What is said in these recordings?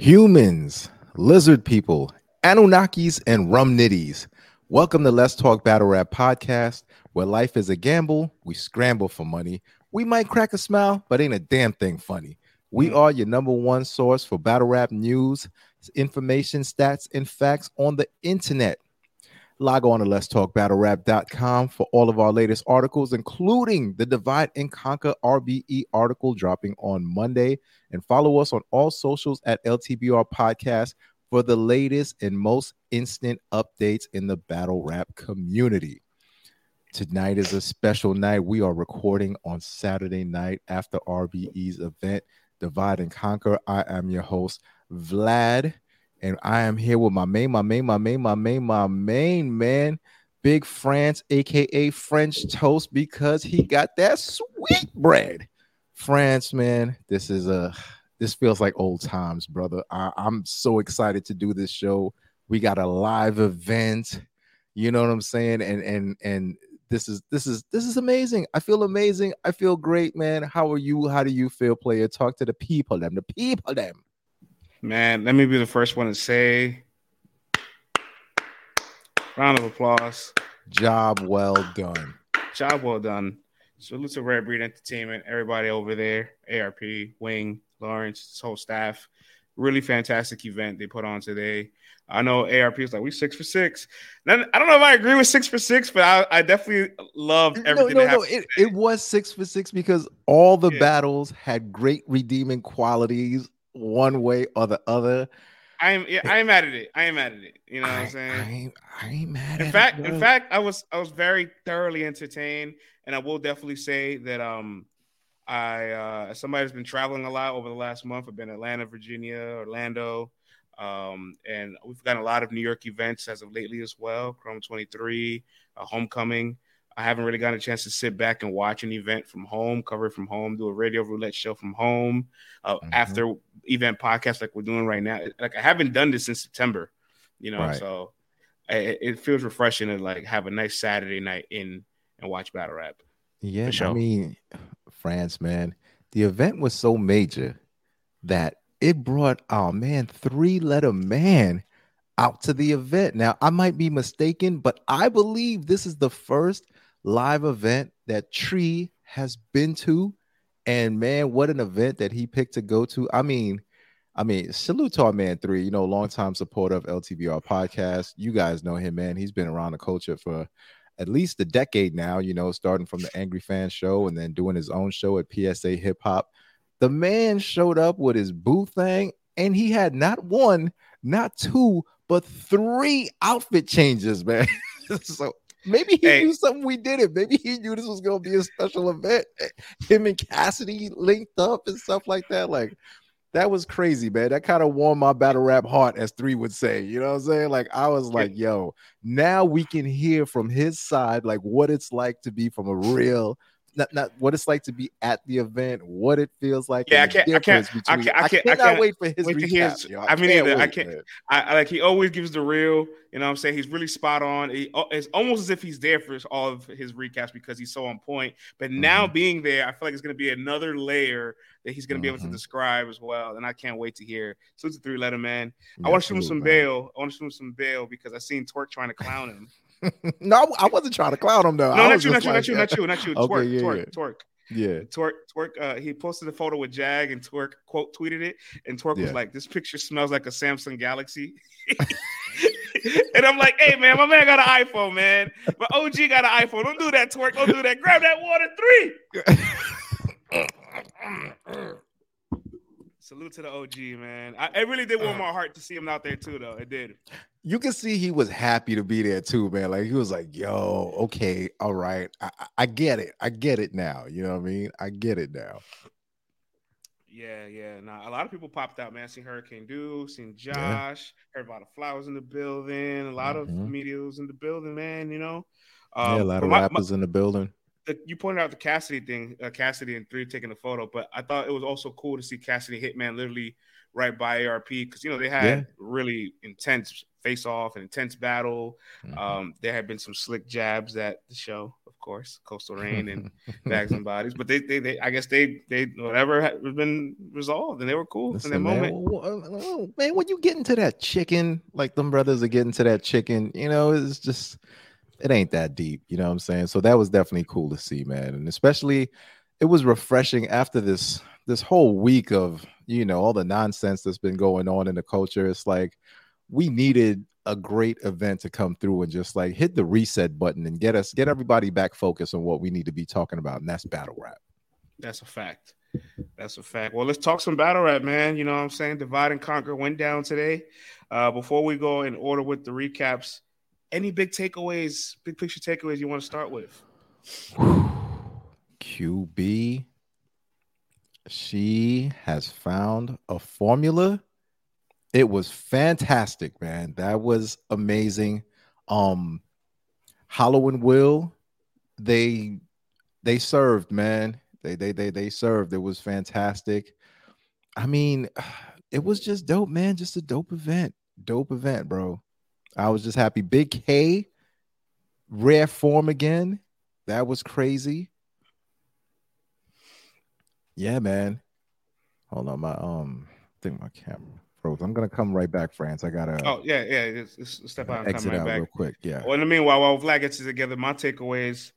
humans, lizard people, Anunnakis, and rum nitties. Welcome to Let's Talk Battle Rap Podcast, where life is a gamble. We scramble for money. We might crack a smile, but ain't a damn thing funny. We mm. are your number one source for battle rap news, information, stats, and facts on the internet. Log on to let's talk Battle battlerap.com for all of our latest articles, including the Divide and Conquer RBE article dropping on Monday. And follow us on all socials at LTBR Podcast for the latest and most instant updates in the battle rap community. Tonight is a special night. We are recording on Saturday night after RBE's event, Divide and Conquer. I am your host, Vlad and I am here with my main, my main, my main, my main, my main man, Big France, aka French Toast, because he got that sweet bread. France, man, this is a this feels like old times, brother. I, I'm so excited to do this show. We got a live event, you know what I'm saying, and and and this is this is this is amazing. I feel amazing. I feel great, man. How are you? How do you feel, player? Talk to the people, them, the people, them. Man, let me be the first one to say round of applause. Job well done. Job well done. Salute to Rare Breed Entertainment, everybody over there, ARP, Wing, Lawrence, his whole staff. Really fantastic event they put on today. I know ARP is like we six for six. Then I don't know if I agree with six for six, but I, I definitely love everything. No, no, no. It, it, was six for six because all the yeah. battles had great redeeming qualities one way or the other. I'm yeah, I am mad at it. I am mad at it. You know what I, am saying? I ain't, I ain't mad in fact, it, In fact, I was I was very thoroughly entertained, and I will definitely say that um I uh somebody has been traveling a lot over the last month. I've been Atlanta, Virginia, Orlando, um, and we've got a lot of New York events as of lately as well. Chrome 23, uh, Homecoming. I haven't really gotten a chance to sit back and watch an event from home, cover it from home, do a radio roulette show from home, uh, mm-hmm. after event podcast like we're doing right now. Like I haven't done this since September, you know, right. so it, it, feels refreshing to like have a nice Saturday night in and watch battle rap. Yeah, I mean, France, man, the event was so major that it brought our man three letter man out to the event. Now, I might be mistaken, but I believe this is the first live event that Tree has been to. And man, what an event that he picked to go to. I mean, I mean, salute to our man three, you know, longtime supporter of LTBR podcast. You guys know him, man. He's been around the culture for at least a decade now, you know, starting from the Angry Fan show and then doing his own show at PSA Hip Hop. The man showed up with his boo thing and he had not one, not two, but three outfit changes, man. so Maybe he hey. knew something we didn't. Maybe he knew this was gonna be a special event. Him and Cassidy linked up and stuff like that. Like that was crazy, man. That kind of warmed my battle rap heart, as three would say. You know what I'm saying? Like I was like, yo, now we can hear from his side, like what it's like to be from a real not, not what it's like to be at the event, what it feels like. Yeah, I can't, I can't, between, I can't, I can't, I can't wait for his wait recap. His, I, I mean, either. Wait, I can't. I, like he always gives the real. You know, what I'm saying he's really spot on. He, oh, it's almost as if he's there for all of his recaps because he's so on point. But now mm-hmm. being there, I feel like it's going to be another layer that he's going to mm-hmm. be able to mm-hmm. describe as well. And I can't wait to hear. So it's a three letter man. Yeah, I want to shoot him some man. bail. I want to shoot him some bail because I seen Twork trying to clown him. no, I wasn't trying to clown him though. No, not you, not you, not you, not you, not you, okay, yeah, Twork, yeah. Twork. Yeah. Twork, Twork, uh, he posted a photo with Jag and Twork quote tweeted it. And Twork yeah. was like, This picture smells like a Samsung Galaxy. and I'm like, hey man, my man got an iPhone, man. My OG got an iPhone. Don't do that, Twork. Don't do that. Grab that water three. Salute to the OG, man. I, it really did warm my heart to see him out there too, though. It did. You can see he was happy to be there too, man. Like he was like, "Yo, okay, all right, I, I get it, I get it now." You know what I mean? I get it now. Yeah, yeah. Now a lot of people popped out, man. Seen Hurricane Do, seen Josh, yeah. heard about the flowers in the building. A lot mm-hmm. of media was in the building, man. You know, um, yeah, a lot of my, rappers my, in the building you pointed out the Cassidy thing, uh, Cassidy and three taking a photo, but I thought it was also cool to see Cassidy Hitman literally right by ARP because you know they had yeah. really intense face off, and intense battle. Mm-hmm. Um, there had been some slick jabs at the show, of course, Coastal Rain and Bags and Bodies. But they, they, they, I guess they, they, whatever had been resolved, and they were cool Listen, in that man, moment. Man, when you get into that chicken, like them brothers are getting to that chicken, you know, it's just it ain't that deep. You know what I'm saying? So that was definitely cool to see, man, and especially it was refreshing after this this whole week of you know all the nonsense that's been going on in the culture. It's like we needed a great event to come through and just like hit the reset button and get us get everybody back focused on what we need to be talking about, and that's battle rap. That's a fact. That's a fact. Well, let's talk some battle rap, man. You know what I'm saying? Divide and conquer went down today. Uh, before we go in order with the recaps, any big takeaways, big picture takeaways you want to start with? QB, she has found a formula it was fantastic, man. That was amazing. Um Hollow and Will, they they served, man. They they they they served. It was fantastic. I mean, it was just dope, man. Just a dope event. Dope event, bro. I was just happy. Big K, rare form again. That was crazy. Yeah, man. Hold on, my um, I think my camera froze. I'm gonna come right back, France. I gotta. Oh yeah, yeah. It's, it's step out exit come right out back. real quick. Yeah. Well, in the meanwhile, while Vlad gets it together, my takeaways,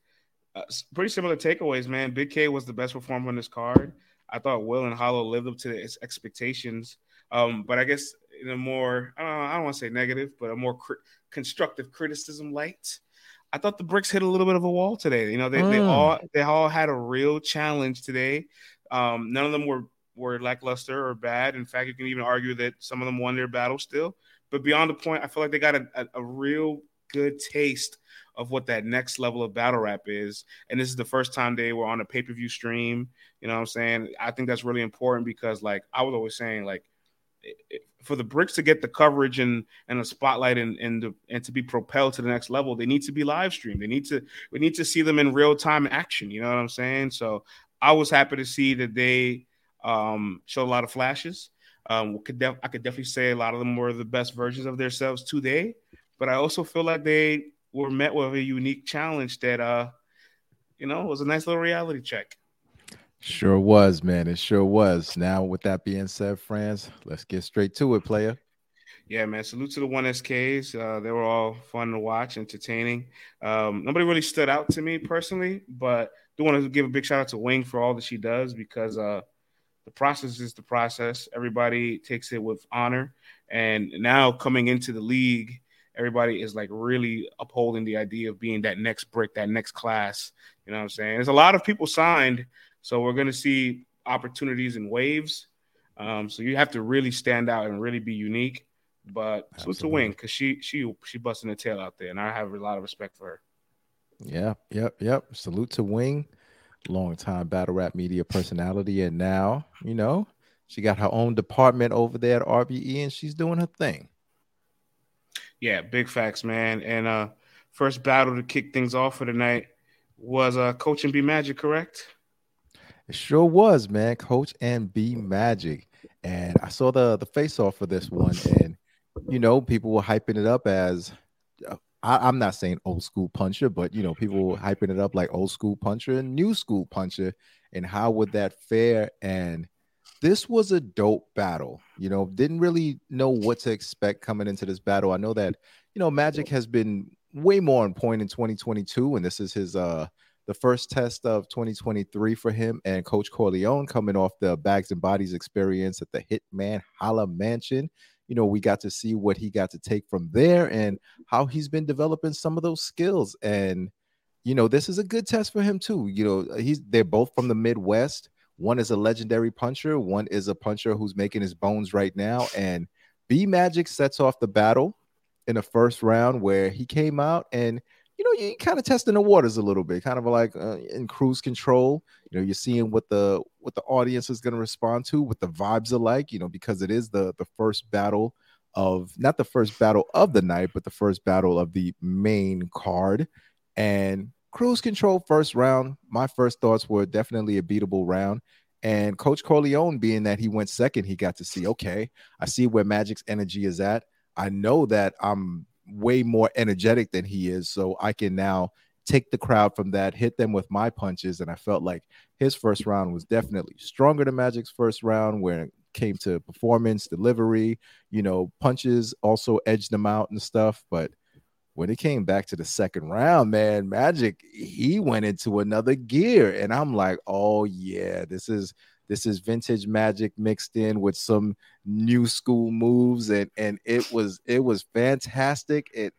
uh, pretty similar takeaways, man. Big K was the best performer on this card. I thought Will and Hollow lived up to its expectations. Um, but I guess in a more, I don't, I don't want to say negative, but a more cr- constructive criticism light. I thought the bricks hit a little bit of a wall today. You know, they, mm. they all they all had a real challenge today. Um, none of them were were lackluster or bad. In fact, you can even argue that some of them won their battle still. But beyond the point, I feel like they got a, a, a real good taste of what that next level of battle rap is. And this is the first time they were on a pay per view stream. You know what I'm saying? I think that's really important because, like, I was always saying, like, for the bricks to get the coverage and and a spotlight and and, the, and to be propelled to the next level, they need to be live streamed. They need to we need to see them in real time action. You know what I'm saying? So I was happy to see that they um, showed a lot of flashes. Um, could def- I could definitely say a lot of them were the best versions of themselves today, but I also feel like they were met with a unique challenge that, uh, you know, was a nice little reality check. Sure was, man. It sure was. Now, with that being said, France, let's get straight to it, player. Yeah, man. Salute to the one SKs. Uh, they were all fun to watch, entertaining. Um, nobody really stood out to me personally, but do want to give a big shout out to Wing for all that she does because uh, the process is the process. Everybody takes it with honor. And now coming into the league, everybody is like really upholding the idea of being that next brick, that next class. You know what I'm saying? There's a lot of people signed. So we're going to see opportunities in waves. Um, so you have to really stand out and really be unique. But salute to Wing because she she she busting the tail out there, and I have a lot of respect for her. Yeah, yep, yep. Salute to Wing longtime battle rap media personality, and now you know she got her own department over there at RBE, and she's doing her thing. Yeah, big facts, man. And uh first battle to kick things off for tonight was uh Coach and B Magic, correct? It sure was, man. Coach and B Magic, and I saw the the face off for this one, and you know people were hyping it up as I, am not saying old school puncher, but you know, people were hyping it up like old school puncher and new school puncher, and how would that fare? And this was a dope battle. You know, didn't really know what to expect coming into this battle. I know that you know Magic has been way more on point in 2022, and this is his uh the first test of 2023 for him and Coach Corleone coming off the Bags and Bodies experience at the Hitman Holla Mansion you know, we got to see what he got to take from there and how he's been developing some of those skills. And, you know, this is a good test for him too. You know, he's they're both from the Midwest. One is a legendary puncher, one is a puncher who's making his bones right now. And B Magic sets off the battle in the first round where he came out and you know, you're kind of testing the waters a little bit, kind of like uh, in cruise control. You know, you're seeing what the what the audience is going to respond to, what the vibes are like. You know, because it is the the first battle of not the first battle of the night, but the first battle of the main card. And cruise control first round. My first thoughts were definitely a beatable round. And Coach Corleone, being that he went second, he got to see, okay, I see where Magic's energy is at. I know that I'm way more energetic than he is. So I can now take the crowd from that, hit them with my punches. And I felt like his first round was definitely stronger than Magic's first round, where it came to performance, delivery, you know, punches also edged them out and stuff. But when it came back to the second round, man, Magic, he went into another gear. And I'm like, oh yeah, this is this is vintage magic mixed in with some new school moves, and and it was it was fantastic. It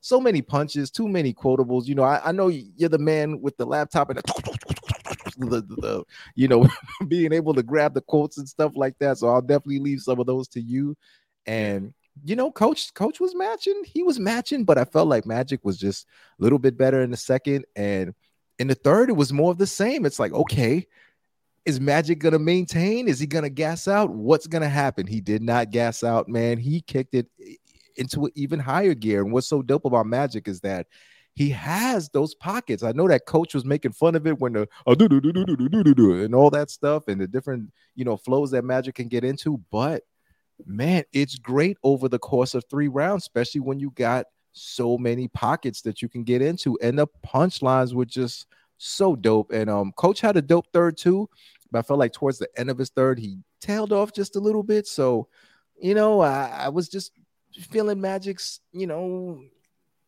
so many punches, too many quotables. You know, I, I know you're the man with the laptop and the, the, the, you know being able to grab the quotes and stuff like that. So I'll definitely leave some of those to you. And you know, coach coach was matching. He was matching, but I felt like Magic was just a little bit better in the second and in the third, it was more of the same. It's like, okay, is Magic going to maintain? Is he going to gas out? What's going to happen? He did not gas out, man. He kicked it eh, into an even higher gear. And what's so dope about Magic is that he has those pockets. I know that coach was making fun of it when the uh, do, do, do, do, do, do, do, do, and all that stuff and the different you know flows that Magic can get into. But man, it's great over the course of three rounds, especially when you got so many pockets that you can get into. And the punchlines were just so dope. And um, coach had a dope third too but I felt like towards the end of his third, he tailed off just a little bit. So, you know, I, I was just feeling Magic's, you know,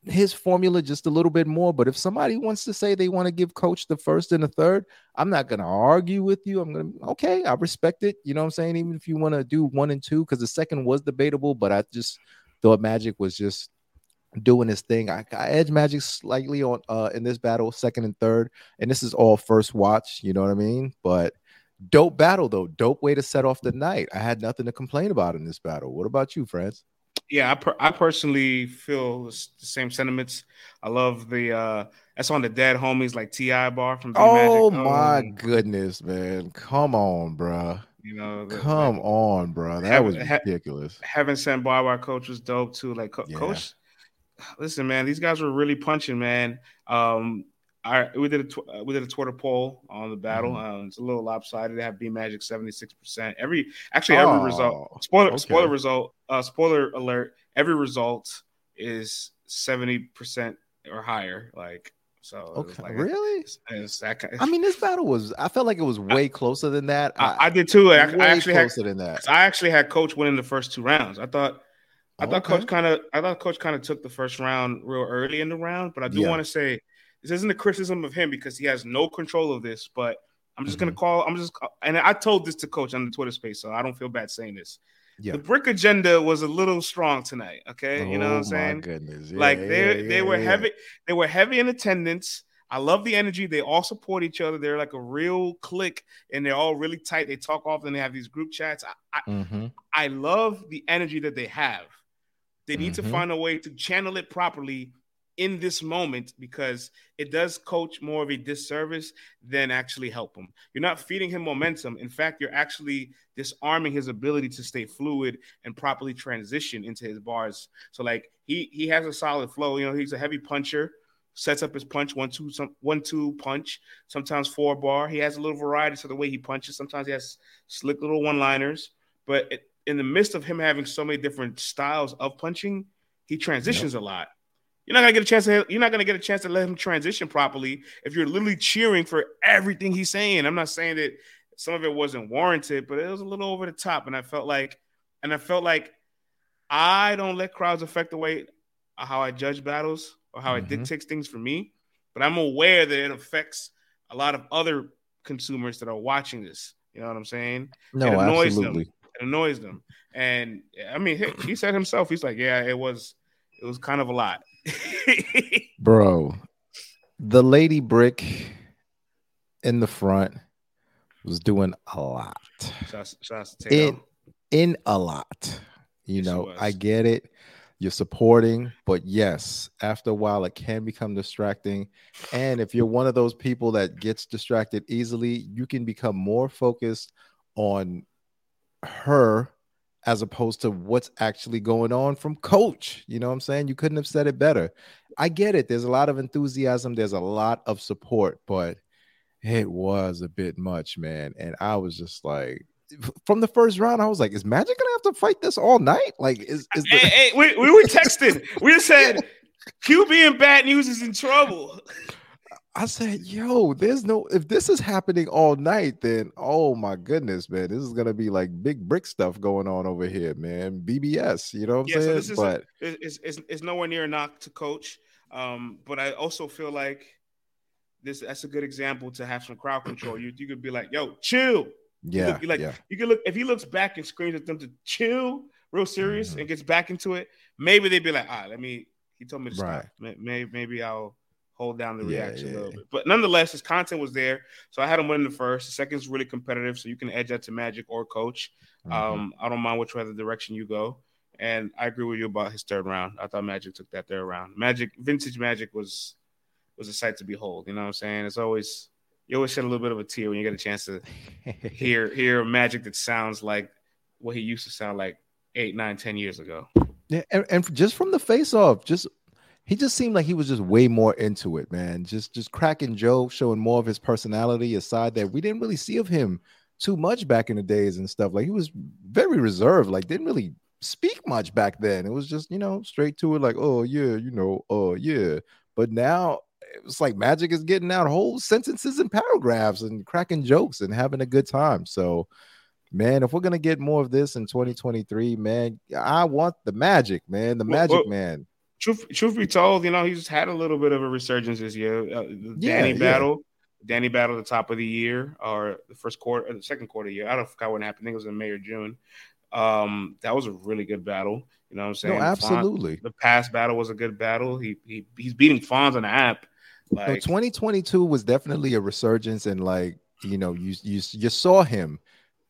his formula just a little bit more. But if somebody wants to say they want to give coach the first and the third, I'm not going to argue with you. I'm going to, okay, I respect it. You know what I'm saying? Even if you want to do one and two, because the second was debatable, but I just thought Magic was just doing his thing. I, I edge Magic slightly on uh in this battle, second and third, and this is all first watch. You know what I mean? But Dope battle though. Dope way to set off the night. I had nothing to complain about in this battle. What about you, France? Yeah, I, per- I personally feel the same sentiments. I love the uh that's on the dead homies like Ti bar from. oh my um, goodness, man! Come on, bro. You know, the, come like, on, bro. That was ridiculous. Ha- having sent bar bar coach was dope too. Like co- yeah. coach, listen, man, these guys were really punching, man. Um, I we did a tw- uh, we did a Twitter poll on the battle. Mm-hmm. Um, it's a little lopsided. They have B Magic seventy six percent. Every actually every oh, result. Spoiler okay. spoiler result. Uh, spoiler alert. Every result is seventy percent or higher. Like so. Okay. Like really? It's, it's that kind of, I mean, this battle was. I felt like it was way I, closer than that. I, I did too. I, I actually closer had, than that. I actually had Coach winning the first two rounds. I thought. I thought Coach kind of. I thought Coach kind of took the first round real early in the round, but I do yeah. want to say this isn't a criticism of him because he has no control of this, but I'm just mm-hmm. gonna call. I'm just, and I told this to Coach on the Twitter space, so I don't feel bad saying this. Yeah. The brick agenda was a little strong tonight. Okay, oh, you know what I'm oh saying? goodness, yeah, like they yeah, they were heavy. They were heavy in attendance. I love the energy. They all support each other. They're like a real clique, and they're all really tight. They talk often. They have these group chats. I I, mm-hmm. I love the energy that they have. They need mm-hmm. to find a way to channel it properly in this moment because it does coach more of a disservice than actually help him. You're not feeding him momentum. In fact, you're actually disarming his ability to stay fluid and properly transition into his bars. So like he he has a solid flow. You know, he's a heavy puncher. Sets up his punch one two some one two punch. Sometimes four bar. He has a little variety to the way he punches. Sometimes he has slick little one liners. But it, in the midst of him having so many different styles of punching, he transitions yep. a lot. You're not gonna get a chance to you're not gonna get a chance to let him transition properly if you're literally cheering for everything he's saying. I'm not saying that some of it wasn't warranted, but it was a little over the top. And I felt like, and I felt like I don't let crowds affect the way how I judge battles or how mm-hmm. it dictates things for me. But I'm aware that it affects a lot of other consumers that are watching this. You know what I'm saying? No, it annoys absolutely. them. It annoys them. And I mean, he, he said himself, he's like, yeah, it was, it was kind of a lot. Bro, the lady brick in the front was doing a lot. Shouts, shouts in, in a lot. You yes, know, I get it. You're supporting, but yes, after a while, it can become distracting. And if you're one of those people that gets distracted easily, you can become more focused on her as opposed to what's actually going on from coach. You know what I'm saying? You couldn't have said it better. I get it. There's a lot of enthusiasm, there's a lot of support, but it was a bit much, man. And I was just like, from the first round, I was like, is Magic gonna have to fight this all night? Like, is, is the- hey, hey, we, we were texting. we said QB and bad news is in trouble. I said, yo, there's no if this is happening all night, then oh my goodness, man, this is gonna be like big brick stuff going on over here, man. BBS, you know what I'm yeah, saying? So this is but it's, it's, it's nowhere near a knock to coach. Um, but I also feel like this that's a good example to have some crowd control. You you could be like, yo, chill. Yeah. You look, like yeah. you can look if he looks back and screams at them to chill, real serious, mm-hmm. and gets back into it. Maybe they'd be like, ah, let me. He told me to right. stop. Maybe maybe I'll hold down the yeah, reaction yeah, a little bit. But nonetheless, his content was there, so I had him win the first. The second is really competitive, so you can edge that to Magic or Coach. Mm-hmm. Um, I don't mind which way the direction you go. And I agree with you about his third round. I thought Magic took that third round. Magic, vintage Magic was was a sight to behold. You know what I'm saying? It's always you always shed a little bit of a tear when you get a chance to hear hear Magic that sounds like what he used to sound like eight, nine, ten years ago. Yeah, and, and just from the face off, just he just seemed like he was just way more into it, man. Just just cracking jokes, showing more of his personality, a side that we didn't really see of him too much back in the days and stuff. Like he was very reserved, like didn't really speak much back then. It was just, you know, straight to it, like, oh yeah, you know, oh yeah. But now it's like magic is getting out whole sentences and paragraphs and cracking jokes and having a good time. So man, if we're gonna get more of this in 2023, man, I want the magic, man, the magic well, man truth truth be told, you know, he's had a little bit of a resurgence this year. Uh, yeah, Danny yeah. battle, Danny battle the top of the year or the first quarter, the second quarter of year. I don't forget what happened. I think it was in May or June. Um, that was a really good battle. You know what I'm saying? No, absolutely. the past battle was a good battle. He, he he's beating Fonz on the app. Like so 2022 was definitely a resurgence, and like you know, you you you saw him,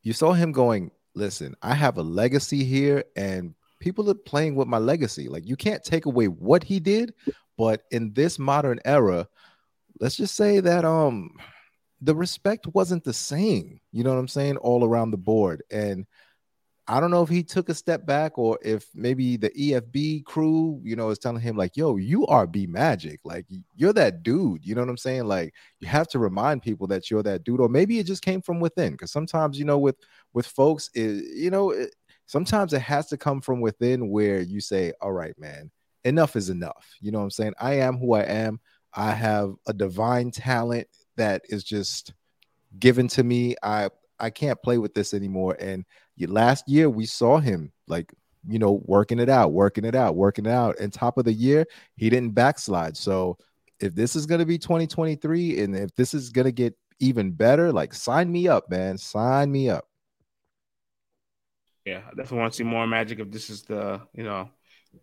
you saw him going. Listen, I have a legacy here, and people are playing with my legacy. Like you can't take away what he did, but in this modern era, let's just say that um the respect wasn't the same. You know what I'm saying? All around the board. And I don't know if he took a step back or if maybe the EFB crew, you know, is telling him like, "Yo, you are B Magic. Like you're that dude." You know what I'm saying? Like you have to remind people that you're that dude or maybe it just came from within cuz sometimes, you know, with with folks you know, sometimes it has to come from within where you say, all right, man, enough is enough. You know what I'm saying? I am who I am. I have a divine talent that is just given to me. I I can't play with this anymore. And last year we saw him like you know working it out, working it out, working it out. And top of the year, he didn't backslide. So if this is going to be 2023 and if this is going to get even better, like sign me up, man. Sign me up yeah, I definitely want to see more magic if this is the you know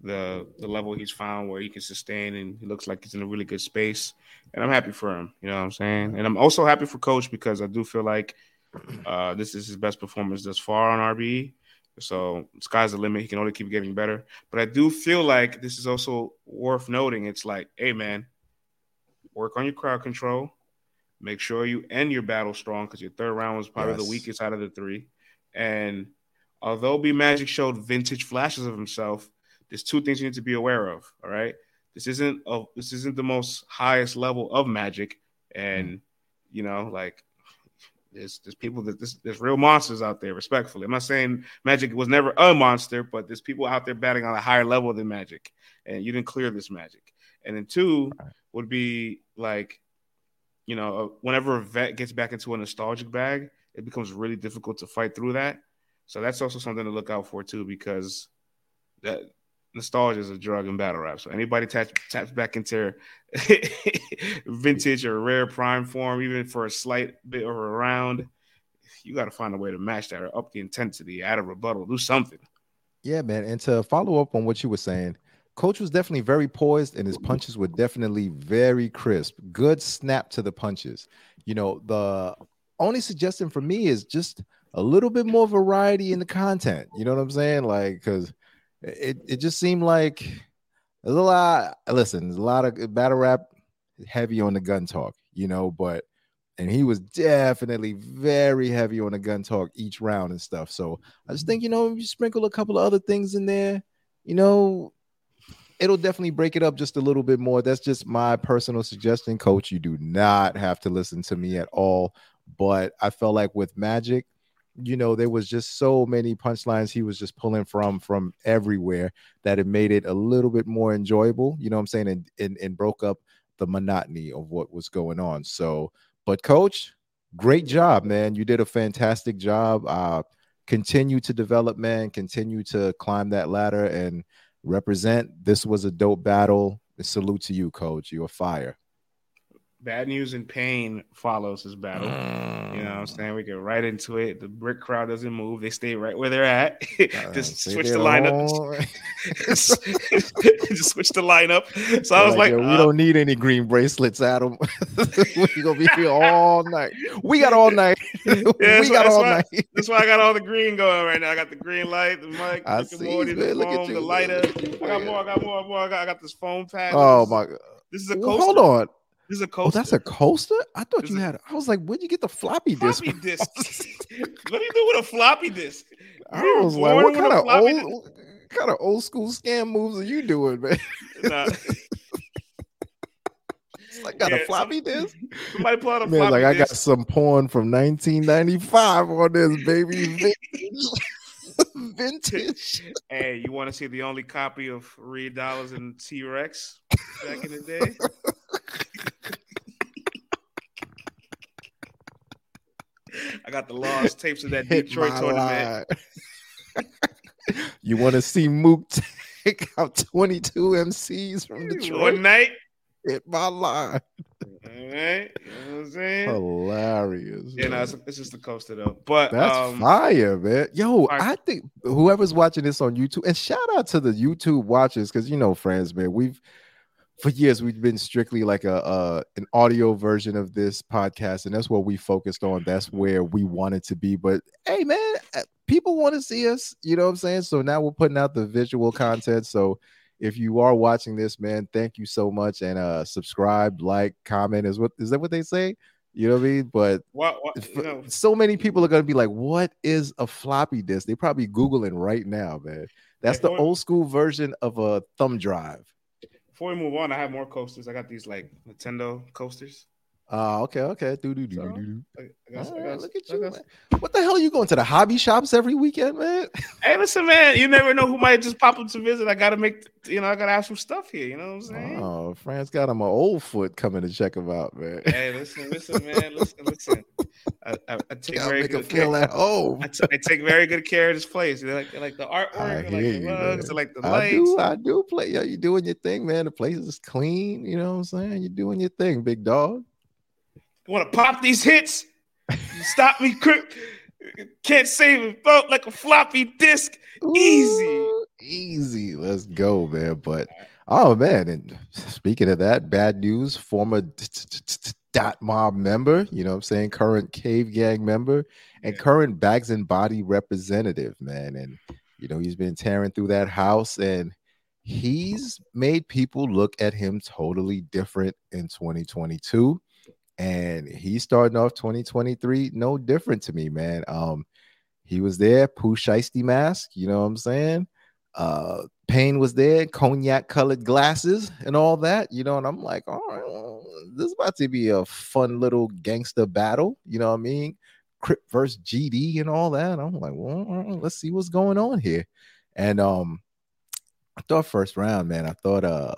the the level he's found where he can sustain and he looks like he's in a really good space. And I'm happy for him. You know what I'm saying? And I'm also happy for coach because I do feel like uh, this is his best performance thus far on RBE. So sky's the limit. He can only keep getting better. But I do feel like this is also worth noting. It's like, hey man, work on your crowd control. Make sure you end your battle strong because your third round was probably yes. the weakest out of the three. And although B Magic showed vintage flashes of himself, there's two things you need to be aware of. All right, this isn't a, this isn't the most highest level of Magic, and you know, like there's there's people that there's, there's real monsters out there. Respectfully, I'm not saying Magic was never a monster, but there's people out there batting on a higher level than Magic, and you didn't clear this Magic. And then two would be like, you know, uh, whenever a vet gets back into a nostalgic bag, it becomes really difficult to fight through that. So that's also something to look out for too, because that nostalgia is a drug in battle rap. So anybody taps, taps back into vintage or rare prime form, even for a slight bit of a round, you got to find a way to match that or up the intensity, add a rebuttal, do something. Yeah, man. And to follow up on what you were saying, Coach was definitely very poised and his punches were definitely very crisp. Good snap to the punches. You know, the only suggestion for me is just – a little bit more variety in the content. You know what I'm saying? Like, because it, it just seemed like there's a lot. Listen, a lot of battle rap heavy on the gun talk, you know, but and he was definitely very heavy on the gun talk each round and stuff. So I just think, you know, if you sprinkle a couple of other things in there, you know, it'll definitely break it up just a little bit more. That's just my personal suggestion, coach. You do not have to listen to me at all. But I felt like with Magic, you know, there was just so many punchlines he was just pulling from from everywhere that it made it a little bit more enjoyable. You know what I'm saying? And and, and broke up the monotony of what was going on. So, but coach, great job, man. You did a fantastic job. Uh, continue to develop, man. Continue to climb that ladder and represent. This was a dope battle. Salute to you, coach. You're fire. Bad news and pain follows this battle. Mm. You know what I'm saying? We get right into it. The brick crowd doesn't move. They stay right where they're at. just switch the lineup. just switch the lineup. So I was like, like we uh, don't need any green bracelets, Adam. We're gonna be here all night. We got all night. Yeah, we got all why, night. That's why I got all the green going right now. I got the green light, the mic, I see, Morty, the Look at you. the lighter. I got more. I got more. more. I got, I got this phone pad. Oh my god. This is a well, hold on. This is a Oh, coaster. that's a coaster. I thought This you had. I was like, where'd you get the floppy disk? floppy disk. what do you do with a floppy disk? I were was like, what kind of old, what kind of old school scam moves are you doing, man? Nah. Like got Yeah, a floppy disk. Somebody pull out a Man, floppy like I got some porn from 1995 on this baby. Vintage. Vintage. Hey, you want to see the only copy of Reed Dollaz and T Rex back in the day? I got the lost tapes of that Hit Detroit tournament. you want to see Mook take out 22 MCs from Detroit? One night. Hit my line. All right. You know what I'm saying? Hilarious. Yeah, no, it's, it's just the coaster though. But That's um, fire, man. Yo. I think whoever's watching this on YouTube, and shout out to the YouTube watchers, because you know, France, man, we've for years we've been strictly like a uh an audio version of this podcast, and that's what we focused on. That's where we wanted to be. But hey, man, uh, people want to see us. You know what I'm saying? So now we're putting out the visual content. So if you are watching this, man, thank you so much, and uh subscribe, like, comment. Is what is that what they say? You know what I mean? But what, what you know, so many people are gonna be like, "What is a floppy disk?" They're probably googling right now, man. That's the old school version of a thumb drive. Before we move on, I have more coasters. I got these like Nintendo coasters. Ah, okay, okay. Do do do do do. I, I got, I All right, got- look at you. What the hell are you going to the hobby shops every weekend, man? Hey, listen, man. You never know who might just pop up to visit. I gotta make, you know, I gotta have some stuff here. You know what I'm saying? Oh, France got him an old foot coming to check him out, man. Hey, listen, listen, man. Listen, listen. I, I, I take Gotta very make him good feel care. at home. I, t- I take very good care of this place. You like, like the artwork, like the rugs, like the lights. I do, I do play. Yo, you doing your thing, man. The place is clean. You know what I'm saying? You're doing your thing, big dog. Want to pop these hits? Stop me, quick. Can't save it. Felt like a floppy disk. Easy. Ooh, easy. Let's go, man. But oh man, and speaking of that, bad news. Former dot mob member, you know what I'm saying, current cave gang member, and Yeah. current bags and body representative, man. And you know, he's been tearing through that house and he's made people look at him totally different in 2022 and he's starting off 2023 no different to me man. Um he was there pooh shiesty mask you know what i'm saying? Uh Payne was there cognac colored glasses and all that you know and i'm like all right well, this is about to be a fun little gangster battle you know what i mean? Crip versus gd and all that. I'm like well let's see what's going on here. And um i thought first round man i thought uh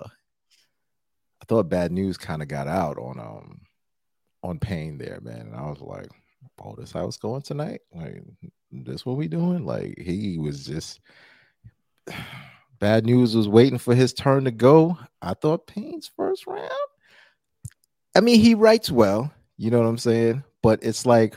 i thought bad news kind of got out on um on pain there, man. And I was like, oh, this how it's going tonight? Like, this what we doing? Like, he was just bad news was waiting for his turn to go. I thought Payne's first round. I mean, he writes well, you know what I'm saying? But it's like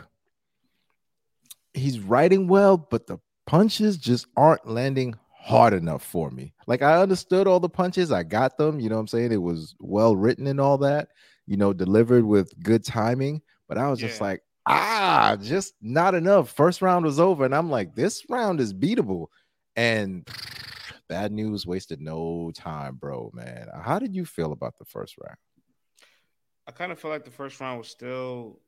he's writing well, but the punches just aren't landing hard enough for me. Like I understood all the punches, I got them, you know what I'm saying? It was well written and all that you know, delivered with good timing. But I was just like, ah, just not enough. First round was over, and I'm like, this round is beatable. And bad news wasted no time, bro, man. How did you feel about the first round? I kind of felt like the first round was still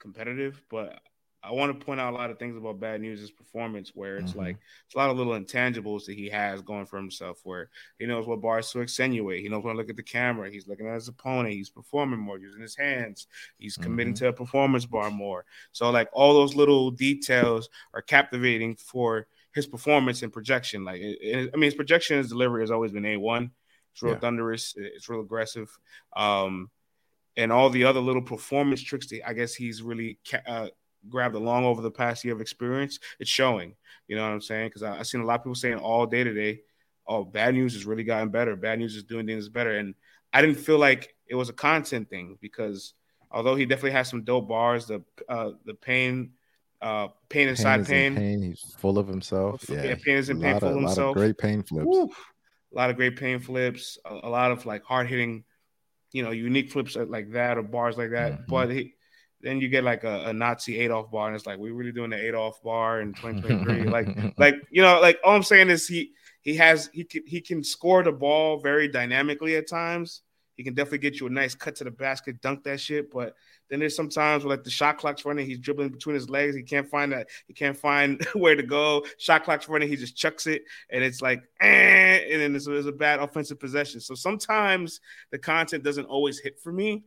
competitive, but I want to point out a lot of things about Bad News' performance, where it's Mhm. like it's a lot of little intangibles that he has going for himself. Where he knows what bars to accentuate, he knows when to look at the camera, he's looking at his opponent, he's performing more, using his hands, he's committing Mhm. to a performance bar more. So like all those little details are captivating for his performance and projection. Like it- it- I mean, his projection and his delivery has always been a one. It's real Yeah. thunderous. It's real aggressive. Um, and all the other little performance tricks that I guess he's really ca- uh, grabbed along over the past year of experience, it's showing. You know what I'm saying? Because I've seen a lot of people saying all day today, "Oh, bad news has really gotten better. Bad news is doing things better." And I didn't feel like it was a content thing because although he definitely has some dope bars, the uh, the pain, uh, pain inside is in pain, pain. He's full of himself. Yeah, Yeah, pain is in pain full of, of lot of himself. great pain flips. Woo. a lot of great pain flips, a, a lot of like hard hitting, you know, unique flips like that or bars like that. Mhm. But he, then you get like a, a Nazi Adolf bar, and it's like we're really doing the Adolf bar in 2023. like, like you know, like all I'm saying is he he has he can he can score the ball very dynamically at times. He can definitely get you a nice cut to the basket, dunk that shit. But then there's sometimes where like the shot clock's running, he's dribbling between his legs. He can't find that. He can't find where to go. Shot clock's running. He just chucks it, and it's like, eh, and then it's, it's a bad offensive possession. So sometimes the content doesn't always hit for me.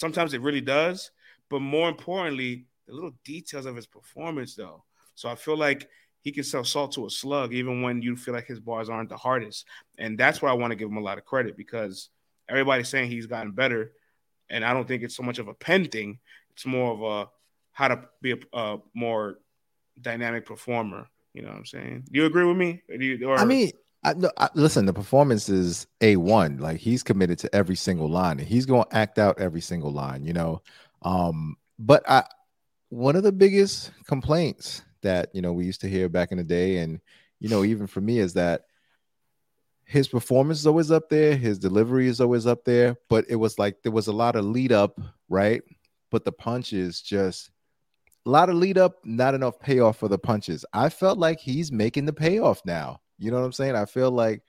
Sometimes it really does. But more importantly, the little details of his performance, though. So I feel like he can sell salt to a slug, even when you feel like his bars aren't the hardest. And that's why I want to give him a lot of credit because everybody's saying he's gotten better. And I don't think it's so much of a pen thing. It's more of a how to be a, a more dynamic performer. You know what I'm saying? Do you agree with me? You, or, I mean, I, no, I, listen, the performance is a one. Like he's committed to every single line, and he's going to act out every single line. You know, um, but I one of the biggest complaints that you know we used to hear back in the day, and you know even for me is that his performance is always up there, his delivery is always up there, but it was like there was a lot of lead up, right? But the punches just a lot of lead up, not enough payoff for the punches. I felt like he's making the payoff now. You know what I'm saying? I feel like,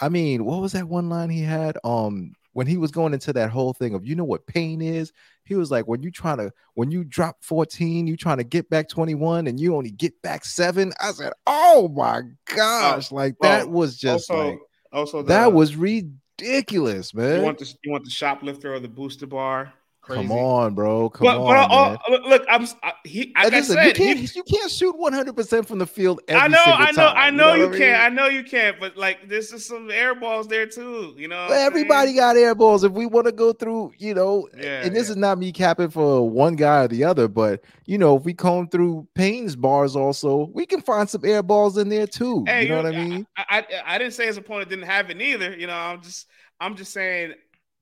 I mean, what was that one line he had? Um, when he was going into that whole thing of you know what pain is, he was like, when you trying to when you drop 14, you trying to get back 21 and you only get back seven. I said, Oh my gosh, like that was just also, like also the, that was ridiculous, you man. want the you want the shoplifter or the booster bar. Crazy. Come on, bro. Come but, on. but I- look, I'm I, he. Like listen, said, you can't he- you can't shoot 100 percent from the field every I know, I know, time, I know you, what I can't. I know you can't. But like, there's just some air balls there too. You know, Well, everybody got air balls. If we want to go through, you know, Yeah, and this yeah. is not me capping for one guy or the other, but you know, if we comb through Payne's bars, also, we can find some air balls in there too. Hey, you know what I mean? I, I, I didn't say his opponent didn't have it neither. You know, I'm just I'm just saying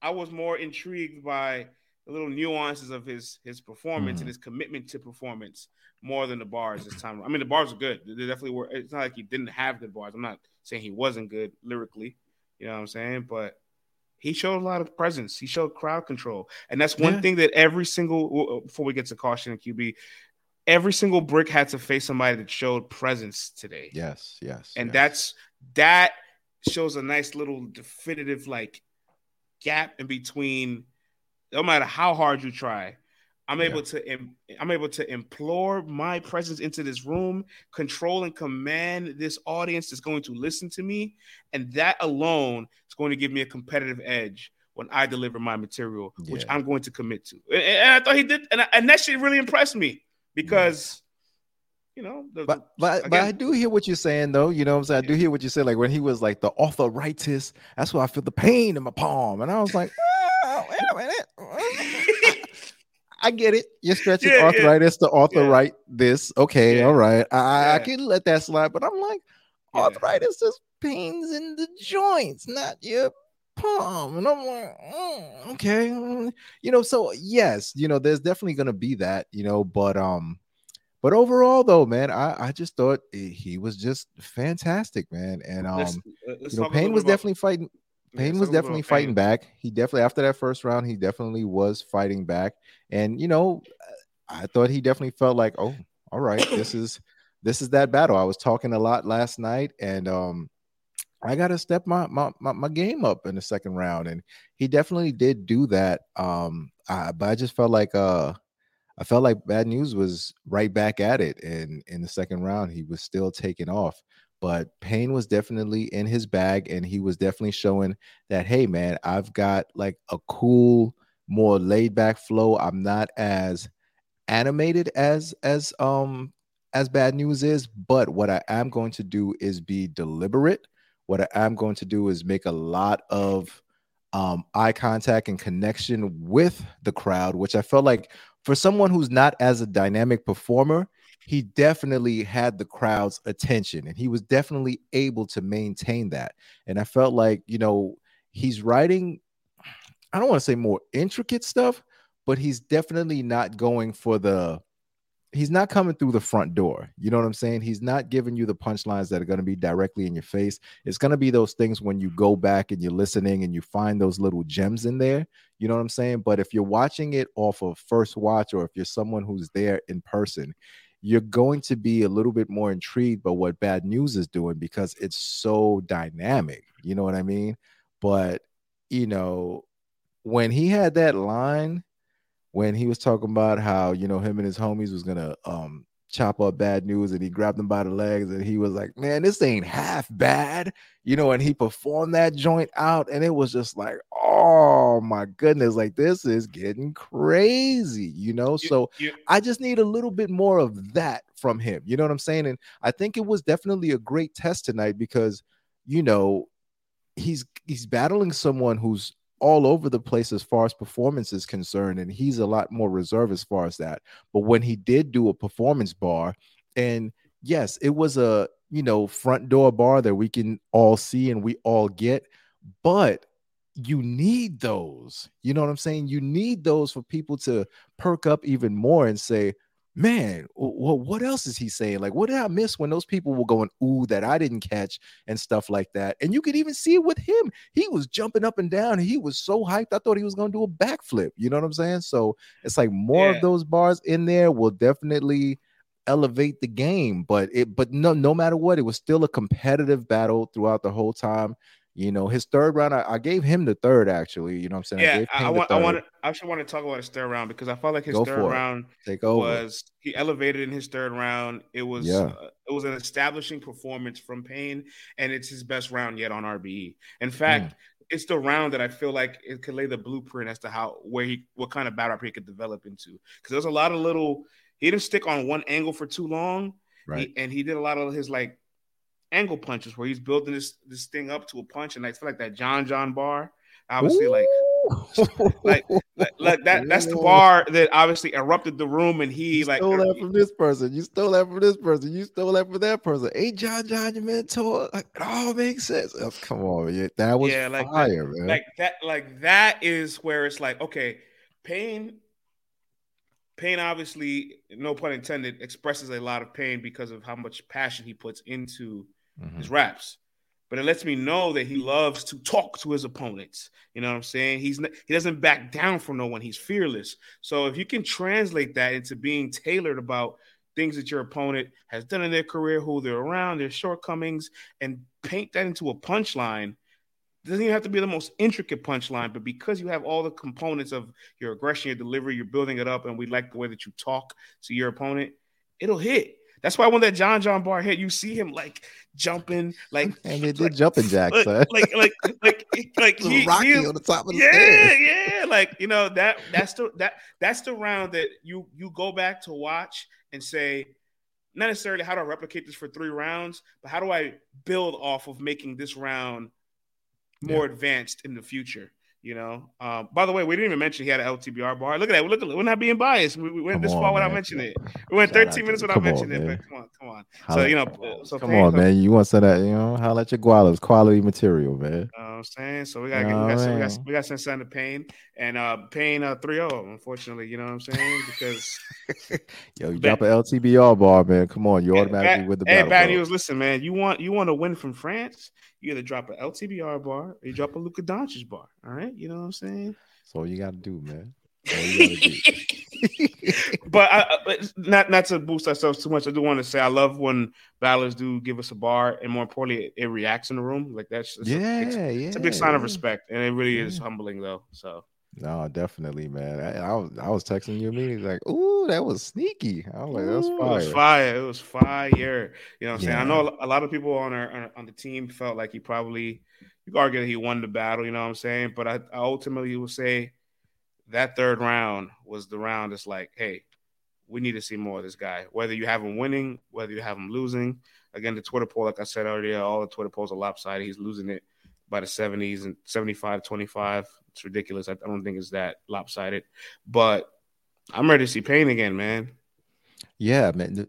I was more intrigued by the little nuances of his his performance Mhm. and his commitment to performance more than the bars this time. I mean, the bars are good. They definitely were. It's not like he didn't have good bars. I'm not saying he wasn't good lyrically. You know what I'm saying? But he showed a lot of presence. He showed crowd control, and that's one Yeah. thing that every single before we get to caution and QB, every single brick had to face somebody that showed presence today Yes, yes. and yes. that's that shows a nice little definitive like gap in between no matter how hard you try i'm Yeah. able to im- i'm able to implore my presence into this room control and command this audience that's going to listen to me and that alone is going to give me a competitive edge when i deliver my material which i'm going to commit to and, and i thought he did and, I- and that shit really impressed me because you know the, but but, but I do hear what you're saying though. You know what I'm saying? I do hear what you said. Like when he was like the arthritis, that's why I feel the pain in my palm. And I was like, "Ah, wait a minute. I get it. You're stretching Yeah, yeah. arthritis to arthritis this. Okay, Yeah. all right. I, I- can let that slide, but I'm like, Yeah. arthritis is pains in the joints, not your palm. And I'm like, "Mm, okay. mm." You know, so yes, you know, there's definitely gonna be that, you know, but um, but overall though, man, I, I just thought he was just fantastic, man. And um, Let's- let's you know, Payne was about- definitely fighting. Yeah, Payne was talk a little definitely fighting Payne. back. He definitely after that first round, he definitely was fighting back. And you know, I thought he definitely felt like, oh, all right, this is this is that battle. I was talking a lot last night, and um, I got to step my, my my my game up in the second round, and he definitely did do that. Um, I, but I just felt like uh, I felt like Bad News was right back at it, and in the second round, he was still taking off. But Pain was definitely in his bag, and he was definitely showing that, hey, man, I've got like a cool, more laid back flow. I'm not as animated as as um as Bad News is, but what I am going to do is be deliberate. What I am going to do is make a lot of um, eye contact and connection with the crowd, which I felt like for someone who's not as a dynamic performer, he definitely had the crowd's attention and he was definitely able to maintain that. And I felt like, you know, he's writing, I don't want to say more intricate stuff, but he's definitely not going for the he's not coming through the front door. You know what I'm saying? He's not giving you the punchlines that are going to be directly in your face. It's going to be those things when you go back and you're listening and you find those little gems in there. You know what I'm saying? But if you're watching it off of first watch or if you're someone who's there in person, you're going to be a little bit more intrigued by what bad news is doing because it's so dynamic. You know what I mean? But, you know, when he had that line, when he was talking about how you know him and his homies was gonna um chop up bad news and he grabbed him by the legs and he was like man this ain't half bad you know and he performed that joint out and it was just like oh my goodness like this is getting crazy you know? So i just need a little bit more of that from him you know what i'm saying? And i think it was definitely a great test tonight because you know he's he's battling someone who's all over the place as far as performance is concerned, and he's a lot more reserved as far as that. But when he did do a performance bar, and yes, it was a you know front door bar that we can all see and we all get, but you need those. You know what I'm saying? You need those for people to perk up even more and say, man, well, what else is he saying? Like, what did I miss when those people were going, ooh, that I didn't catch and stuff like that? And you could even see it with him. He was jumping up and down. He was so hyped. I thought he was going to do a backflip. You know what I'm saying? So it's like more yeah. of those bars in there will definitely elevate the game. But it, but no, no matter what, it was still a competitive battle throughout the whole time. You know, his third round, I, I, gave him the third actually. You know what I'm saying? Yeah, I, I want, I want, I actually want to talk about his third round because I felt like his Go third round Take over. was he elevated in his third round. It was, yeah. uh, it was an establishing performance from Pain, and it's his best round yet on RBE. In fact, mm. it's the round that I feel like it could lay the blueprint as to how where he what kind of battle rap he could develop into. Because there's a lot of little. He didn't stick on one angle for too long, right? He, and he did a lot of his like angle punches where he's building this this thing up to a punch, and I feel like that John John bar, obviously like. like, like, like, that that's the bar that obviously erupted the room and he you like stole er, that from this person. You stole that from this person. You stole that from that person. Hey john john your mentor? Like it all makes sense. Oh, come on yeah, that was yeah, like fire that, man. like that like that is where it's like okay pain pain obviously no pun intended expresses a lot of pain because of how much passion he puts into mm-hmm. his raps. But it lets me know that he loves to talk to his opponents. You know what I'm saying? He's he doesn't back down from no one. He's fearless. So if you can translate that into being tailored about things that your opponent has done in their career, who they're around, their shortcomings, and paint that into a punchline, doesn't even have to be the most intricate punchline, but because you have all the components of your aggression, your delivery, you're building it up, and we like the way that you talk to your opponent, it'll hit. That's why when that John John bar hit, you see him like jumping, like and they did like, jumping jacks, like, like, like like like he, Rocky he, on the top of the yeah, stairs. yeah, like you know that that's the that that's the round that you you go back to watch and say, not necessarily how do I replicate this for three rounds, but how do I build off of making this round more yeah. advanced in the future? You know. Um, by the way, we didn't even mention he had an LTBR bar. Look at that. Look at we're not being biased. We, we went come this on, far without mentioning it. We went 13 minutes without mentioning it. But come on, come on. so you know, so come on, man. You want to of that? You know, how let your gualas quality material, man. You know I'm saying so. We got oh, we, got we got we got some sign of pain and uh pain uh 3-0, Unfortunately, you know what I'm saying because yo, you drop an LTBR bar, man. Come on, you automatically with the hey, bad news. Listen, man. You want you want to win from France? You either drop an LTBR bar or you drop a Luka Doncic bar. All right, you know what I'm saying? That's all you got to do, man. but I, not not to boost ourselves too much. I do want to say I love when battlers do give us a bar, and more importantly, it, it reacts in the room. Like that's yeah, a, yeah, it's a big sign of respect, and it really yeah. is humbling though. So No, definitely, man. I, I, was I was texting you immediately like, "Ooh, that was sneaky." I was like, "That's fire." It was fire. It was fire. You know, what I'm yeah. saying. I know a lot of people on our on the team felt like he probably you could argue that he won the battle. You know what I'm saying? But I, I ultimately will say that third round was the round. That's like, hey, we need to see more of this guy. Whether you have him winning, whether you have him losing. Again, the Twitter poll, like I said earlier, all the Twitter polls are lopsided. He's losing it by the 70s and 75 25. It's ridiculous. I, don't think it's that lopsided. But I'm ready to see Pain again, man. Yeah, man.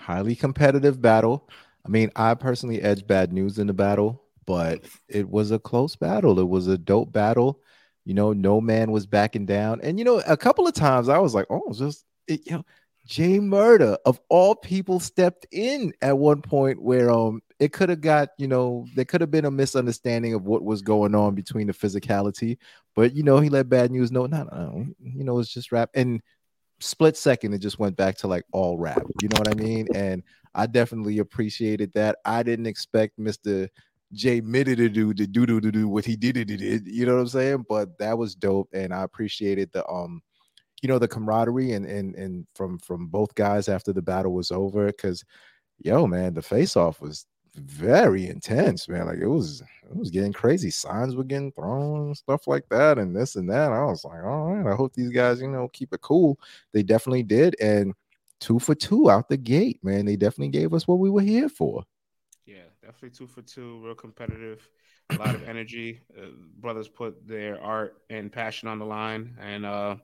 Highly competitive battle. I mean, I personally edged bad news in the battle, but it was a close battle. It was a dope battle. You know, no man was backing down. And you know, a couple of times I was like, oh, just it, you know, Jay Murder of all people stepped in at one point where um it could have got you know there could have been a misunderstanding of what was going on between the physicality, but you know he let bad news know no no you know it's just rap. And split second it just went back to like all rap you know what I mean? And I definitely appreciated that. I didn't expect Mister Jay Middy to do to do do do what he did it did you know what I'm saying? But that was dope and I appreciated the um you know the camaraderie and and and from from both guys after the battle was over because yo man the face off was very intense man like it was it was getting crazy. Signs were getting thrown stuff like that and this and that. I was like all right i hope these guys you know keep it cool. They definitely did and two for two out the gate man. They definitely gave us what we were here for. Yeah definitely two for two real competitive a lot of energy. Uh, brothers put their art and passion on the line and uh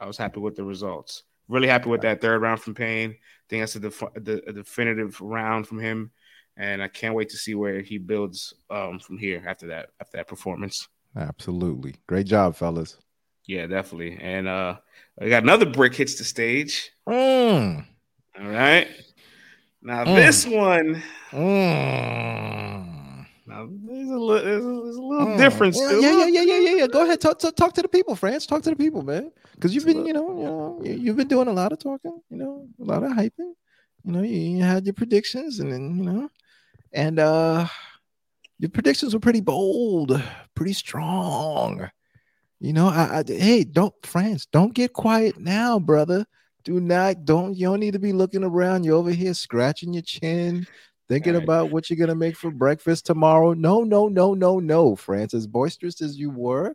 I was happy with the results. Really happy with that third round from Payne. I think that's a, def- a definitive round from him, and I can't wait to see where he builds um, from here after that after that performance. Absolutely, great job, fellas. Yeah, definitely. And uh, I got another brick hits the stage. Mm. All right. Now mm. this one. Mm. Now there's a little, there's a, there's a little mm. difference. Yeah, yeah, yeah, yeah, yeah, yeah. Go ahead, talk, talk, talk to the people, France. Talk to the people, man. Because you've been, you know, you know, you've been doing a lot of talking, you know, a lot of hyping. You know, you, you had your predictions, and then you know, and uh, your predictions were pretty bold, pretty strong. You know, I, I hey, don't France, don't get quiet now, brother. Do not, don't you don't need to be looking around. You're over here scratching your chin, thinking right. about what you're gonna make for breakfast tomorrow. No, no, no, no, no, France. As boisterous as you were,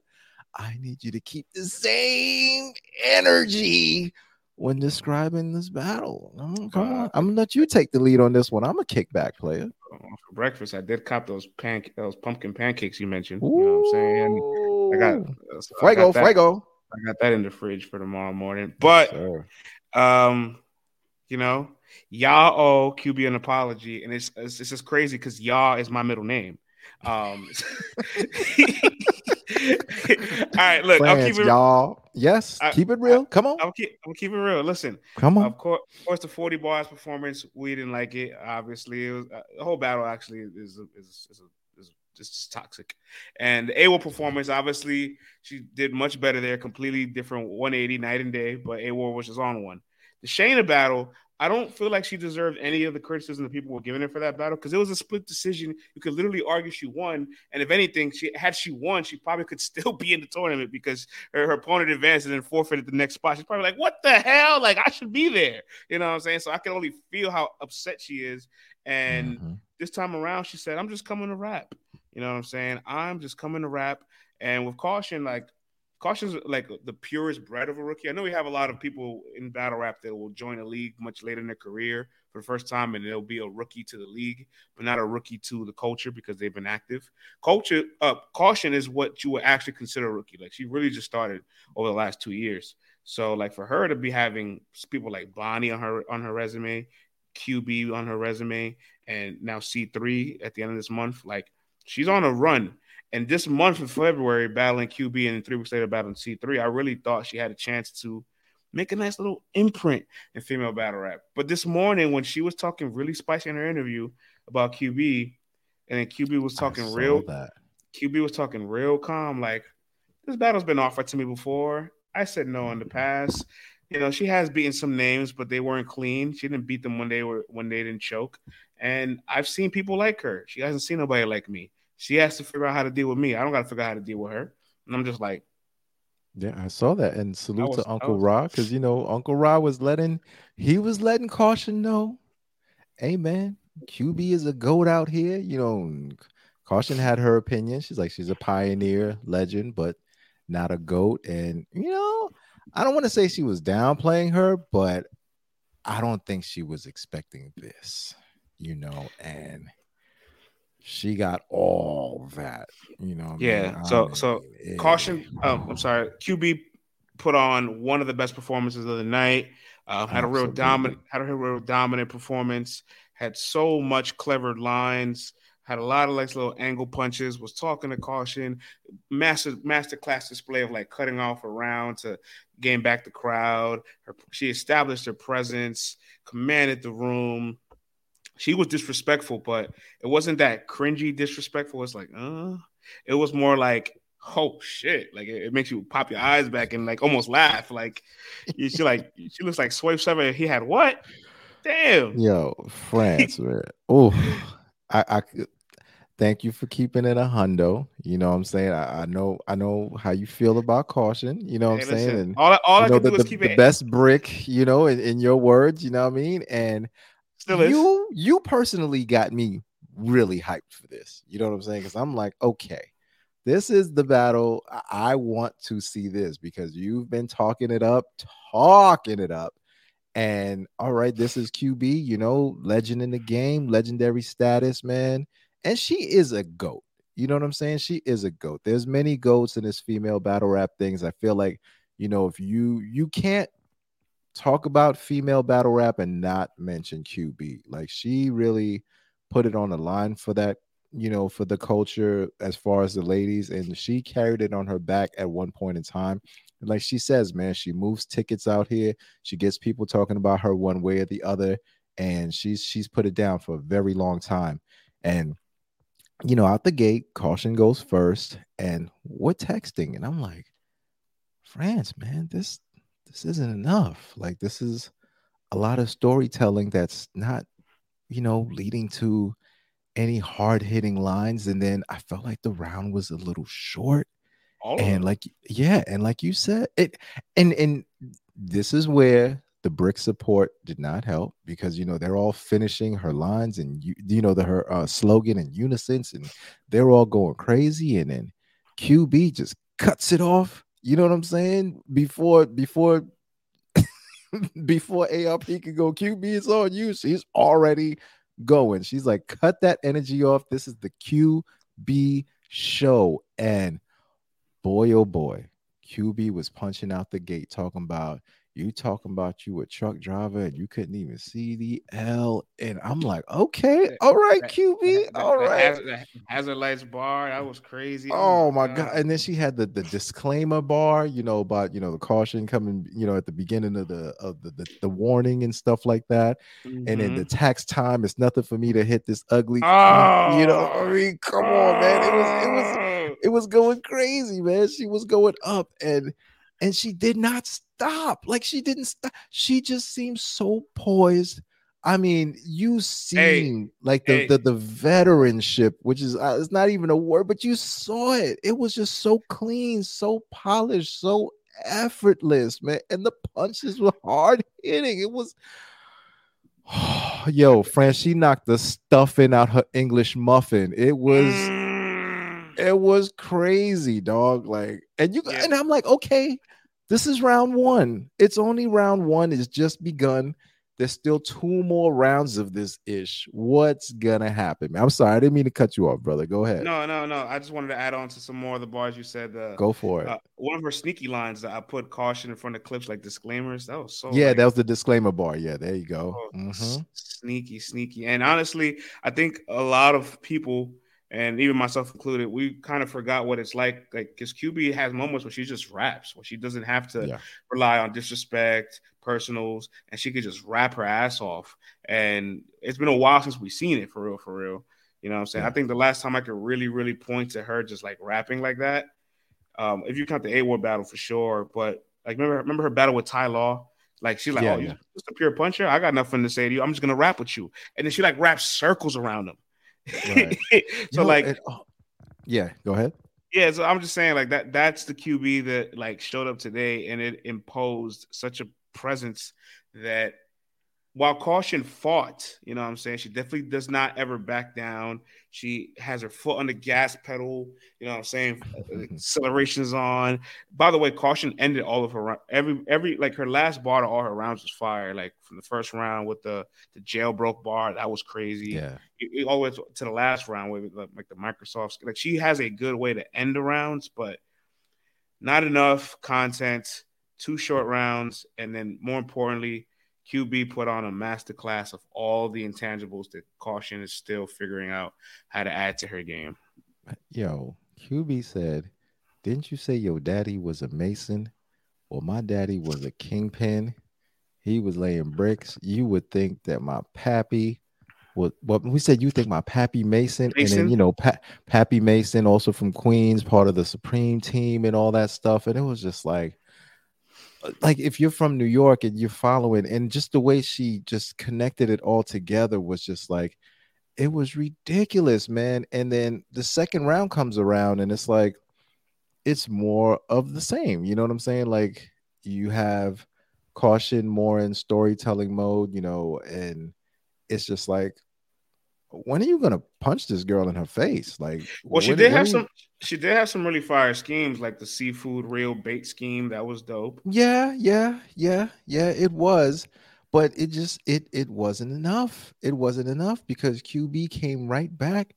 I need you to keep the same energy when describing this battle. come on, I'm gonna let you take the lead on this one. I'm a kickback player. For breakfast, I did cop those pan those pumpkin pancakes you mentioned. Ooh. You know what I'm saying? I got so fuego, I got that, fuego. I got that in the fridge for tomorrow morning. But yes, um, you know, y'all owe QB an apology, and it's it's, it's just crazy because y'all is my middle name. Um, All right, look, Plans, I'll keep it y'all. Yes, I, keep it real. Come on, I'll keep, I'll keep it real. Listen, come on. Of course, of course, the forty bars performance, we didn't like it. Obviously, it was uh, the whole battle. Actually, is is is, is, is just toxic. And the AWOL performance, obviously, she did much better there. Completely different 180 night and day, but AWOL was just on one. The Shayna battle, I don't feel like she deserved any of the criticism that people were giving her for that battle because it was a split decision. You could literally argue she won, and if anything, she had she won, she probably could still be in the tournament because her, her opponent advanced and then forfeited the next spot. She's probably like, "What the hell? Like I should be there." You know what I'm saying? So I can only feel how upset she is. And mm-hmm. this time around, she said, "I'm just coming to rap." You know what I'm saying? I'm just coming to rap. And with caution, like Caution's like the purest bred of a rookie. I know we have a lot of people in battle rap that will join a league much later in their career for the first time, and they'll be a rookie to the league, but not a rookie to the culture because they've been active. Culture, uh, caution is what you would actually consider a rookie. Like she really just started over the last two years. So like for her to be having people like Bonnie on her on her resume, QB on her resume, and now C3 at the end of this month, like she's on a run and this month of February, battling QB and three weeks later battling C3, I really thought she had a chance to make a nice little imprint in female battle rap. But this morning, when she was talking really spicy in her interview about QB, and then QB was talking real, that. QB was talking real calm, like this battle's been offered to me before. I said no in the mm-hmm. past. You know, she has beaten some names, but they weren't clean. She didn't beat them when they were when they didn't choke. And I've seen people like her. She hasn't seen nobody like me. She has to figure out how to deal with me. I don't got to figure out how to deal with her. And I'm just like, Yeah, I saw that. And salute was- to Uncle was- Ra, because you know, Uncle Ra was letting he was letting caution know. Hey man, QB is a goat out here. You know, caution had her opinion. She's like, she's a pioneer, legend, but not a goat. And you know, I don't want to say she was downplaying her, but I don't think she was expecting this, you know, and she got all that, you know. I? Yeah, I so- so, mean, it- Caution. Um, I'm sorry. QB put on one of the best performances of the night. Uh, had a real dominant, had a real dominant performance. Had so much clever lines. Had a lot of like little angle punches. Was talking to caution. Master master class display of like cutting off around to gain back the crowd. Her, she established her presence, commanded the room. She was disrespectful, but it wasn't that cringy disrespectful. It's like, uh, it was more like, oh shit, like it, it makes you pop your eyes back and like almost laugh. Like she like she looks like Swave Sevah. He had what? Damn. Yo, France, man. Oh, I, I thank you for keeping it a hundo. You know what I'm saying? I, I know I know how you feel about caution, you know what Hey, I'm saying? And all, all I know, can the, do is the- keep the it. best brick, you know, in, in your words, you know what I mean? And Still is. you you personally got me really hyped for this. You know what I'm saying? Because I'm like, okay, this is the battle. I, I want to see this because you've been talking it up, talking it up. And all right, this is QB, you know, legend in the game, legendary status, man. And she is a goat. You know what I'm saying? She is a goat. There's many goats in this female battle rap things. I feel like, you know, if you you can't talk about female battle rap and not mention QB. Like she really put it on the line for that, you know, for the culture as far as the ladies, and she carried it on her back at one point in time. Like she says, man, she moves tickets out here. She gets people talking about her one way or the other, and she's she's put it down for a very long time. And you know, out the gate, caution goes first, and we're texting, and I'm like, France, man, this this isn't enough. Like this is a lot of storytelling that's not, you know, leading to any hard hitting lines. And then I felt like the round was a little short. All And like, yeah, and like you said, it and and this is where the brick support did not help because you know they're all finishing her lines and you you know the her uh, slogan and unison and they're all going crazy and then QB just cuts it off. You know what I'm saying? Before before before ARP can go QB, it's on you. She's already going. She's like, cut that energy off. This is the QB show. And boy, oh boy, QB was punching out the gate talking about you talking about you a truck driver and you couldn't even see the L. And I'm like, okay, all right, QB, all right. right. hazard, hazard lights bar. That was crazy. Oh, oh my god! And then she had the the disclaimer bar, you know, about you know the caution coming, you know, at the beginning of the of the the, the warning and stuff like that. And then the mm-hmm. tax time it's nothing for me to hit this ugly, Oh, you know. I oh! mean, come on, man. It was it was oh! it was going crazy, man. She was going up and and she did not stop. Like she didn't stop. She just seemed so poised. I mean, you seen like the, hey. the the veteranship, which is uh, it's not even a word, but you saw it. It was just so clean, so polished, so effortless, man. And the punches were hard hitting. It was yo, Fran, she knocked the stuffing out her English muffin. It was Mm. it was crazy, dog. Like, and you Yeah. and I'm like, okay, this is round one. It's only round one. It's just begun. There's still two more rounds of this ish. What's gonna happen? I'm sorry, I didn't mean to cut you off, brother. Go ahead. No, no, no. I just wanted to add on to some more of the bars you said. Uh, Go for it. uh, one of her sneaky lines that I put caution in front of clips like disclaimers. That was so yeah, like, that was the disclaimer bar. Yeah, there you go. oh, Mhm. s- sneaky, sneaky. And honestly, I think a lot of people, and even myself included, we kind of forgot what it's like. Like, because QB has moments where she just raps, where she doesn't have to Yeah. rely on disrespect, personals, and she could just rap her ass off. And it's been a while since we've seen it for real, for real. You know what I'm saying? Yeah. I think the last time I could really, really point to her just like rapping like that, um, if you count the A War battle for sure, but like remember remember her battle with Ty Law? Like she's like, Yeah, Oh, yeah. you just a pure puncher? I got nothing to say to you. I'm just gonna rap with you. And then she like raps circles around him. Right. so like and- oh, yeah, go ahead. Yeah, so I'm just saying like that that's the QB that like showed up today and it imposed such a presence that while caution fought, you know what I'm saying? She definitely does not ever back down. She has her foot on the gas pedal, you know what I'm saying? Acceleration is on. By the way, caution ended all of her every every like her last bar to all her rounds was fire. Like from the first round with the the jailbroke bar, that was crazy. Yeah. It, way to the last round with like the Microsoft. Like she has a good way to end the rounds, but not enough content, two short rounds, and then more importantly, QB put on a masterclass of all the intangibles that Caution is still figuring out how to add to her game. Yo, QB said, Didn't you say your daddy was a mason? Well, my daddy was a kingpin. He was laying bricks. You would think that my pappy was well, we said you think my pappy Mason, Mason. and then you know pa- Pappy Mason, also from Queens, part of the Supreme team and all that stuff. And it was just like uh, like if you're from New York and you're following, and just the way she just connected it all together was just like it was ridiculous, man. And then the second round comes around, and it's like it's more of the same. You know what I'm saying? Like you have caution more in storytelling mode, you know, and it's just like when are you gonna punch this girl in her face? Like, well, she did have some. She did have some really fire schemes, like the seafood real bait scheme. That was dope. Yeah, yeah, yeah, yeah. It was, but it just it it wasn't enough. It wasn't enough because QB came right back,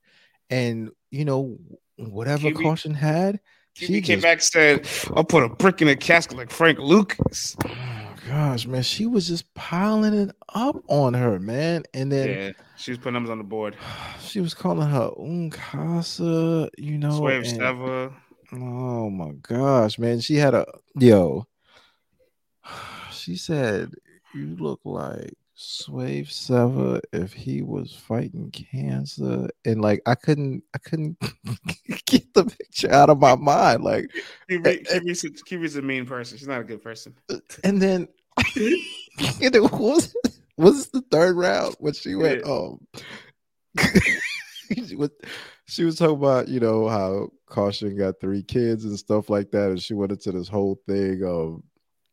and you know whatever QB, caution had. QB she came just, back said, "I'll put a brick in a casket like Frank Lucas." gosh, man, she was just piling it up on her, man. And then yeah, she was putting numbers on the board. She was calling her Uncasa, you know. Swave Sevah. Oh my gosh, man. She had a yo. She said, You look like Swave Sevah if he was fighting cancer. And like I couldn't I couldn't get the picture out of my mind. Like QB's a mean person. She's not a good person. And then and it was was the third round when she went yeah. um she, was, she was talking about you know how caution got three kids and stuff like that and she went into this whole thing of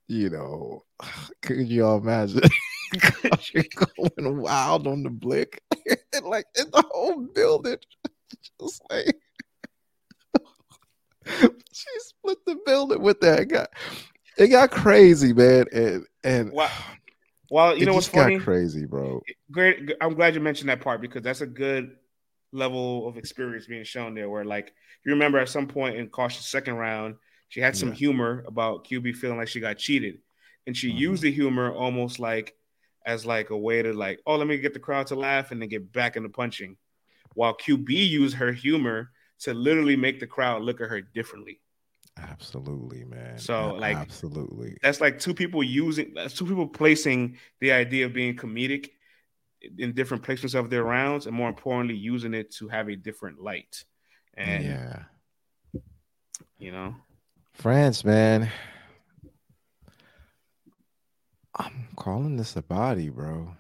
you know could you all imagine caution going wild on the blick and like in the whole building just like she split the building with that guy it got crazy, man. And and well, well you know what's funny? crazy, bro. Great. I'm glad you mentioned that part because that's a good level of experience being shown there. Where like you remember at some point in Caution's second round, she had some yeah. humor about QB feeling like she got cheated, and she mm-hmm. used the humor almost like as like a way to like, oh, let me get the crowd to laugh and then get back into punching. While QB used her humor to literally make the crowd look at her differently. Absolutely, man. So like absolutely. That's like two people using that's two people placing the idea of being comedic in different placements of their rounds and more importantly using it to have a different light. And yeah. You know. France, man. I'm calling this a body, bro.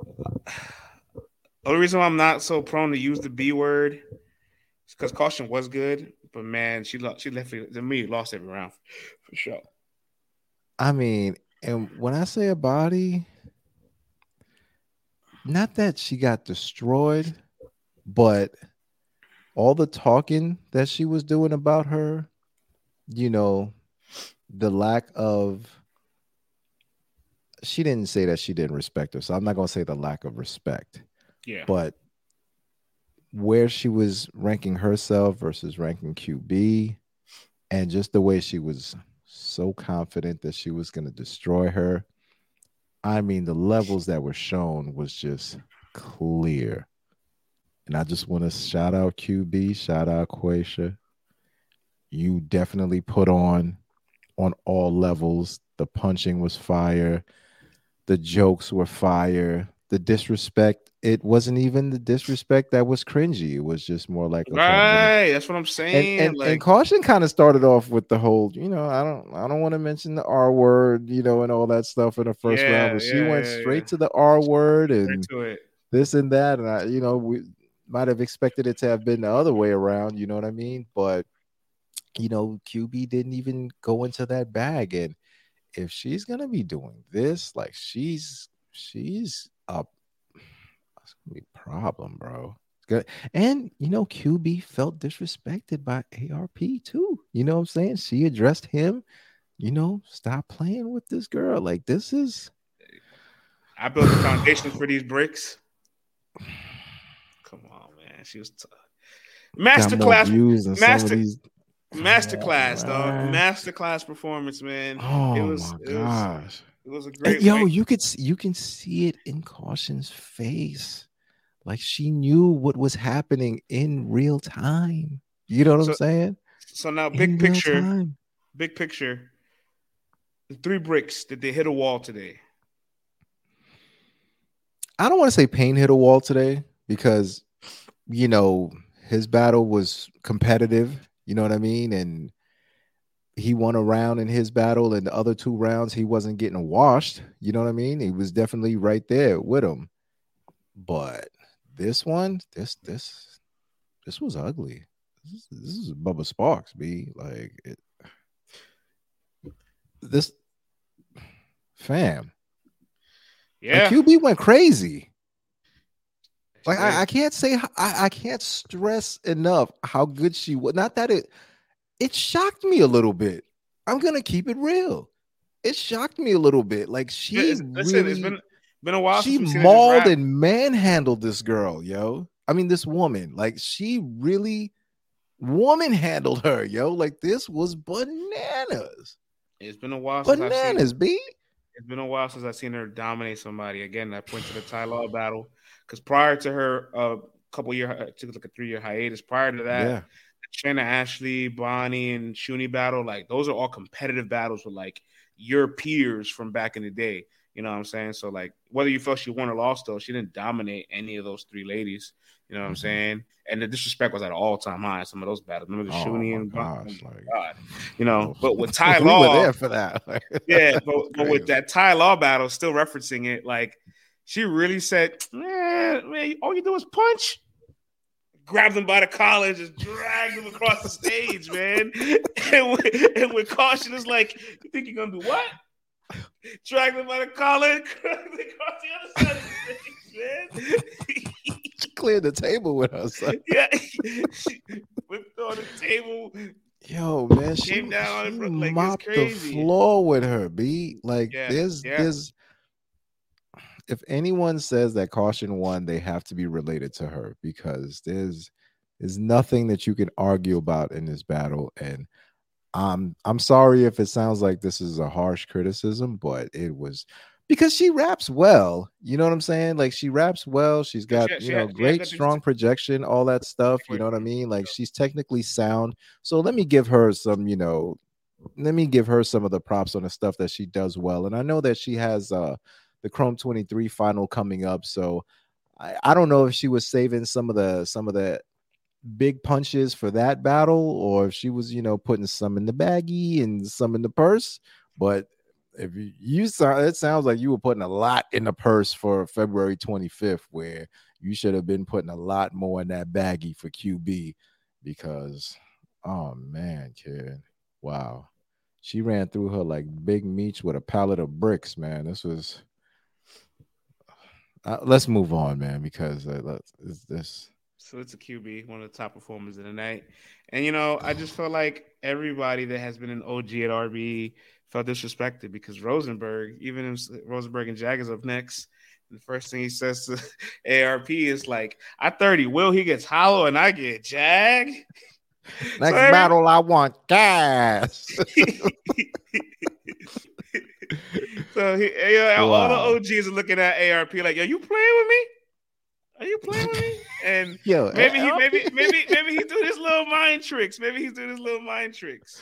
The only reason why I'm not so prone to use the B word is because caution was good, but man, she lost. She left to me lost every round for sure. I mean, and when I say a body, not that she got destroyed, but all the talking that she was doing about her, you know, the lack of she didn't say that she didn't respect her. So I'm not going to say the lack of respect. Yeah. But where she was ranking herself versus ranking QB, and just the way she was so confident that she was going to destroy her. I mean, the levels that were shown was just clear. And I just want to shout out QB, shout out Quasia. You definitely put on on all levels. The punching was fire. The jokes were fire the disrespect it wasn't even the disrespect that was cringy it was just more like right that's what i'm saying and, and, like, and caution kind of started off with the whole you know i don't i don't want to mention the r word you know and all that stuff in the first yeah, round but yeah, she went yeah, straight to the r word and this and that and i you know we might have expected it to have been the other way around. You know what I mean? But you know, QB didn't even go into that bag, and if she's gonna be doing this, like she's she's up, that's gonna be a problem, bro. Good. And you know, QB felt disrespected by ARP too. You know what I'm saying? She addressed him, you know, stop playing with this girl. Like this is I built the foundation for these bricks. Come on, man. She was t- masterclass. Master, Masterclass, dog. Masterclass performance, man. Oh it was, my gosh. It was, it was a great. yo, you could you can see it in Caution's face. Like she knew what was happening in real time. You know what so, I'm saying? So now, big in picture, big picture. The three bricks did they hit a wall today? I don't want to say Payne hit a wall today because you know his battle was competitive. You know what I mean? And he won a round in his battle, and the other two rounds he wasn't getting washed. You know what I mean? He was definitely right there with him. But this one, this this this was ugly. This is, this is Bubba Sparks, B. Like it. This fam. Yeah, like QB went crazy. Like I, I, can't say I, I can't stress enough how good she was. Not that it it shocked me a little bit. I'm gonna keep it real. It shocked me a little bit. Like she listen, really, it's been been a while. She mauled and manhandled this girl, yo. I mean, this woman. Like she really woman handled her, yo. Like this was bananas. It's been a while. Bananas, B. It's been a while since I've seen her dominate somebody. Again, I point to the Ty Law battle because prior to her, a uh, couple year uh, took like a three year hiatus. Prior to that, yeah. Shanna Ashley, Bonnie, and Shuni battle, like those are all competitive battles with like your peers from back in the day. You know what I'm saying? So like whether you felt she won or lost, though, she didn't dominate any of those three ladies. You know what I'm mm-hmm. saying? And the disrespect was at an all time high. Some of those battles. Remember the oh, Shuni and gosh, oh like, God. You know, but with Ty Law, we were there for that. yeah, but, but with that Ty Law battle, still referencing it, like she really said, "Man, man, all you do is punch." grabbed him by the collar and just dragged him across the stage, man. And with, and with caution, it's like, you think you're gonna do what? Drag him by the collar and across the other side of the stage, man. she cleared the table with us. yeah, she whipped on the table. Yo, man, she came down she like, mopped the floor with her. B like yeah, there's yeah. there's if anyone says that caution won, they have to be related to her because there's there's nothing that you can argue about in this battle. And um, I'm sorry if it sounds like this is a harsh criticism, but it was because she raps well. You know what I'm saying? Like she raps well. She's got she, you know great strong projection, all that stuff. You know what I mean? Like she's technically sound. So let me give her some, you know, let me give her some of the props on the stuff that she does well. And I know that she has uh the Chrome 23 final coming up. So I, I don't know if she was saving some of the some of the big punches for that battle or if she was, you know, putting some in the baggie and some in the purse. But if you, you sound it sounds like you were putting a lot in the purse for February 25th, where you should have been putting a lot more in that baggie for QB because oh man, kid. Wow. She ran through her like big meats with a pallet of bricks, man. This was uh, let's move on, man, because uh, let's, this. So it's a QB, one of the top performers of the night. And, you know, I just felt like everybody that has been an OG at RB felt disrespected because Rosenberg, even if Rosenberg and Jag is up next, the first thing he says to ARP is like, I 30, Will he gets hollow and I get Jag. Next so battle, I want gas. so he, wow. all the OGs are looking at ARP like, "Yo, you playing with me? Are you playing with me?" And Yo, maybe he, maybe, maybe, maybe he's doing his little mind tricks. Maybe he's doing his little mind tricks.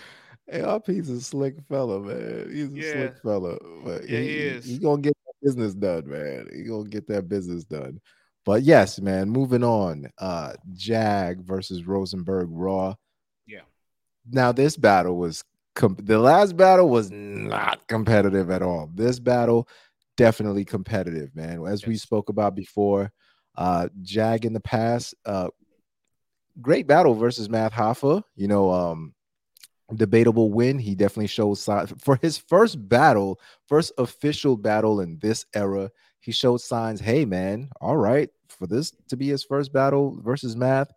ARP's a slick fella, man. He's a yeah. slick fella. But yeah, he, he is. He's gonna get that business done, man. He's gonna get that business done. But yes, man, moving on. Uh Jag versus Rosenberg Raw. Yeah. Now this battle was com- the last battle was not competitive at all. This battle definitely competitive, man. As yes. we spoke about before, Uh, Jag in the past, uh, great battle versus Math Hoffa. You know, um, debatable win. He definitely showed signs for his first battle, first official battle in this era. He showed signs. Hey, man, all right, for this to be his first battle versus Math,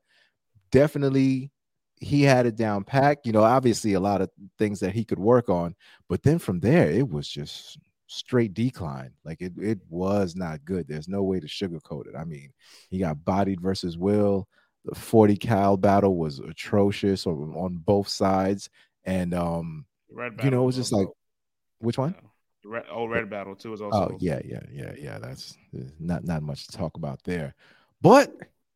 definitely he had it down packed. You know, obviously a lot of things that he could work on, but then from there it was just straight decline. Like it, it was not good. There's no way to sugarcoat it. I mean, he got bodied versus Will. The 40 cal battle was atrocious on, on both sides. And um, you know, it was just like which one? Red, oh, red battle too is oh, also. Oh yeah, yeah, yeah, yeah. That's not not much to talk about there, but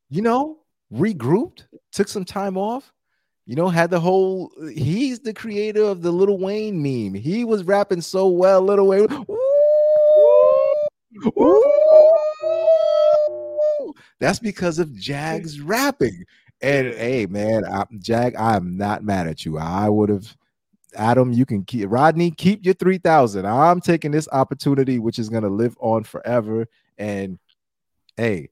you know, regrouped, took some time off, you know, had the whole. He's the creator of the Little Wayne meme. He was rapping so well, Little Wayne. That's because of Jag's rapping. And hey, man, I, Jag, I'm not mad at you. I would have, Adam. You can keep Rodney. Keep your three thousand. I'm taking this opportunity, which is gonna live on forever. And hey,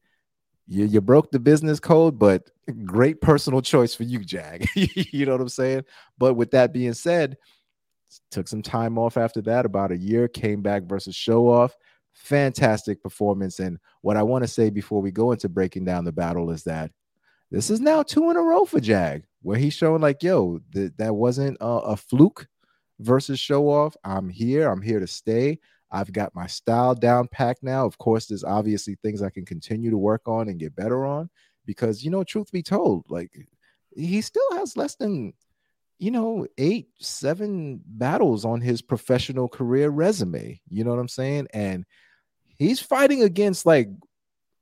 you, you broke the business code, but great personal choice for you, Jag. you know what I'm saying? But with that being said, took some time off after that, about a year, came back versus show off. Fantastic performance. And what I want to say before we go into breaking down the battle is that this is now two in a row for Jag, where he's showing like, yo, th- that wasn't a, a fluke versus show off. I'm here. I'm here to stay. I've got my style down packed now. Of course, there's obviously things I can continue to work on and get better on because, you know, truth be told, like he still has less than, you know, eight, seven battles on his professional career resume. You know what I'm saying? And he's fighting against like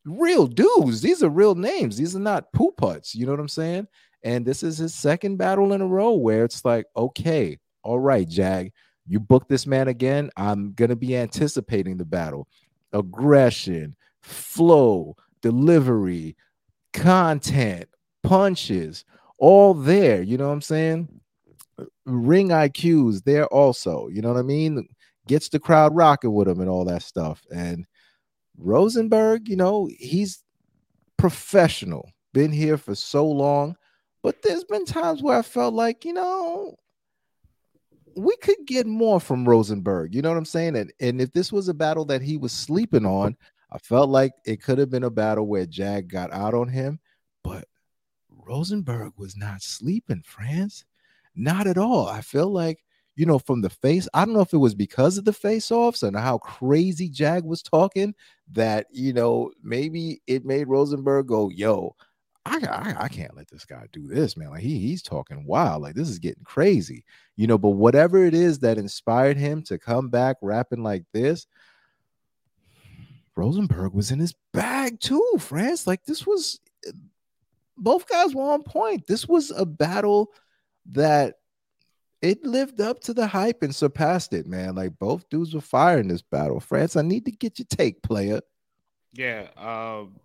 real dudes. These are real names. These are not poo putts. You know what I'm saying? And this is his second battle in a row where it's like, okay, all right, Jag you book this man again, I'm going to be anticipating the battle. Aggression, flow, delivery, content, punches, all there. You know what I'm saying? Ring IQs there also. You know what I mean? Gets the crowd rocking with him and all that stuff. And Rosenberg, you know, he's professional, been here for so long. But there's been times where I felt like, you know, we could get more from Rosenberg. You know what I'm saying? And, and if this was a battle that he was sleeping on, I felt like it could have been a battle where Jag got out on him, but Rosenberg was not sleeping, France. Not at all. I feel like, you know, from the face, I don't know if it was because of the face offs and how crazy Jag was talking that, you know, maybe it made Rosenberg go, yo, I, I, I can't let this guy do this, man. Like he he's talking wild. Like this is getting crazy, you know. But whatever it is that inspired him to come back rapping like this, Rosenberg was in his bag too, France. Like this was both guys were on point. This was a battle that it lived up to the hype and surpassed it, man. Like both dudes were firing this battle. France, I need to get your take, player. Yeah, um,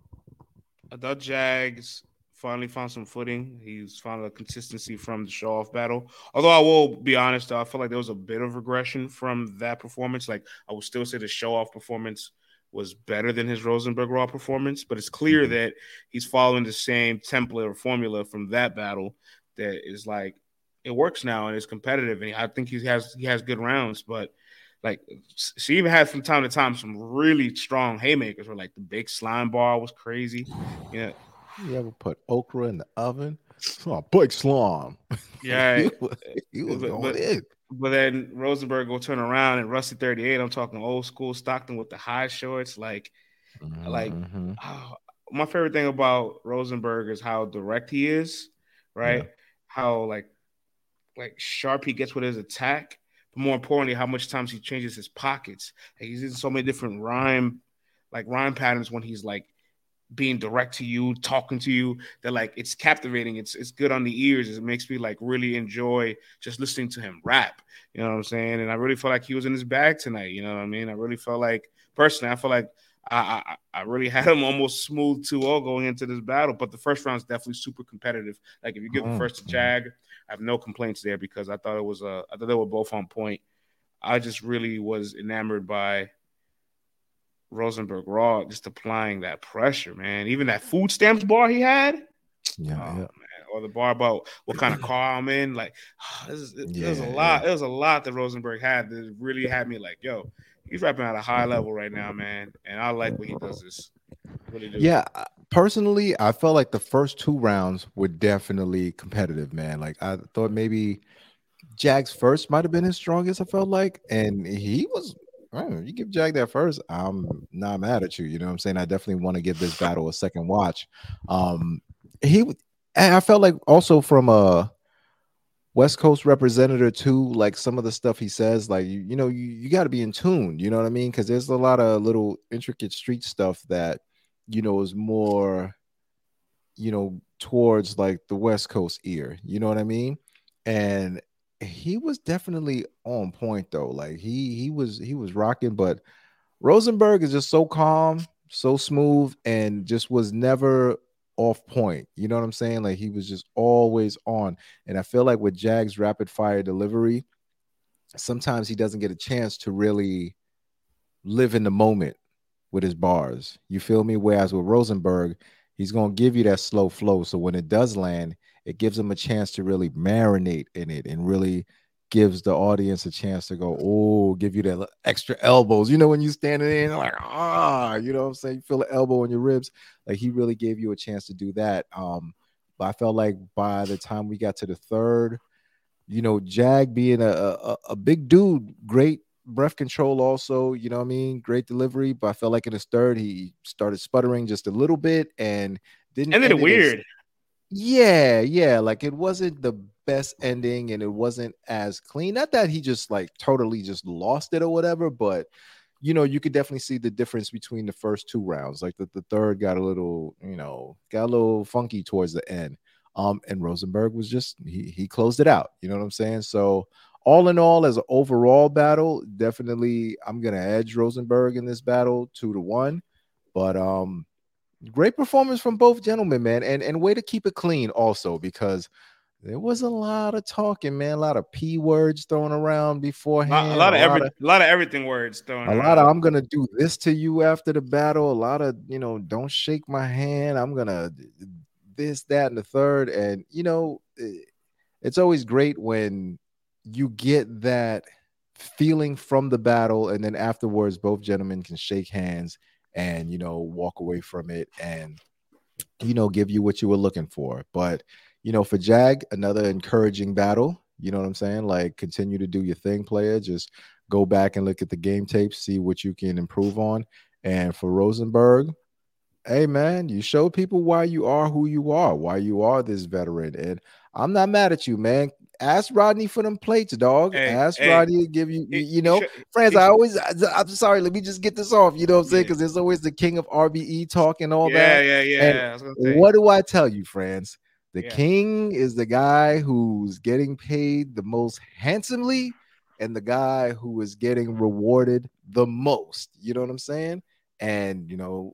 Thought Jags finally found some footing. He's found a consistency from the show off battle. Although I will be honest, though, I feel like there was a bit of regression from that performance. Like I would still say the show off performance was better than his Rosenberg Raw performance, but it's clear mm-hmm. that he's following the same template or formula from that battle that is like it works now and it's competitive. And I think he has he has good rounds, but like she even had from time to time some really strong haymakers where like the big slime ball was crazy. You know, you ever put okra in the oven? Oh, big slime. Yeah, he was, he was but, going but, in. But then Rosenberg will turn around and Rusty 38. I'm talking old school Stockton with the high shorts. Like, mm-hmm. like oh, my favorite thing about Rosenberg is how direct he is, right? Yeah. How like like sharp he gets with his attack, but more importantly, how much times he changes his pockets. Like, he's in so many different rhyme, like rhyme patterns when he's like being direct to you, talking to you, that like it's captivating. It's it's good on the ears. It makes me like really enjoy just listening to him rap. You know what I'm saying? And I really felt like he was in his bag tonight. You know what I mean? I really felt like personally, I feel like I I, I really had him almost smooth 2-0 going into this battle. But the first round is definitely super competitive. Like if you give the oh, first to. Jag, I have no complaints there because I thought it was uh I thought they were both on point. I just really was enamored by Rosenberg Raw just applying that pressure, man. Even that food stamps bar he had. Yeah, oh, yeah. Or the bar about what kind of car I'm in. Like, oh, this is, yeah, there's a lot. Yeah. There's a lot that Rosenberg had that really had me like, yo, he's rapping at a high level right now, man. And I like when he does this. Really do. Yeah, personally, I felt like the first two rounds were definitely competitive, man. Like I thought maybe Jag's first might have been his strongest. I felt like, and he was. you give Jag that first, I'm not mad at you. You know what I'm saying? I definitely want to give this battle a second watch. Um, he, and I felt like also from a West Coast representative too, like some of the stuff he says, like you, you know, you, you got to be in tune. You know what I mean? Because there's a lot of little intricate street stuff that you know is more, you know, towards like the West Coast ear. You know what I mean? And he was definitely on point though. Like he he was he was rocking, but Rosenberg is just so calm, so smooth, and just was never off point. You know what I'm saying? Like he was just always on. And I feel like with Jag's rapid fire delivery, sometimes he doesn't get a chance to really live in the moment with his bars. You feel me? Whereas with Rosenberg, he's gonna give you that slow flow. So when it does land, it gives him a chance to really marinate in it and really gives the audience a chance to go, oh, give you that extra elbows. You know, when you standing in, like, ah, you know what I'm saying? You feel the elbow in your ribs. Like he really gave you a chance to do that. Um, but I felt like by the time we got to the third, you know, Jag being a, a, a big dude, great breath control also, you know what I mean? Great delivery. But I felt like in his third, he started sputtering just a little bit and didn't ended it weird. Yeah, yeah. Like it wasn't the best ending and it wasn't as clean. Not that he just like totally just lost it or whatever, but you know, you could definitely see the difference between the first two rounds. Like the, the third got a little, you know, got a little funky towards the end. Um, and Rosenberg was just he he closed it out. You know what I'm saying? So all in all, as an overall battle, definitely I'm gonna edge Rosenberg in this battle two to one. But um great performance from both gentlemen, man, and and way to keep it clean also because there was a lot of talking, man. A lot of p words thrown around beforehand. A lot, a lot of every, a lot of everything words thrown. A around. lot of I'm gonna do this to you after the battle. A lot of you know, don't shake my hand. I'm gonna this, that, and the third. And you know, eh, it's always great when you get that feeling from the battle, and then afterwards, both gentlemen can shake hands and you know walk away from it and you know give you what you were looking for but you know for jag another encouraging battle you know what i'm saying like continue to do your thing player just go back and look at the game tapes see what you can improve on and for rosenberg hey man you show people why you are who you are why you are this veteran and i'm not mad at you man Ask Rodney for them plates, dog. Hey, Ask hey, Rodney to give you, you know, friends. I always, I'm sorry. Let me just get this off. You know what I'm saying? Because yeah. there's always the king of RBE talk and all yeah, that. Yeah, yeah, yeah. What do I tell you, friends? The yeah. king is the guy who's getting paid the most handsomely, and the guy who is getting rewarded the most. You know what I'm saying? And you know,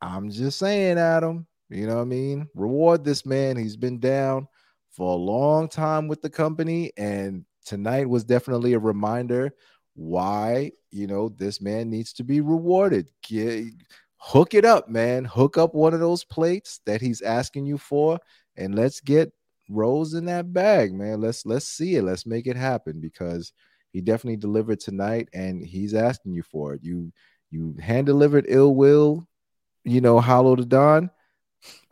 I'm just saying, Adam. You know what I mean? Reward this man. He's been down for a long time with the company. And tonight was definitely a reminder why, you know, this man needs to be rewarded. Get, hook it up, man. Hook up one of those plates that he's asking you for, and let's get Rose in that bag, man. Let's let's see it. Let's make it happen because he definitely delivered tonight, and he's asking you for it. You you hand delivered ill will, you know, hollow to Don.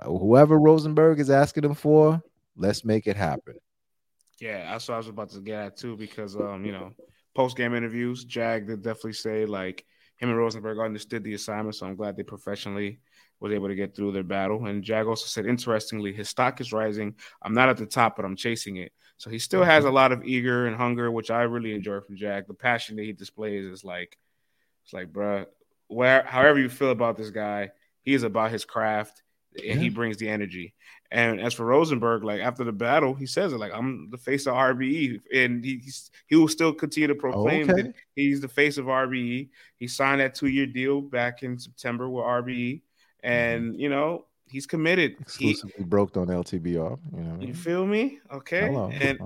Whoever Rosenberg is asking him for, Let's make it happen. Yeah, that's what I was about to get at too, because um, you know, post game interviews, Jag did definitely say like him and Rosenberg understood the assignment, so I'm glad they professionally was able to get through their battle. And Jag also said, interestingly, his stock is rising. I'm not at the top, but I'm chasing it. So he still has a lot of eager and hunger, which I really enjoy from Jag. The passion that he displays is like, it's like, bruh, where however you feel about this guy, he's about his craft and yeah. he brings the energy. And as for Rosenberg, like after the battle, he says it like I'm the face of RBE, and he he will still continue to proclaim okay. that he's the face of RBE. He signed that two year deal back in September with RBE, and mm-hmm. you know he's committed. Exclusively he, broke on LTBR. You know, you feel me? Okay, Hello. and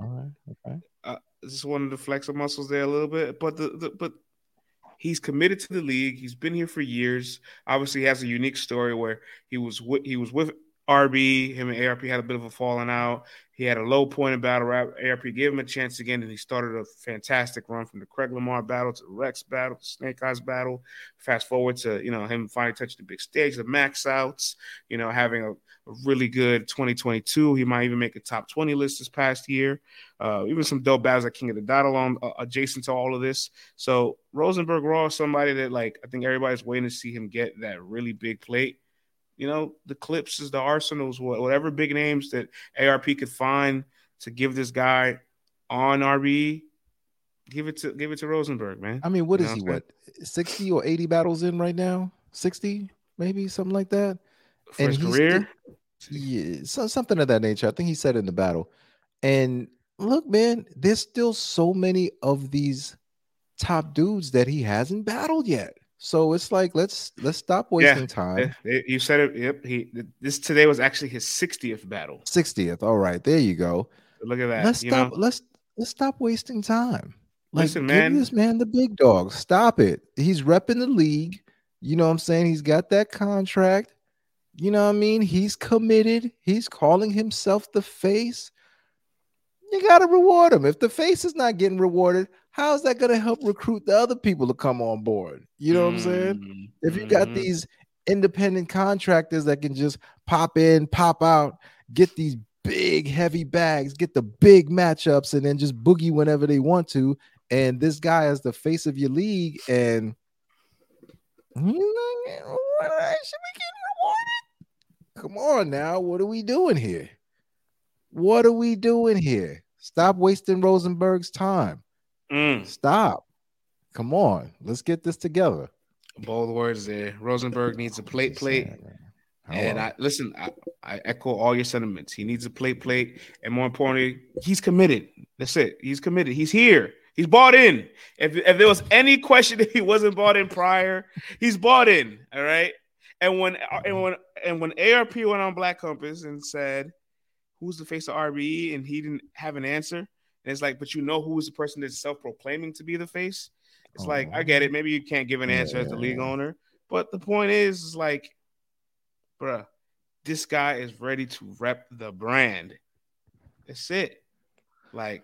okay. Uh, this is one of the muscles there a little bit, but the, the but He's committed to the league. He's been here for years. Obviously, he has a unique story where he was with, he was with RB. Him and ARP had a bit of a falling out. He had a low point in battle rap. ARP gave him a chance again, and he started a fantastic run from the Craig Lamar battle to the Rex battle to Snake Eyes battle. Fast forward to you know him finally touching the big stage, the max outs. You know, having a, a really good 2022. He might even make a top 20 list this past year. Uh, even some dope battles like King of the Dot along uh, adjacent to all of this. So Rosenberg Raw is somebody that like I think everybody's waiting to see him get that really big plate you know, the Clipses, the Arsonals, whatever big names that ARP could find to give this guy on RB, give it to give it to Rosenberg, man. I mean, what you is he? What sixty or eighty battles in right now? Sixty, maybe something like that. For and his career, yeah, so, something of that nature. I think he said in the battle. And look, man, there's still so many of these top dudes that he hasn't battled yet. So it's like let's let's stop wasting yeah, time. Eh, eh, you said it. Yep. He this today was actually his 60th battle. 60th. All right, there you go. Look at that. Let's stop. Know? Let's let's stop wasting time. Like, Listen, man. Give this man the big dog. Stop it. He's repping the league. You know what I'm saying? He's got that contract. You know what I mean? He's committed. He's calling himself the face. You got to reward them. If the face is not getting rewarded, how's that going to help recruit the other people to come on board? You know what I'm saying? Mm-hmm. If you got mm-hmm. these independent contractors that can just pop in, pop out, get these big heavy bags, get the big matchups, and then just boogie whenever they want to. And this guy is the face of your league, and he's not getting rewarded. Should be getting rewarded. Come on now, what are we doing here? What are we doing here? Stop wasting Rosenberg's time. Mm. Stop. Come on. Let's get this together. Bold words there. Rosenberg needs a plate plate. And I listen, I, I, echo all your sentiments. He needs a plate plate. And more importantly, he's committed. That's it. He's committed. He's here. He's bought in. If, if there was any question that he wasn't bought in prior, he's bought in. All right. And when and when and when ARP went on Black Compass and said, Who's the face of RBE? And he didn't have an answer. And it's like, but you know who is the person that's self-proclaiming to be the face? It's oh. like, I get it. Oh. Maybe you can't give an answer yeah. as the league owner, but the point is, is like, bruh, this guy is ready to rep the brand. That's it. Like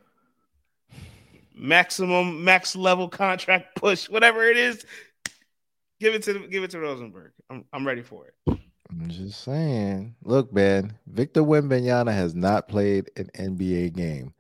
maximum max level contract push, whatever it is. Give it to give it to Rosenberg. I'm I'm ready for it. I'm just saying. Look, man, Victor Wembanyama has not played an NBA game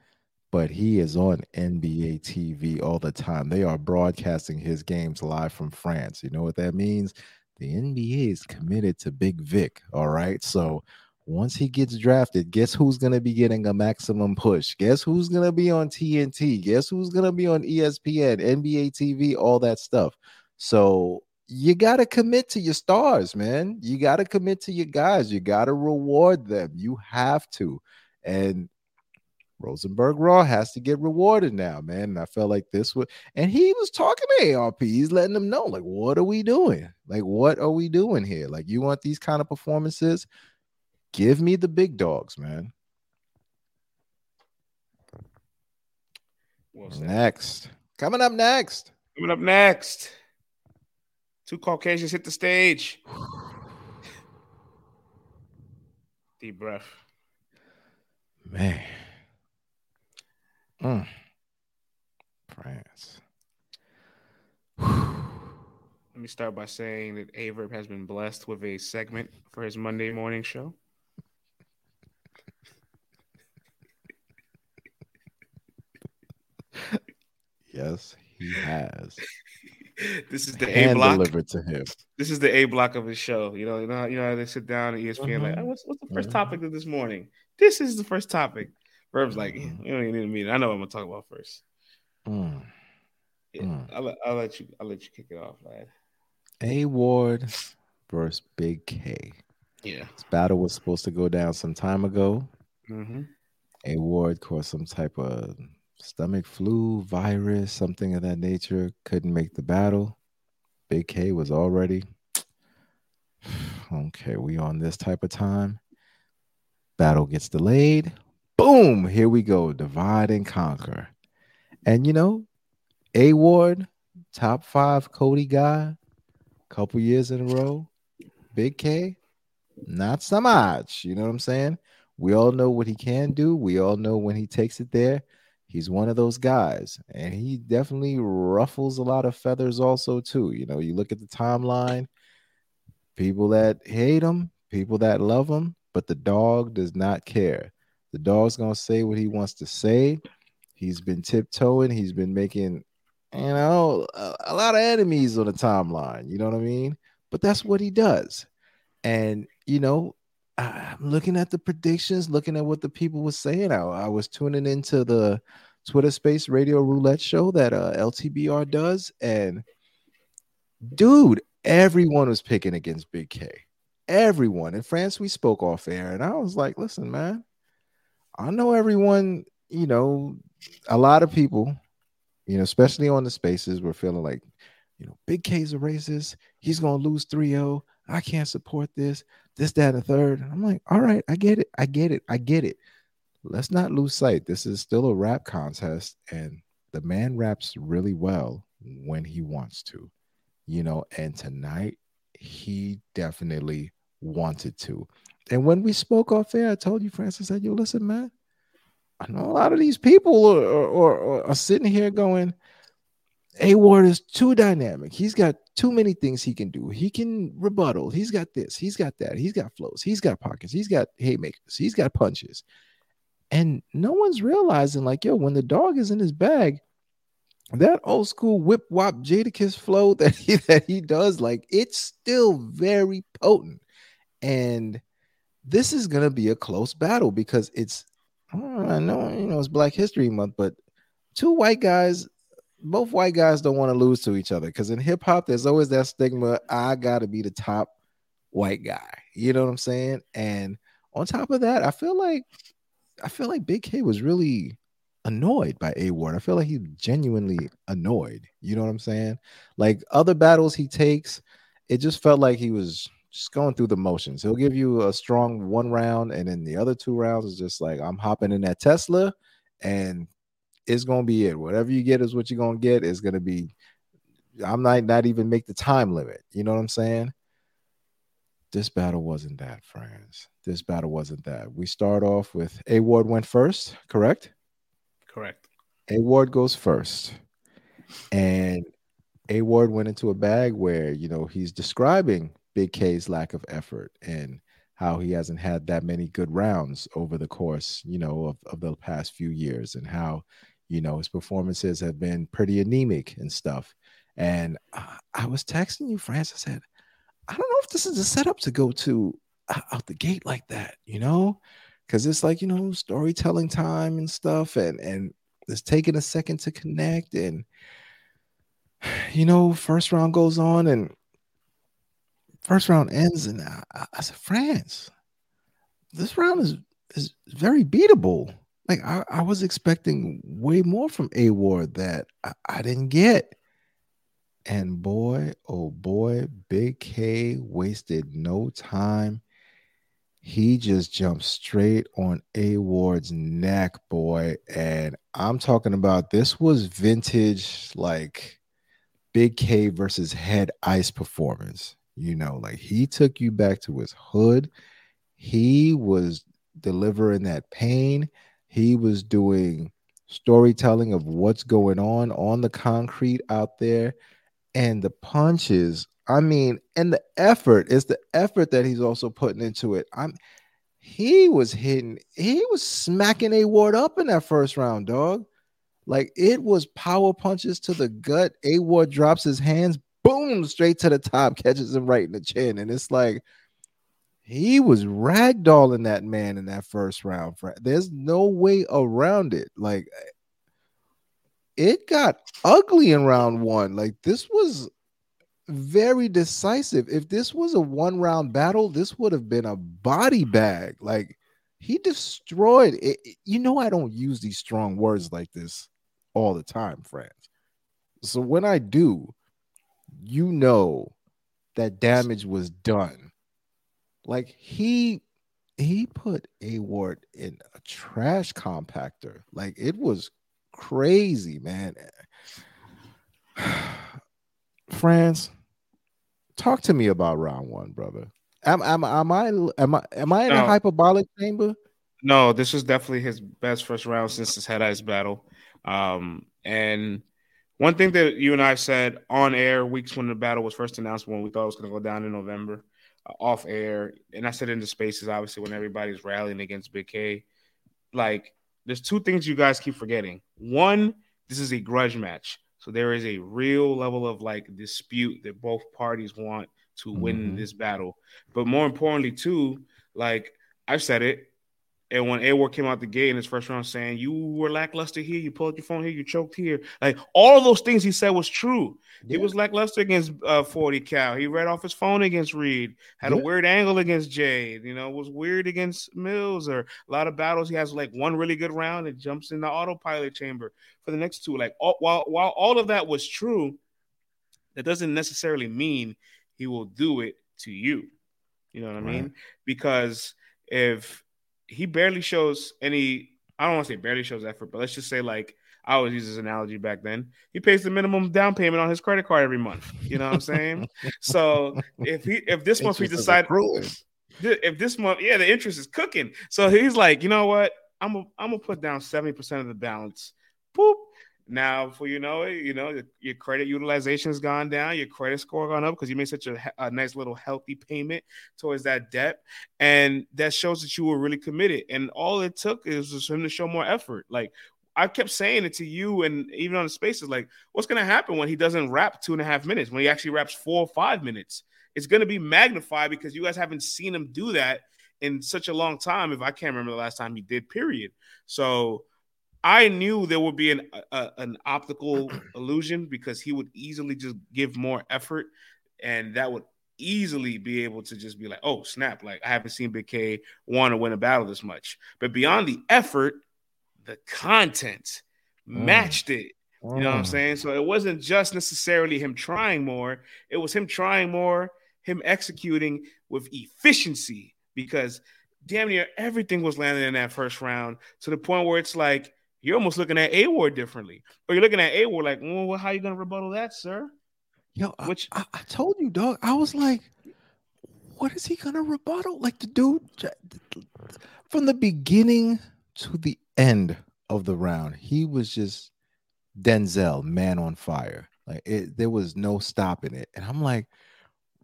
but he is on NBA TV all the time. They are broadcasting his games live from France. You know what that means? The NBA is committed to Big Vic. All right. So once he gets drafted, guess who's going to be getting a maximum push? Guess who's going to be on TNT? Guess who's going to be on ESPN, NBA TV, all that stuff. So you got to commit to your stars, man. You got to commit to your guys. You got to reward them. You have to. And Rosenberg Raw has to get rewarded now, man. And I felt like this would, and he was talking to ARP. He's letting them know, like, what are we doing? Like, what are we doing here? Like, you want these kind of performances? Give me the big dogs, man. What's next, coming up next. Coming up next. Two Caucasians hit the stage. Deep breath. Man. Mm. France. Let me start by saying that Averb has been blessed with a segment for his Monday morning show. yes, he has. this is the A block delivered to him. This is the A block of his show. You know, you know, you know, they sit down and ESPN mm-hmm. like, oh, what's what's the 1st mm-hmm. topic of this morning? This is the first topic. Verb's like, mm. you don't even need a meeting. I know what I'm gonna talk about first. Mm. Yeah, mm. I'll, I'll let you. I'll let you kick it off, lad. A Ward versus Big K. Yeah, this battle was supposed to go down some time ago. Mm-hmm. A Ward caught some type of stomach flu, virus, something of that nature. Couldn't make the battle. Big K was already okay. We on this type of time. Battle gets delayed boom, here we go, divide and conquer. And you know, A Ward top five Cody guy, couple years in a row. Big K, not so much. You know what I'm saying? We all know what he can do. We all know when he takes it there. He's one of those guys, and he definitely ruffles a lot of feathers, also too. You know, you look at the timeline, people that hate him, people that love him, but the dog does not care. The dog's gonna say what he wants to say. He's been tiptoeing. He's been making, you know, a, a lot of enemies on the timeline. You know what I mean? But that's what he does. And you know, I'm looking at the predictions, looking at what the people were saying. I, I was tuning into the Twitter Space Radio Roulette show that uh, LTBR does, and dude, everyone was picking against Big K. Everyone in France, we spoke off air, and I was like, "Listen, man, I know everyone. You know, a lot of people, you know, especially on the spaces, were feeling like, you know, Big K's a racist. He's gonna lose 3-0. I can't support this this, that, and the third. I'm like, all right, I get it. I get it. I get it. Let's not lose sight. This is still a rap contest, and the man raps really well when he wants to, you know. And tonight, he definitely wanted to. And when we spoke off air, I told you, Francis, I said, "You listen, man. I know a lot of these people are, are, are, are sitting here going, a Ward is too dynamic. He's got too many things he can do. He can rebuttal. He's got this. He's got that. He's got flows. He's got pockets. He's got haymakers. He's got punches. And no one's realizing, like, yo, when the dog is in his bag, that old school whip wop Jadakiss flow that he that he does, like, it's still very potent. And this is gonna be a close battle because it's I know you know it's Black History Month, but two white guys both white guys don't want to lose to each other because in hip hop, there's always that stigma. I gotta be the top white guy. You know what I'm saying? And on top of that, I feel like I feel like Big K was really annoyed by A Ward. I feel like he's genuinely annoyed. You know what I'm saying? Like other battles he takes, it just felt like he was just going through the motions. He'll give you a strong one round, and then the other two rounds is just like I'm hopping in that Tesla and it's gonna be it. Whatever you get is what you're gonna get. It's gonna be. I'm not not even make the time limit. You know what I'm saying? This battle wasn't that, friends. This battle wasn't that. We start off with A Ward went first, correct? Correct. A Ward goes first, and A Ward went into a bag where you know he's describing Big K's lack of effort and how he hasn't had that many good rounds over the course, you know, of, of the past few years, and how you know, his performances have been pretty anemic and stuff. And I was texting you, Francis. I said, I don't know if this is a setup to go to uh, out the gate like that, you know, because it's like you know storytelling time and stuff, and and it's taking a second to connect, and you know, first round goes on, and first round ends, and I, I said, France, this round is is very beatable like I, I was expecting way more from A Ward that I, I didn't get. And boy, oh boy, Big K wasted no time. He just jumped straight on A Ward's neck, boy. And I'm talking about this was vintage, like Big K versus Head Ice performance. You know, like he took you back to his hood. He was delivering that pain he was doing storytelling of what's going on on the concrete out there and the punches. I mean, and the effort is the effort that he's also putting into it. I'm he was hitting, he was smacking A Ward up in that first round, dog. Like it was power punches to the gut. A Ward drops his hands, boom, straight to the top, catches him right in the chin. And it's like, he was ragdolling that man in that first round. There's no way around it. Like eh, it got ugly in round one. Like this was very decisive. If this was a one round battle, this would have been a body bag. Like he destroyed it. You know, I don't use these strong words like this all the time, friends. So when I do, you know that damage was done like he he put A Ward in a trash compactor. Like it was crazy, man. France, talk to me about round one, brother. Am, am, am I am I am I in no. a hyperbolic chamber? No, this was definitely his best first round since his head ice battle. Um, and one thing that you and I said on air weeks when the battle was first announced, when we thought it was going to go down in November, off air, and I said in the spaces, obviously when everybody's rallying against Big K, like there's two things you guys keep forgetting. One, this is a grudge match. So there is a real level of like dispute that both parties want to win mm-hmm. this battle. But more importantly, too, like I've said it, and when A Ward came out the gate in his first round saying, You were lackluster here, you pulled your phone here, you choked here. Like all those things he said was true. Yeah. He was lackluster against uh, 40 Cal. He read off his phone against Reed, had yeah. a weird angle against Jade, you know, was weird against Mills, or a lot of battles. He has like one really good round and jumps in the autopilot chamber for the next two. Like all, while while all of that was true, that doesn't necessarily mean he will do it to you. You know what I mean? Right. Because if he barely shows any. I don't want to say barely shows effort, but let's just say like I always use this analogy back then. He pays the minimum down payment on his credit card every month. You know what I'm saying? so if he if this month he decides if this month, yeah, the interest is cooking. So he's like, you know what? I'm a, I'm gonna put down 70% of the balance. Boop. Now, for you know it, you know your credit utilization has gone down, your credit score gone up because you made such a, a, nice little healthy payment towards that debt, and that shows that you were really committed. And all it took is just him to show more effort. Like I kept saying it to you, and even on the spaces, like what's going to happen when he doesn't rap two and a half minutes? When he actually raps four or five minutes, it's going to be magnified because you guys haven't seen him do that in such a long time. If I can't remember the last time he did, period. So I knew there would be an a, an optical illusion because he would easily just give more effort, and that would easily be able to just be like, "Oh snap!" Like I haven't seen Big K want to win a battle this much. But beyond the effort, the content mm. matched it. You know what I'm mm. saying? So it wasn't just necessarily him trying more; it was him trying more, him executing with efficiency because damn near everything was landing in that first round to the point where it's like you're almost looking at A Ward differently, or you're looking at A Ward like, well, how are you gonna rebuttal that, sir? Yo, which I, I, told you, dog. I was like, what is he gonna rebuttal? Like the dude from the beginning to the end of the round, he was just Denzel, man on fire. Like it, there was no stopping it, and I'm like,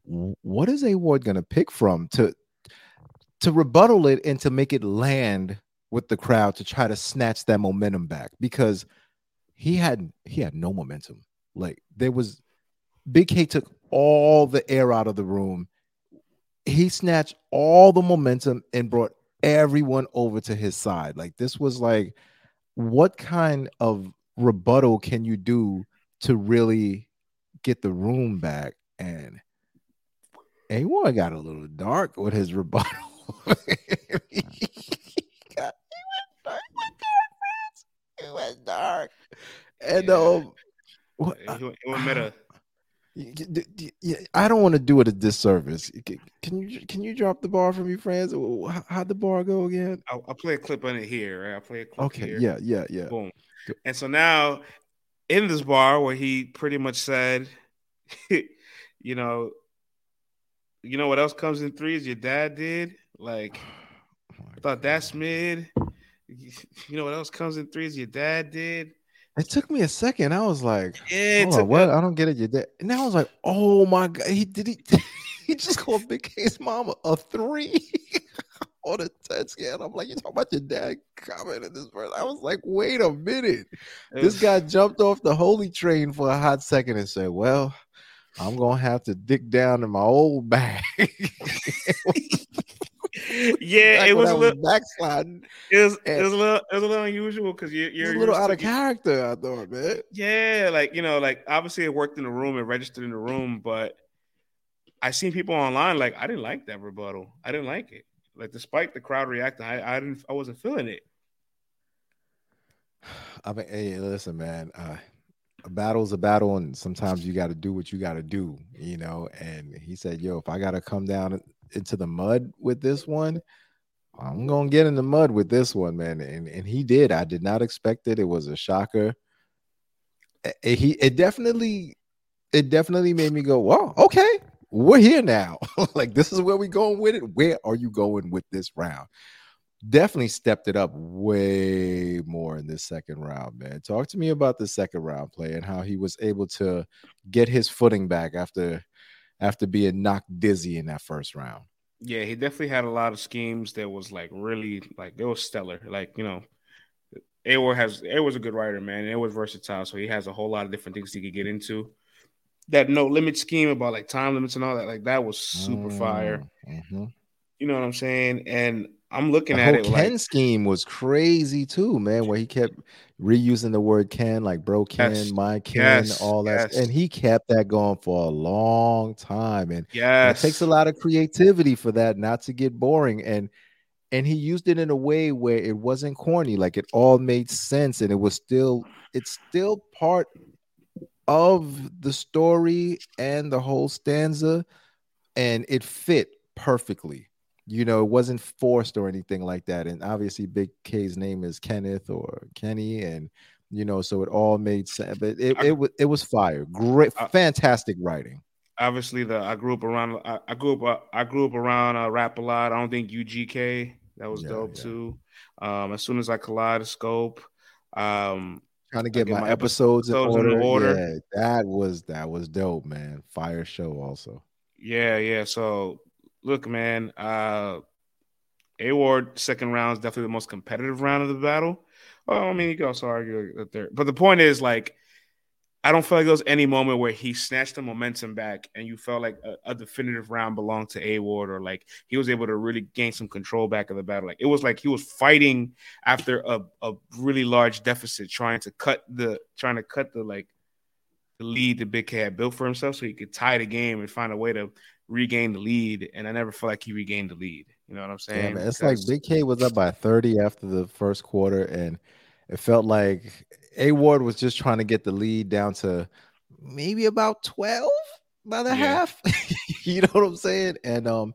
what is A Ward gonna pick from to to rebuttal it and to make it land with the crowd to try to snatch that momentum back because he had he had no momentum. Like there was Big K took all the air out of the room. He snatched all the momentum and brought everyone over to his side. Like this was like what kind of rebuttal can you do to really get the room back and A1 got a little dark with his rebuttal. it was dark. And yeah. um, what, it, it went meta. I don't want to do it a disservice. Can you can you drop the bar for me, friends? How'd the bar go again? I'll, I'll play a clip on it here. Right? I'll play a clip. Okay. Here. Yeah. Yeah. Yeah. Boom. And so now, in this bar where he pretty much said, you know, you know what else comes in threes? Your dad did. Like, oh I thought that's mid. You know what else comes in threes? Your dad did. It took me a second. I was like, yeah, what? I don't get it. Your dad. And I was like, oh my god, he did he. he just called Big K's mama a three on a touch scan. I'm like, you talking about your dad commenting this verse? I was like, wait a minute. This guy jumped off the holy train for a hot second and said, well, I'm gonna have to dig down in my old bag. Yeah, it was a little backsliding. It was it was a little it was a little unusual because you're you're a little out of character. I thought, man. Yeah, like you know, like obviously it worked in the room, it registered in the room, but I seen people online like I didn't like that rebuttal. I didn't like it. Like despite the crowd reacting, I, I didn't I wasn't feeling it. I mean, hey, listen, man. Uh, a battle's a battle, and sometimes you got to do what you got to do, you know. And he said, "Yo, if I got to come down into the mud with this one, I'm gonna get in the mud with this one, man. And and he did. I did not expect it. It was a shocker. It, he it definitely it definitely made me go, well, okay, we're here now. like this is where we going with it. Where are you going with this round? Definitely stepped it up way more in this second round, man. Talk to me about the second round play and how he was able to get his footing back after after being knocked dizzy in that first round. Yeah, he definitely had a lot of schemes that was like really like it was stellar. Like, you know, A Ward has was a good writer, man. It was versatile, so he has a whole lot of different things he could get into that no limit scheme about like time limits and all that, like that was super mm, fire. Mm-hmm. You know what I'm saying? And I'm looking the at it. Ken like, scheme was crazy too, man. Where he kept reusing the word can, like bro Ken, yes, my can, yes, all that, yes. and he kept that going for a long time. And yeah, it takes a lot of creativity for that not to get boring. And and he used it in a way where it wasn't corny, like it all made sense, and it was still it's still part of the story and the whole stanza, and it fit perfectly. You know, it wasn't forced or anything like that. And obviously, Big K's name is Kenneth or Kenny, and you know, so it all made sense. But it, it, it, it was fire. Great, fantastic writing. Obviously, the I grew up around. I, I grew up. I grew up around uh, rap a lot. I don't think UGK that was yeah, dope yeah. too. Um, as soon as I kaleidoscope, um, trying to get, my, my, episodes, episodes in, order. in, order. Yeah, that was that was dope, man. Fire show also. Yeah, yeah. So look, man, uh A Ward second round is definitely the most competitive round of the battle. Well, I mean, you can also argue that there, but the point is like I don't feel like there was any moment where he snatched the momentum back and you felt like a, a, definitive round belonged to A Ward or like he was able to really gain some control back of the battle. Like it was like he was fighting after a, a really large deficit, trying to cut the trying to cut the like the lead the Big had built for himself so he could tie the game and find a way to regain the lead. And I never felt like he regained the lead. You know what I'm saying? Yeah, it's because... like Big K was up by 30 after the first quarter and it felt like A Ward was just trying to get the lead down to maybe about 12 by the yeah. half. you know what I'm saying? And um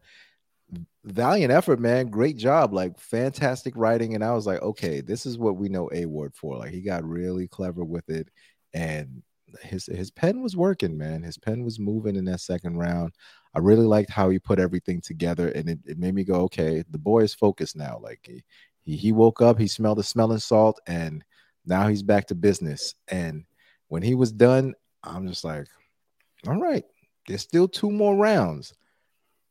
valiant effort, man. Great job. Like fantastic writing. And I was like, okay, this is what we know A Ward for. Like he got really clever with it. And his his pen was working, man. His pen was moving in that second round. I really liked how he put everything together, and it, it made me go, okay, the boy is focused now. Like he, he he woke up, he smelled the smelling salt, and now he's back to business. And when he was done, I'm just like, all right, there's still two more rounds.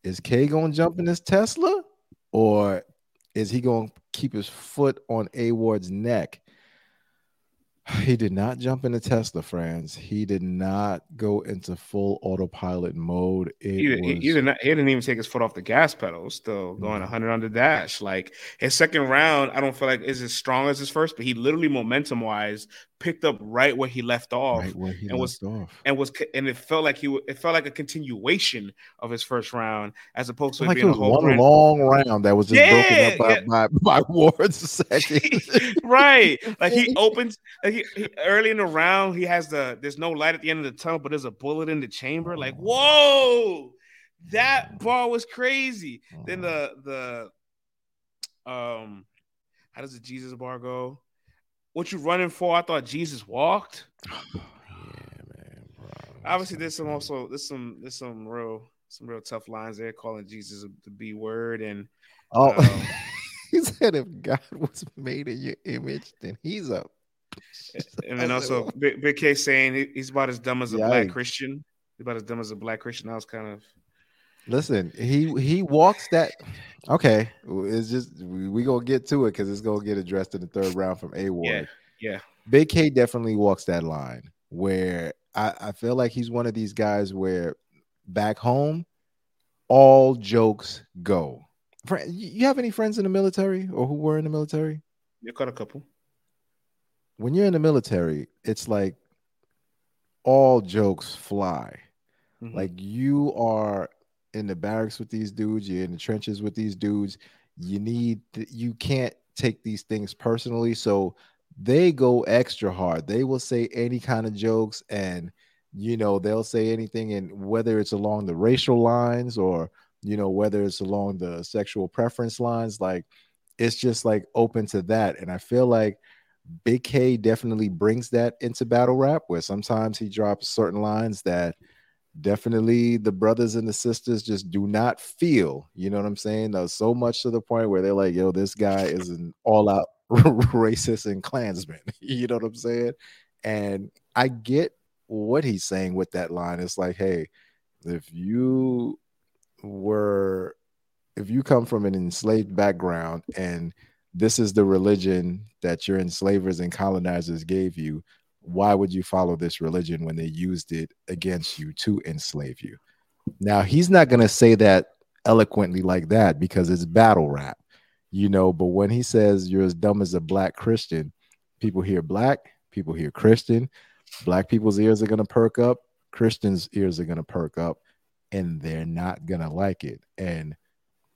Is K gonna jump in this Tesla, or is he gonna keep his foot on A Ward's neck? He did not jump into Tesla, friends. He did not go into full autopilot mode. It he, was... he, did not, he didn't even take his foot off the gas pedal. Still going mm-hmm. 100 on the dash. Like his second round, I don't feel like is as strong as his first, but he literally momentum wise picked up right where he left off, right he and was off. and was and it felt like he it felt like a continuation of his first round as opposed to like it, was one round. long round that was just yeah, broken up by, yeah. by, by Ward's second. right, like he opens like he, he, early in the round he has the there's no light at the end of the tunnel, but there's a bullet in the chamber. Like whoa, that ball was crazy. Then the the um how does the Jesus bar go? What you running for? I thought Jesus walked. yeah, man. Bro. Obviously, there's some also there's some there's some real some real tough lines there calling Jesus the B word and oh. Um, he said if God was made in your image, then he's up. And then also Big, Big K saying he's about as dumb as a black Christian. He's about as dumb as a black Christian. I was kind of Listen, he he walks that. Okay, it's just we, we gonna get to it because it's gonna get addressed in the third round from A Ward. Yeah, yeah. Big K definitely walks that line where I, I feel like he's one of these guys where back home, all jokes go. You have any friends in the military or who were in the military? You got a couple. When you're in the military, it's like all jokes fly. Mm-hmm. Like you are in the barracks with these dudes, you're in the trenches with these dudes. You need you can't take these things personally. So they go extra hard. They will say any kind of jokes and you know, they'll say anything and whether it's along the racial lines or you know, whether it's along the sexual preference lines, like it's just like open to that. And I feel like Big K definitely brings that into battle rap, where sometimes he drops certain lines that definitely the brothers and the sisters just do not feel. You know what I'm saying? So much to the point where they're like, "Yo, this guy is an all-out racist and Klansman." you know what I'm saying? And I get what he's saying with that line. It's like, hey, if you were, if you come from an enslaved background and this is the religion that your enslavers and colonizers gave you, why would you follow this religion when they used it against you to enslave you? Now, he's not going to say that eloquently like that because it's battle rap, you know. But when he says you're as dumb as a black Christian, people hear black, people hear Christian. Black people's ears are going to perk up, Christians' ears are going to perk up, and they're not going to like it. And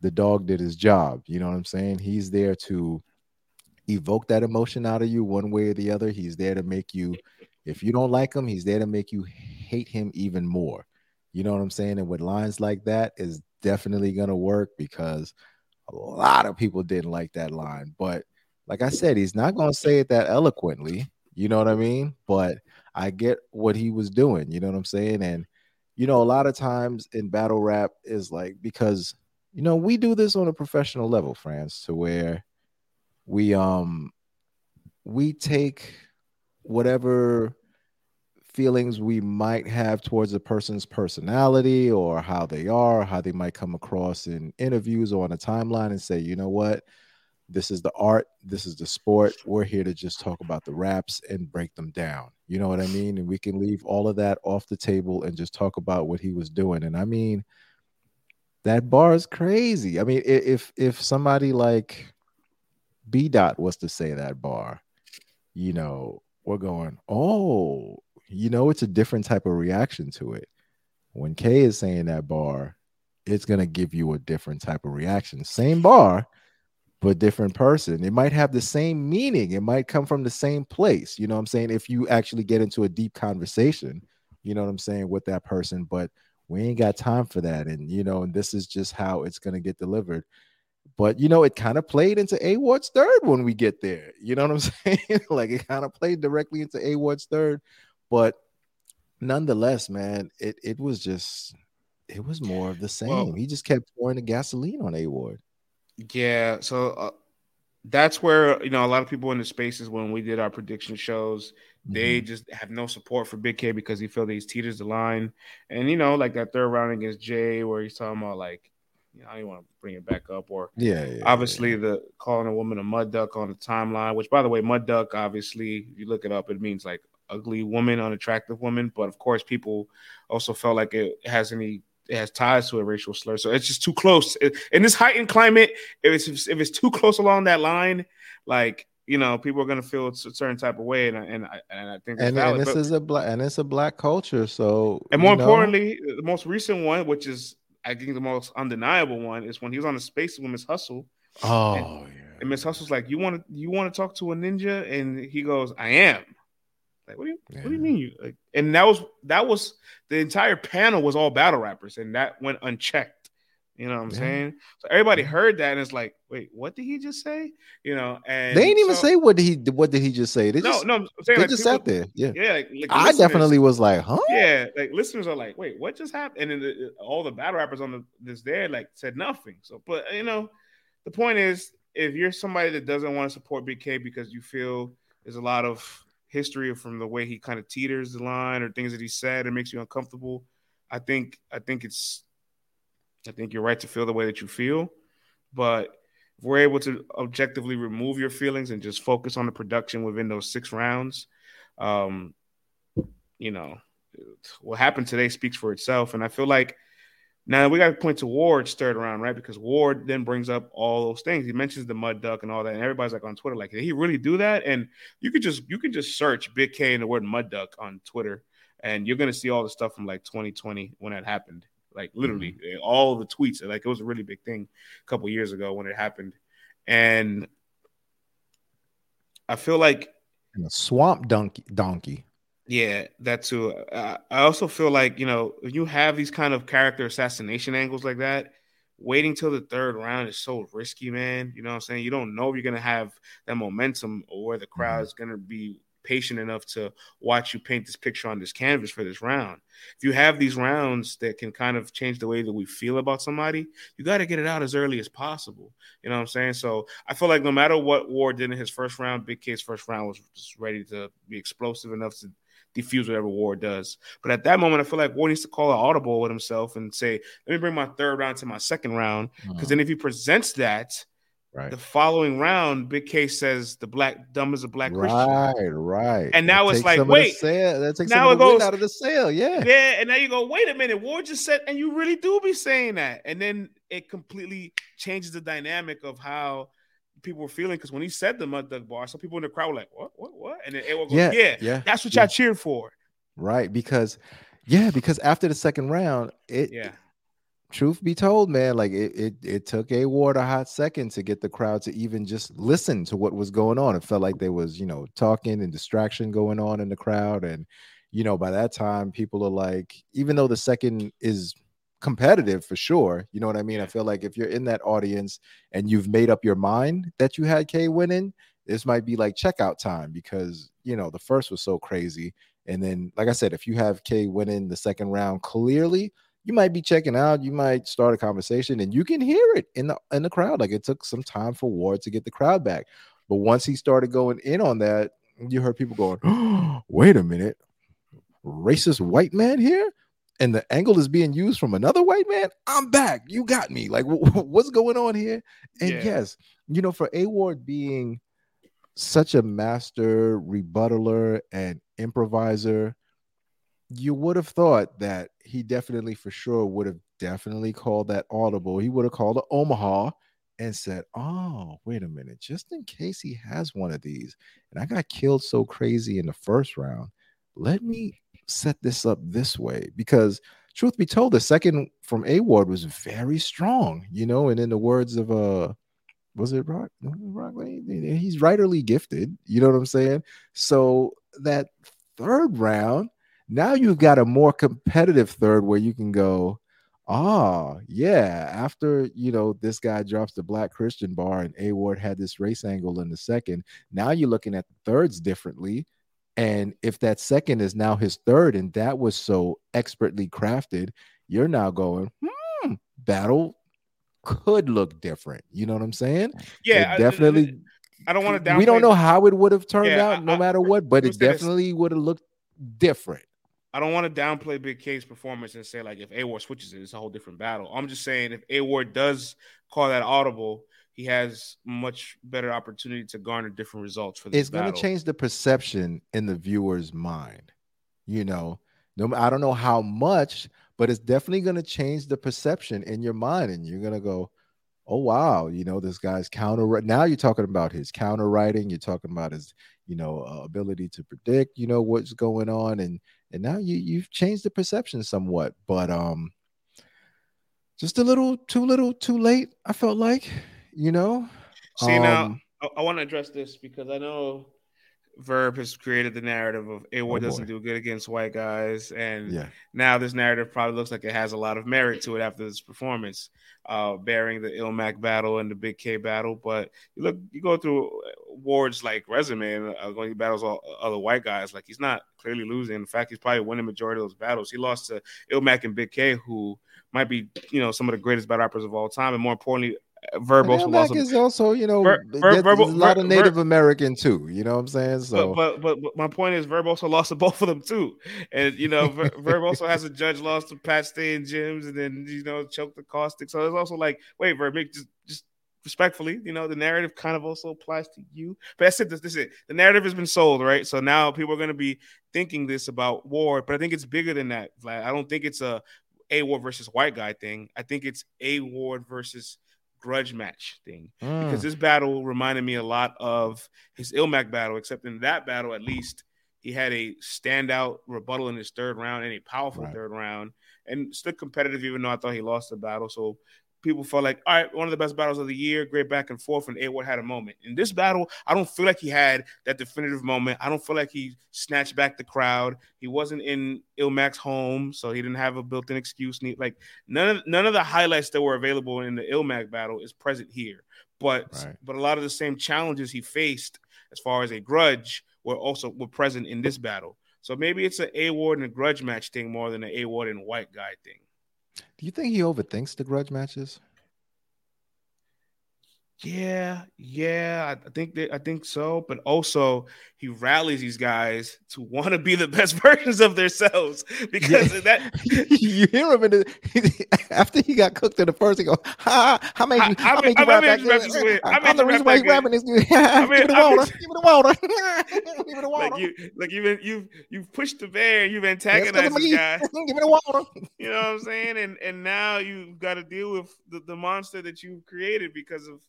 the dog did his job. You know what I'm saying? He's there to evoke that emotion out of you one way or the other. He's there to make you, if you don't like him, he's there to make you hate him even more. You know what I'm saying? And with lines like that is definitely gonna work because a lot of people didn't like that line. But like I said, he's not gonna say it that eloquently. You know what I mean? But I get what he was doing. You know what I'm saying? And you know, a lot of times in battle rap is like because you know we do this on a professional level, France, to where we um we take whatever feelings we might have towards a person's personality or how they are, how they might come across in interviews or on a timeline and say, you know what, this is the art, this is the sport. We're here to just talk about the raps and break them down. You know what I mean? And we can leave all of that off the table and just talk about what he was doing. And I mean, that bar is crazy. I mean, if if somebody like B Dot was to say that bar, you know, we're going, oh, you know, it's a different type of reaction to it. When K is saying that bar, it's gonna give you a different type of reaction. Same bar, but different person. It might have the same meaning. It might come from the same place. You know what I'm saying? If you actually get into a deep conversation, you know what I'm saying, with that person, but we ain't got time for that. And you know, and this is just how it's gonna get delivered. But you know, it kind of played into A Ward's third when we get there. You know what I'm saying? like it kind of played directly into A Ward's third. But nonetheless, man, it it was just it was more of the same. Well, he just kept pouring the gasoline on A Ward. Yeah, so uh, that's where you know a lot of people in the spaces when we did our prediction shows, they mm-hmm. just have no support for Big K because he felt he's teeters the line, and you know like that third round against Jay where he's talking about like you know, I don't want to bring it back up. Or yeah, yeah obviously yeah. the calling a woman a mud duck on the timeline. Which, by the way, mud duck obviously, you look it up, it means like ugly woman, unattractive woman. But of course, people also felt like it has any it has ties to a racial slur. So it's just too close in this heightened climate. If it's if it's too close along that line, like you know, people are going to feel a certain type of way, and and I, and I think and, and, this but, is a black and it's a black culture. So and more importantly, know. the most recent one, which is I think the most undeniable one is when he was on the space with Miss Hustle. Oh and, yeah. And Miss Hustle's like, "You want to you want to talk to a ninja?" And he goes, "I am." Like, what do you yeah. what do you mean you like? And that was that was the entire panel was all battle rappers, and that went unchecked. You know what I'm yeah. saying? So everybody heard that and it's like, wait, what did he just say? You know, and they didn't even say what did he what did he just say? They just, no, no, they like just people, sat there. Yeah, yeah. Like, like I definitely was like, huh? Yeah, like listeners are like, wait, what just happened? And then the, all the battle rappers on the this there like said nothing. So, but you know, the point is, if you're somebody that doesn't want to support BK because you feel there's a lot of history from the way he kind of teeters the line or things that he said and makes you uncomfortable, I think I think it's I think you're right to feel the way that you feel, but if we're able to objectively remove your feelings and just focus on the production within those six rounds, um, you know, what happened today speaks for itself. And I feel like now we got to point to Ward's third round, right? Because Ward then brings up all those things. He mentions the mud duck and all that, and everybody's like on Twitter, like, did he really do that? And you could just you could just search Big K and the word mud duck on Twitter, and you're gonna see all the stuff from like 2020 when that happened like literally mm-hmm. all the tweets. Like it was a really big thing a couple years ago when it happened, and I feel like and a swamp donkey donkey. Yeah, that too. I also feel like you know if you have these kind of character assassination angles like that, waiting till the third round is so risky, man. You know what I'm saying? You don't know if you're gonna have that momentum or where the crowd is gonna be patient enough to watch you paint this picture on this canvas for this round. If you have these rounds that can kind of change the way that we feel about somebody, you got to get it out as early as possible. You know what I'm saying? So I feel like no matter what Ward did in his first round, Big K's first round was just ready to be explosive enough to defuse whatever Ward does. But at that moment, I feel like Ward needs to call an audible with himself and say, let me bring my third round to my second round. Because uh-huh. then if he presents that, Right. The following round, Big K says the black dumb is a black right, Christian. Right, right. And now that it's like, wait, that takes now it goes out of the sale. Yeah, yeah. And now you go, wait a minute, Ward just said, and you really do be saying that, and then it completely changes the dynamic of how people were feeling because when he said the mud duck bar, some people in the crowd were like, "What? What? What?" And then it goes, yeah, "Yeah, yeah, that's what yeah. y'all cheered for." Right, because yeah, because after the second round, it yeah. Truth be told, man, like it, it, it took a a hot second to get the crowd to even just listen to what was going on. It felt like there was, you know, talking and distraction going on in the crowd. And, you know, by that time, people are like, even though the second is competitive for sure. You know what I mean? I feel like if you're in that audience and you've made up your mind that you had K winning, this might be like checkout time because you know the first was so crazy. And then, like I said, if you have K winning the second round clearly, you might be checking out. You might start a conversation, and you can hear it in the in the crowd. Like it took some time for Ward to get the crowd back, but once he started going in on that, you heard people going, oh, "Wait a minute, racist white man here." and the angle is being used from another white man, I'm back. You got me. Like, what's going on here? And yeah. yes, you know, for A Ward being such a master rebuttaler and improviser, you would have thought that he definitely, for sure, would have definitely called that audible. He would have called Omaha and said, Oh, wait a minute, just in case he has one of these, and I got killed so crazy in the first round, let me set this up this way because truth be told, the second from A Ward was very strong, you know, and in the words of uh was it Rock? Rock he's writerly gifted, you know what I'm saying? So that third round, now you've got a more competitive third where you can go, ah, yeah, after you know this guy drops the black Christian bar and A Ward had this race angle in the second, now you're looking at the thirds differently and if that second is now his third, and that was so expertly crafted, you're now going, hmm, battle could look different. You know what I'm saying? Yeah, it definitely. I, I don't want to. We don't know how it would have turned yeah, out, no I, matter what, but it definitely would have looked different. I don't want to downplay Big K's performance and say like if A Ward switches it, it's a whole different battle. I'm just saying if A Ward does call that audible, he has much better opportunity to garner different results for this. It's going to change the perception in the viewer's mind. You know, no, I don't know how much, but it's definitely going to change the perception in your mind, and you're going to go, "Oh wow, you know, this guy's counter." Now you're talking about his counter writing. You're talking about his, you know, uh, ability to predict, you know, what's going on, and and now you you've changed the perception somewhat, but um, just a little too little too late. I felt like you know. See um, now, I, I want to address this because I know Verb has created the narrative of A Ward oh doesn't do good against white guys, and yeah. now this narrative probably looks like it has a lot of merit to it after this performance, uh, bearing the Ilmac battle and the Big K battle. But you look, you go through Ward's like resume and uh, he battles all other white guys, like he's not clearly losing. In fact, he's probably winning majority of those battles. He lost to Ilmac and Big K, who might be you know some of the greatest battle rappers of all time, and more importantly, Verbal also is also, you know, Ver, Ver, verbal, a lot of Native Ver, American too. You know what I'm saying? So, but, but, but my point is, Verb also lost to both of them too, and you know, Verb also has a judge lost to Pat Stay and Jims, and then you know, choke the caustic. So it's also like, wait, Verb, just just respectfully, you know, the narrative kind of also applies to you. But that's it. This, this is it. The narrative has been sold, right? So now people are going to be thinking this about Ward, but I think it's bigger than that. Vlad. I don't think it's a A Ward versus white guy thing. I think it's A Ward versus grudge match thing mm. because this battle reminded me a lot of his Ilmac battle, except in that battle, at least he had a standout rebuttal in his third round and a powerful right. third round and still competitive, even though I thought he lost the battle. So people felt like, all right, one of the best battles of the year, great back and forth, and A Ward had a moment. In this battle, I don't feel like he had that definitive moment. I don't feel like he snatched back the crowd. He wasn't in Ilmac's home, so he didn't have a built-in excuse. Like none of none of the highlights that were available in the Ilmac battle is present here. But right. but a lot of the same challenges he faced as far as a grudge were also were present in this battle. So maybe it's an A Ward and a grudge match thing more than an A Ward and white guy thing. Do you think he overthinks the grudge matches? Yeah, yeah, I think that I think so. But also, he rallies these guys to want to be the best versions of themselves because yeah. that you hear him in the after he got cooked in the first. He go, "Ha! How many? How many? I, I, I, I'm the reason why he's rapping this. Give me the water. Give me the water. Give me the water. Like you, like you've you've you've pushed the bear. You've antagonized the guy. Give me the water. You know what I'm saying? And and now you've got to deal with the, the monster that you've created because of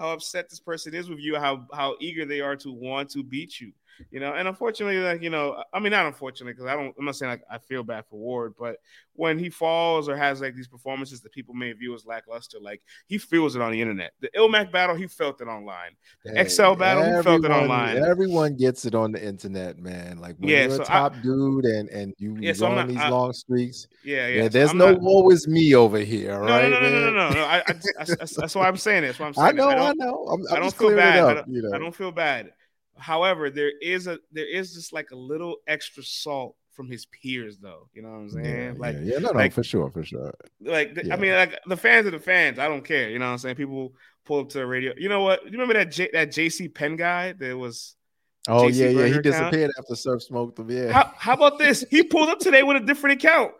how upset this person is with you, how how eager they are to want to beat you you know. And unfortunately, like you know, I mean, not unfortunately, because I don't. I'm not saying like I feel bad for Ward, but when he falls or has like these performances that people may view as lackluster, like he feels it on the internet. The Ilmac battle, he felt it online. The hey, XL battle, everyone, he felt it online. Everyone gets it on the internet, man. Like when yeah, you're so a top I, dude and and you yeah, so on these I, long streaks. Yeah, yeah. yeah there's so no not, woe is me over here. No, right, no, no, no, no, no, no. I, I, that's why I'm saying it. That's why I'm saying. I know, I, I know. I'm, I'm I do not feel bad. Up, you know? I don't feel bad. However, there is a there is just like a little extra salt from his peers, though. You know what I'm saying? Yeah, like, yeah, no, no, like, for sure, for sure. Like, yeah. I mean, like the fans are the fans. I don't care. You know what I'm saying? People pull up to the radio. You know what? You remember that J- that JC Penn guy that was. Oh JC yeah, yeah, he disappeared after Surf smoked him. Yeah. How, how, about this? He pulled up today with a different account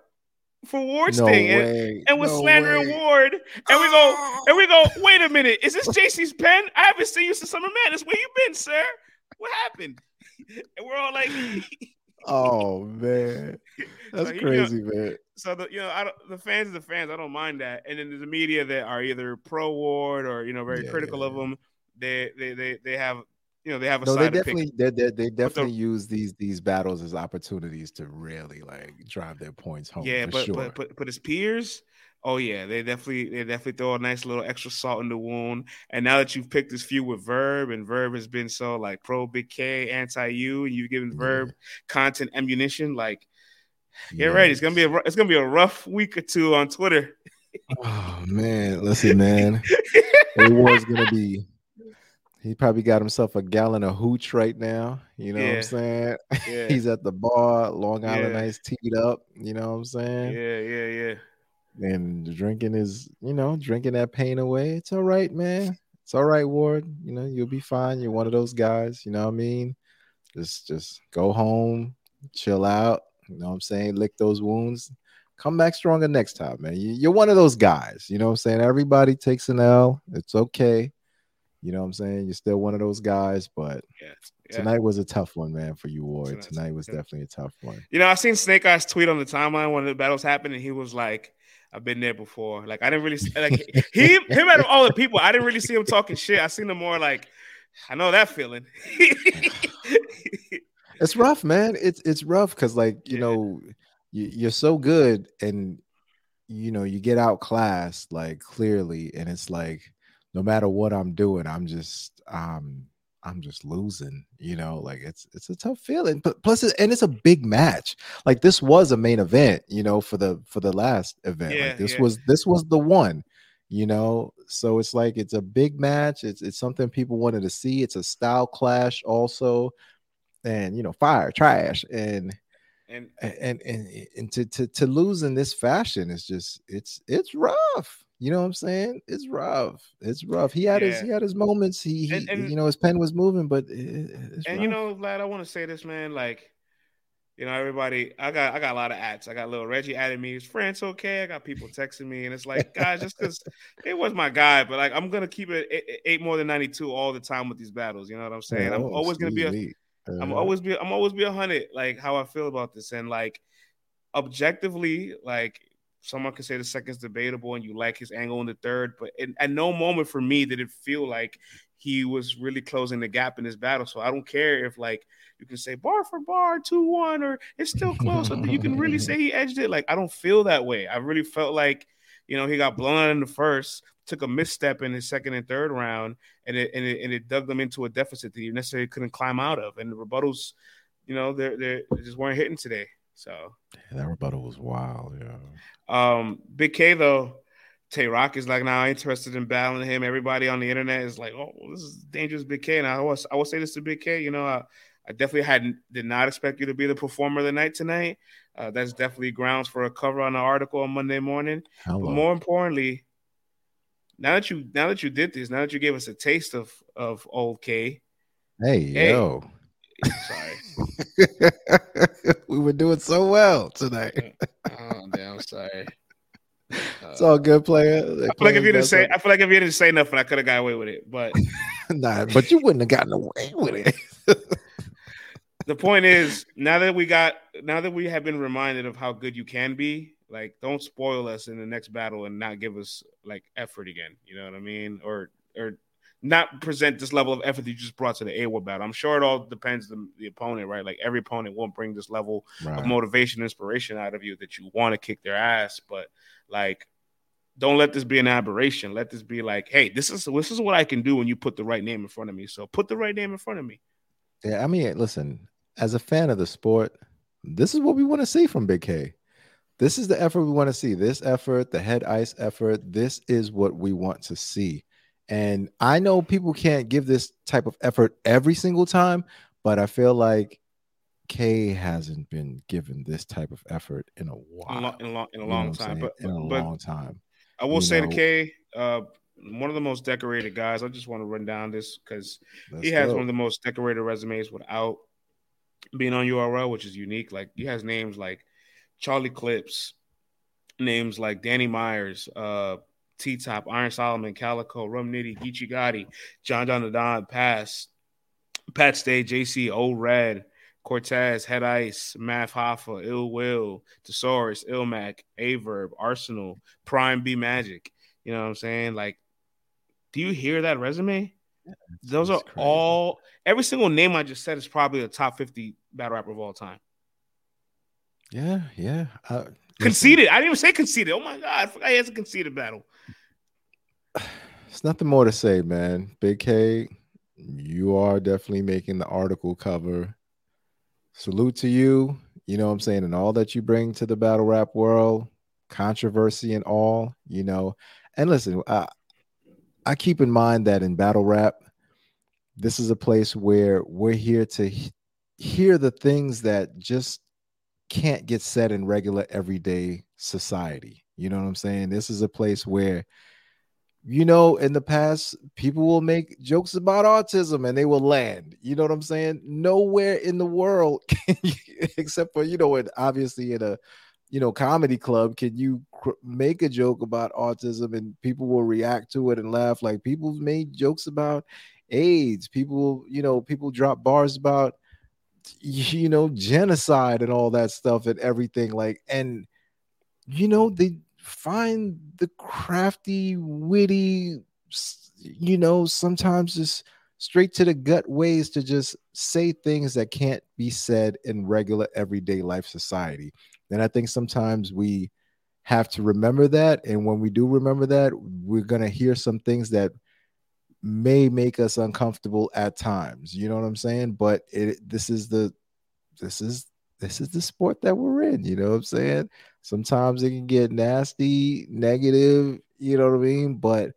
for Ward's no thing and, and, was no slandering way. Ward. And we go, and we go. Wait a minute, is this JC's pen? I haven't seen you since Summer Madness. Where you been, sir? What happened? and we're all like, oh man, that's so, crazy, you know, man. So the you know I don't, the fans of the fans, I don't mind that. And then there's the media that are either pro Ward or you know very yeah, critical yeah, of them, they they they they have you know they have a no, they definitely they, they, they definitely the, use these these battles as opportunities to really like drive their points home. Yeah, but, sure. but but but his peers, Oh yeah, they definitely they definitely throw a nice little extra salt in the wound. And now that you've picked this feud with Verb, and Verb has been so like pro Big K, anti you, and you've given Verb yeah. content ammunition, like get yes. ready. It's gonna be a it's gonna be a rough week or two on Twitter. oh man, listen, man, A Ward's gonna be. He probably got himself a gallon of hooch right now. You know yeah. what I'm saying? Yeah. He's at the bar, Long Island yeah. Ice teed up. You know what I'm saying? Yeah, yeah, yeah and drinking is you know drinking that pain away it's all right man it's all right ward you know you'll be fine you're one of those guys you know what i mean just just go home chill out you know what i'm saying lick those wounds come back stronger next time man you, are one of those guys you know what i'm saying everybody takes an l it's okay you know what i'm saying you're still one of those guys but yeah, yeah. tonight was a tough one man for you ward tonight was definitely a tough one you know i seen snake eyes tweet on the timeline when the battles happened and he was like I've been there before. Like I didn't really like he him out of all the people. I didn't really see him talking shit. I seen him more like I know that feeling. it's rough, man. It's it's rough because like you yeah. know you, you're so good and you know you get outclassed like clearly, and it's like no matter what I'm doing, I'm just um I'm just losing, you know, like it's it's a tough feeling. But plus and it's a big match. Like this was a main event, you know, for the for the last event. Yeah, like this yeah. was this was the one, you know. So it's like it's a big match. It's it's something people wanted to see. It's a style clash also. And you know, fire, trash, and and and and, and to, to to lose in this fashion is just it's it's rough you know what I'm saying? It's rough. It's rough. He had yeah. his he had his moments. He, he and, and, you know his pen was moving, but it, and rough. you know, Vlad, I want to say this, man. Like, you know, everybody, I got I got a lot of ads. I got little Reggie adding me. Is France okay? I got people texting me, and it's like, guys, just because it was my guy, but like I'm gonna keep it eight, eight, more than 92 all the time with these battles. You know what I'm saying? Oh, I'm always gonna be a, I'm always be I'm always be a hundred. Like how I feel about this, and like objectively, like someone could say the second's debatable and you like his angle in the third, but in, at no moment for me did it feel like he was really closing the gap in this battle. So I don't care if like you can say bar for bar, two one, or it's still close. you can really say he edged it. Like I don't feel that way. I really felt like You know, he got blown out in the first, took a misstep in his second and third round, and it and it, and it dug them into a deficit that he necessarily couldn't climb out of. And the rebuttals, you know, they're they're they just weren't hitting today. So yeah, that rebuttal was wild. Yeah. Um, Big K though, Tay Roc is like now interested in battling him. Everybody on the internet is like, "Oh, this is dangerous, Big K." And I was I will say this to Big K, you know, I, I definitely had did not expect you to be the performer of the night tonight. Uh, that's definitely grounds for a cover on an article on Monday morning. Hello. But more importantly, now that you now that you did this, now that you gave us a taste of of old K. Hey, hey yo. Sorry. we were doing so well tonight. Mm, oh damn, sorry. It's all uh, good, player. I feel like if you didn't say, I feel like if you didn't say nothing, I could have got away with it. But nah, but you wouldn't have gotten away with it. the point is, now that we got, now that we have been reminded of how good you can be, like, don't spoil us in the next battle and not give us like effort again. You know what I mean? Or or not present this level of effort that you just brought to the A-War battle. I'm sure it all depends on the opponent, right? Like every opponent won't bring this level right. of motivation, inspiration out of you that you want to kick their ass. But like, don't let this be an aberration. Let this be like, hey, this is this is what I can do when you put the right name in front of me. So put the right name in front of me. Yeah, I mean, listen, as a fan of the sport, this is what we want to see from Big K. This is the effort we want to see. This effort, the head ice effort, this is what we want to see. And I know people can't give this type of effort every single time, but I feel like K hasn't been given this type of effort in a while. In a long, in a long, time. But, in a but long time. I will you say know, to K, uh, one of the most decorated guys. I just want to run down this because he has one of the most decorated resumes without being on URL, which is unique. Like he has names like Charlie Clips, names like Danny Myers, uh, T Top, Iron Solomon, Calicoe, Rum Nitty, Geechi Gotti, John John the Don, Pass, Pat Stay, JC, O Red, Cortez, Head Ice, Math Hoffa, Ill Will, Thesaurus, Ilmac, Averb, Arsonal, Prime B Magic. You know what I'm saying? Like, do you hear that resume? Yeah, Those are crazy. all every single name I just said is probably a top 50 battle rapper of all time. Yeah, yeah. Uh, Conceited. I didn't even say Conceited. Oh my god, I forgot he has a Conceited battle. It's nothing more to say, man. Big K, you are definitely making the article cover. Salute to you. You know what I'm saying? And all that you bring to the battle rap world, controversy and all, you know. And listen, I, I keep in mind that in battle rap, this is a place where we're here to hear the things that just can't get said in regular everyday society. You know what I'm saying? This is a place where, you know, in the past, people will make jokes about autism and they will land. You know what I'm saying? Nowhere in the world, you, except for, you know, it obviously in a, you know, comedy club, can you cr- make a joke about autism and people will react to it and laugh? Like people made jokes about AIDS. People, you know, people drop bars about you know genocide and all that stuff and everything like and you know they find the crafty witty you know sometimes just straight to the gut ways to just say things that can't be said in regular everyday life society and i think sometimes we have to remember that and when we do remember that we're going to hear some things that may make us uncomfortable at times. You know what I'm saying? But it this is the this is this is the sport that we're in. You know what I'm saying? Sometimes it can get nasty, negative. You know what I mean? But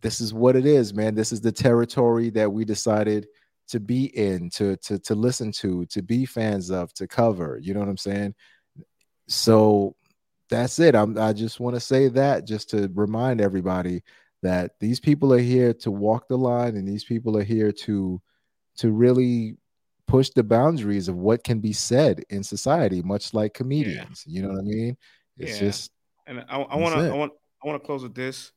this is what it is, man. This is the territory that we decided to be in, to to to listen to, to be fans of, to cover. You know what I'm saying? So that's it. I'm, I just want to say that just to remind everybody that these people are here to walk the line and these people are here to to really push the boundaries of what can be said in society much like comedians yeah. you know what i mean it's yeah. just and i want to i want i want to close with this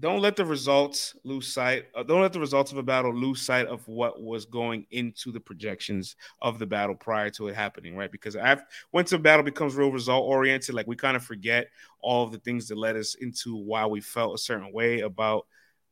don't let the results lose sight. Uh, don't let the results of a battle lose sight of what was going into the projections of the battle prior to it happening, right? Because I've, once a battle becomes real result oriented, like we kind of forget all of the things that led us into why we felt a certain way about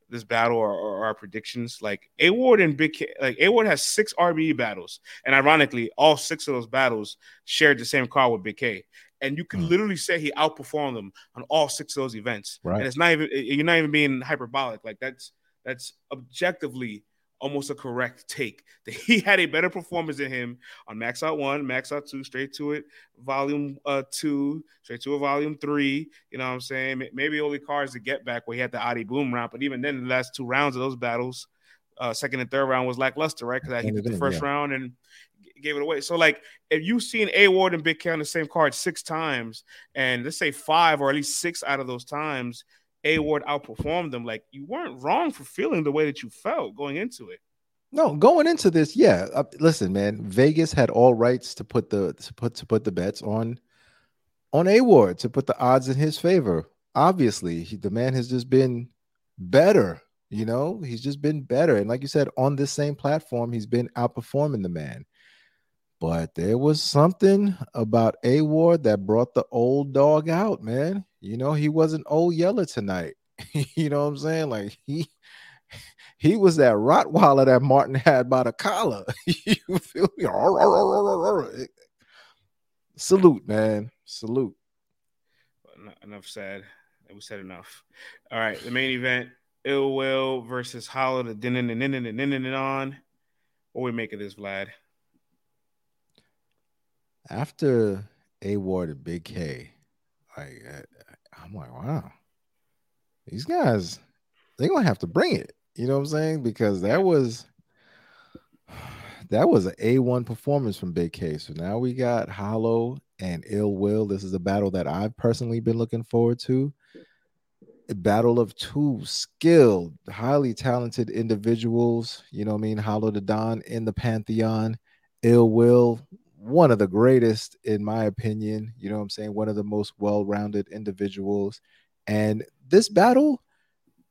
this battle or, or our predictions. Like A Ward and Big K, like A Ward has six RBE battles, and ironically, all six of those battles shared the same car with Big K. and you can Mm. literally say he outperformed them on all six of those events. Right. And it's not even you're not even being hyperbolic. Like that's that's objectively almost a correct take. That he had a better performance than him on Max Out One, Max Out Two, Straight to It, Volume uh Two, Straight to It, Volume Three. You know what I'm saying? Maybe only cars to get back where he had the Adi Boom round, but even then, the last two rounds of those battles, uh, second and third round was lackluster, right? Because he did the first yeah. round and gave it away. So like, if you've seen A Ward and Big K on the same card six times, and let's say five or at least six out of those times, A Ward outperformed them. Like you weren't wrong for feeling the way that you felt going into it. No, going into this, yeah. Uh, listen, man, Vegas had all rights to put the to put to put the bets on on A Ward to put the odds in his favor. Obviously, he, the man has just been better. You know, he's just been better, and like you said, on this same platform, he's been outperforming the man. But there was something about A Ward that brought the old dog out, man. You know, he wasn't old Yeller tonight. you know what I'm saying? Like he he was that Rottweiler that Martin had by the collar. you feel me? Salute, man. Salute. Enough said. We said enough. All right, the main event: Ill Will versus Hollow. The and on. What we make of this, Vlad? After A Ward and Big K, like I- I'm like, wow, these guys, they're gonna have to bring it. You know what I'm saying? Because that was that was an A1 performance from Big K. So now we got Hollow and Ill Will. This is a battle that I've personally been looking forward to. A battle of two skilled, highly talented individuals. You know what I mean? Hollow the Don in the Pantheon. Ill Will, one of the greatest, in my opinion. You know what I'm saying? One of the most well rounded individuals. And this battle,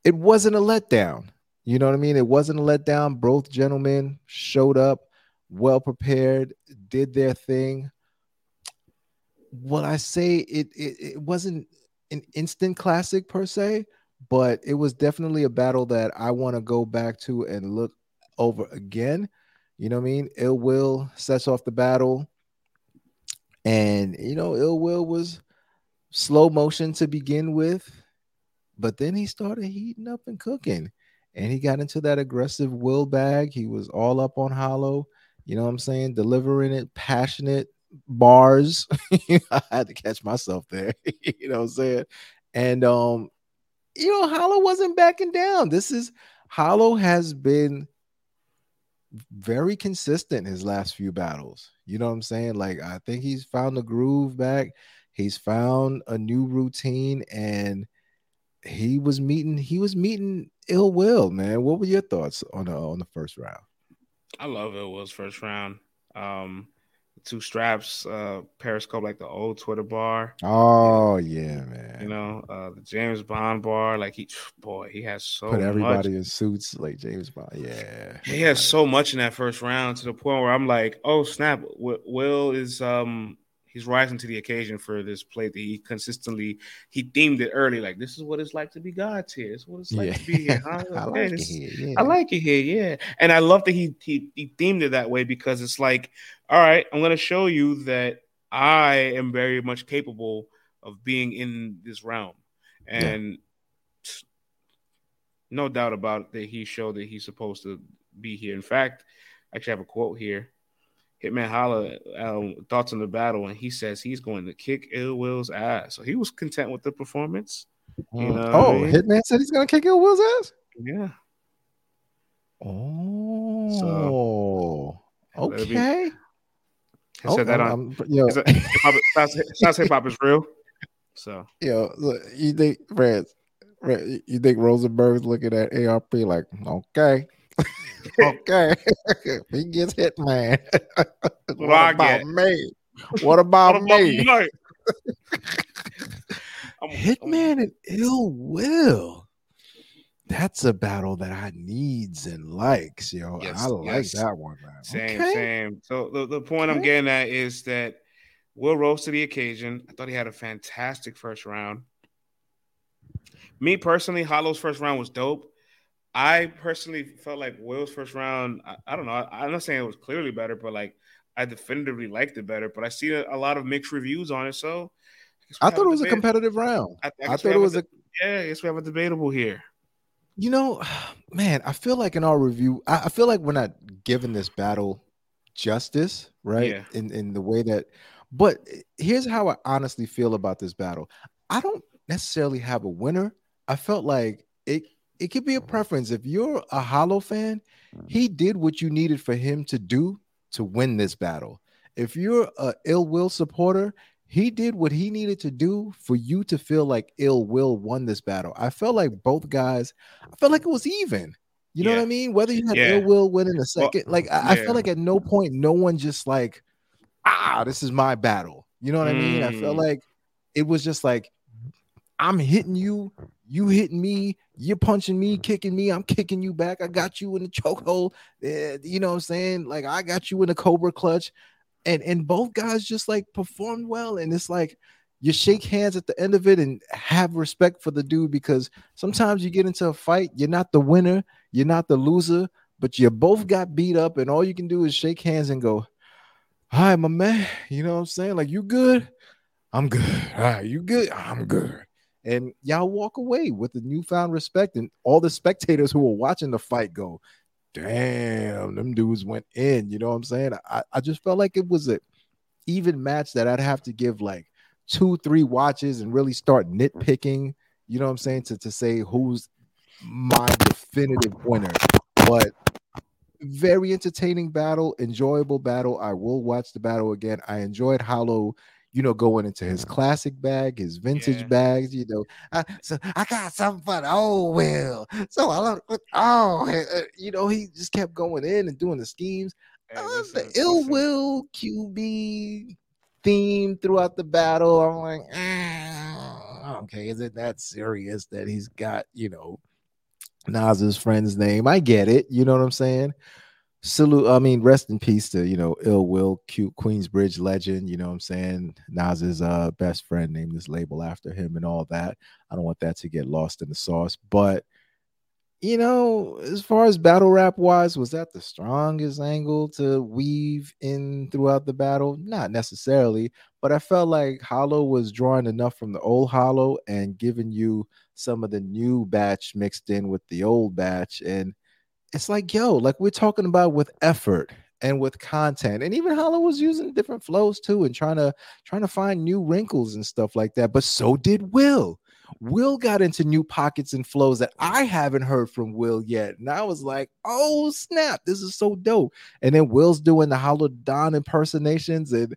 it wasn't a letdown. You know what I mean? It wasn't a letdown. Both gentlemen showed up well prepared, did their thing. What I say, it, it it wasn't an instant classic per se, but it was definitely a battle that I want to go back to and look over again. You know what I mean? Ill Will sets off the battle, and you know, Ill Will was slow motion to begin with, but then he started heating up and cooking and he got into that aggressive will bag. He was all up on hollow, you know what I'm saying? Delivering it, passionate bars. I had to catch myself there, you know what I'm saying? And um, you know, Hollow wasn't backing down. This is Hollow has been very consistent his last few battles. You know what I'm saying? Like I think he's found the groove back. He's found a new routine and he was meeting he was meeting ill will, man. What were your thoughts on the on the first round? I love Ill Will's first round. Um, two straps, uh, Periscope like the old Twitter bar. Oh yeah, man. You know, uh, the James Bond bar. Like he, boy, he has so Put everybody much. in suits like James Bond. Yeah. He has so much in that first round to the point where I'm like, oh snap! Will is um he's rising to the occasion for this play that he consistently he themed it early. Like this is what it's like to be God's here. This is what it's like yeah. to be here. Huh? I like it here. Yeah. I like it here, yeah. And I love that he he he themed it that way because it's like, all right, I'm gonna show you that I am very much capable of being in this realm. And no doubt about it that he showed that he's supposed to be here. In fact, I actually have a quote here. Hitman Holla um, thoughts on the battle, and he says he's going to kick Ill Will's ass. So he was content with the performance. you Mm. know oh, I mean? Hitman said he's gonna kick Ill Will's ass. Yeah. Oh, be- okay. He said that on yo, Is that- hip-hop- sounds sounds hip hop is real. So yo, look, you think, Fred, you think Rosenberg's looking at ARP like, okay, okay, he gets hit, man. what What about me? What about What about me? Hitman and Ill Will. That's a battle that I needs and likes, yo. Yes, I like yes. that one, man. Same, Okay. same. So the, the point I'm getting at is that Will rose to the occasion. I thought he had a fantastic first round. Me personally, Hollow's first round was dope. I personally felt like Will's first round. I, I don't know. I, I'm not saying it was clearly better, but like I definitively liked it better, but I see a, a lot of mixed reviews on it. So I thought it was a competitive round. I, I, I thought it was a, a yeah. I guess we have a debatable here. You know, man, I feel like in our review, I, I feel like we're not giving this battle justice, right? Yeah. In in the way that, but here's how I honestly feel about this battle. I don't necessarily have a winner. I felt like it it could be a preference. If you're a Hollow fan, he did what you needed for him to do to win this battle. If you're a ill will supporter, he did what he needed to do for you to feel like ill will won this battle. I felt like both guys, I felt like it was even. You know yeah. what I mean? Whether you had yeah. ill will win in a second, well, like I, yeah. I feel like at no point no one just like, ah, this is my battle. You know what mm. I mean? I felt mm. like it was just like I'm hitting you, you hitting me, you're punching me, kicking me, I'm kicking you back. I got you in the chokehold. Uh, you know what I'm saying? Like I got you in the cobra clutch. And and both guys just like performed well. And it's like you shake hands at the end of it and have respect for the dude because sometimes you get into a fight, you're not the winner, you're not the loser, but you both got beat up, and all you can do is shake hands and go, Hi, my man. You know what I'm saying? Like, you good? I'm good. All right, you good? I'm good. And y'all walk away with the newfound respect, and all the spectators who were watching the fight go, Damn, them dudes went in. You know what I'm saying? I, I just felt like it was a even match that I'd have to give like two, three watches and really start nitpicking, you know what I'm saying, to, to say who's my definitive winner. But very entertaining battle, enjoyable battle. I will watch the battle again. I enjoyed Hollow, you know, going into his classic bag, his vintage yeah. bags, you know. I, so I got something for the old Will. So I love, oh, uh, you know, he just kept going in and doing the schemes. Hey, listen, the ill listen. will QB theme throughout the battle. I'm like, ah, okay, is it that serious that he's got, you know, Nas's friend's name? I get it. You know what I'm saying? Salute, I mean, rest in peace to, you know, Ill Will, cute Queensbridge legend. You know what I'm saying? Nas's uh, best friend named this label after him and all that. I don't want that to get lost in the sauce, but you know, as far as battle rap wise, was that the strongest angle to weave in throughout the battle? Not necessarily, but I felt like Hollow was drawing enough from the old Hollow and giving you some of the new batch mixed in with the old batch. And it's like, yo, like we're talking about with effort and with content. And even Hollow was using different flows too and trying to trying to find new wrinkles and stuff like that. But so did Will. Will got into new pockets and flows that I haven't heard from Will yet. And I was like, oh snap, this is so dope. And then Will's doing the Hollow Don impersonations. And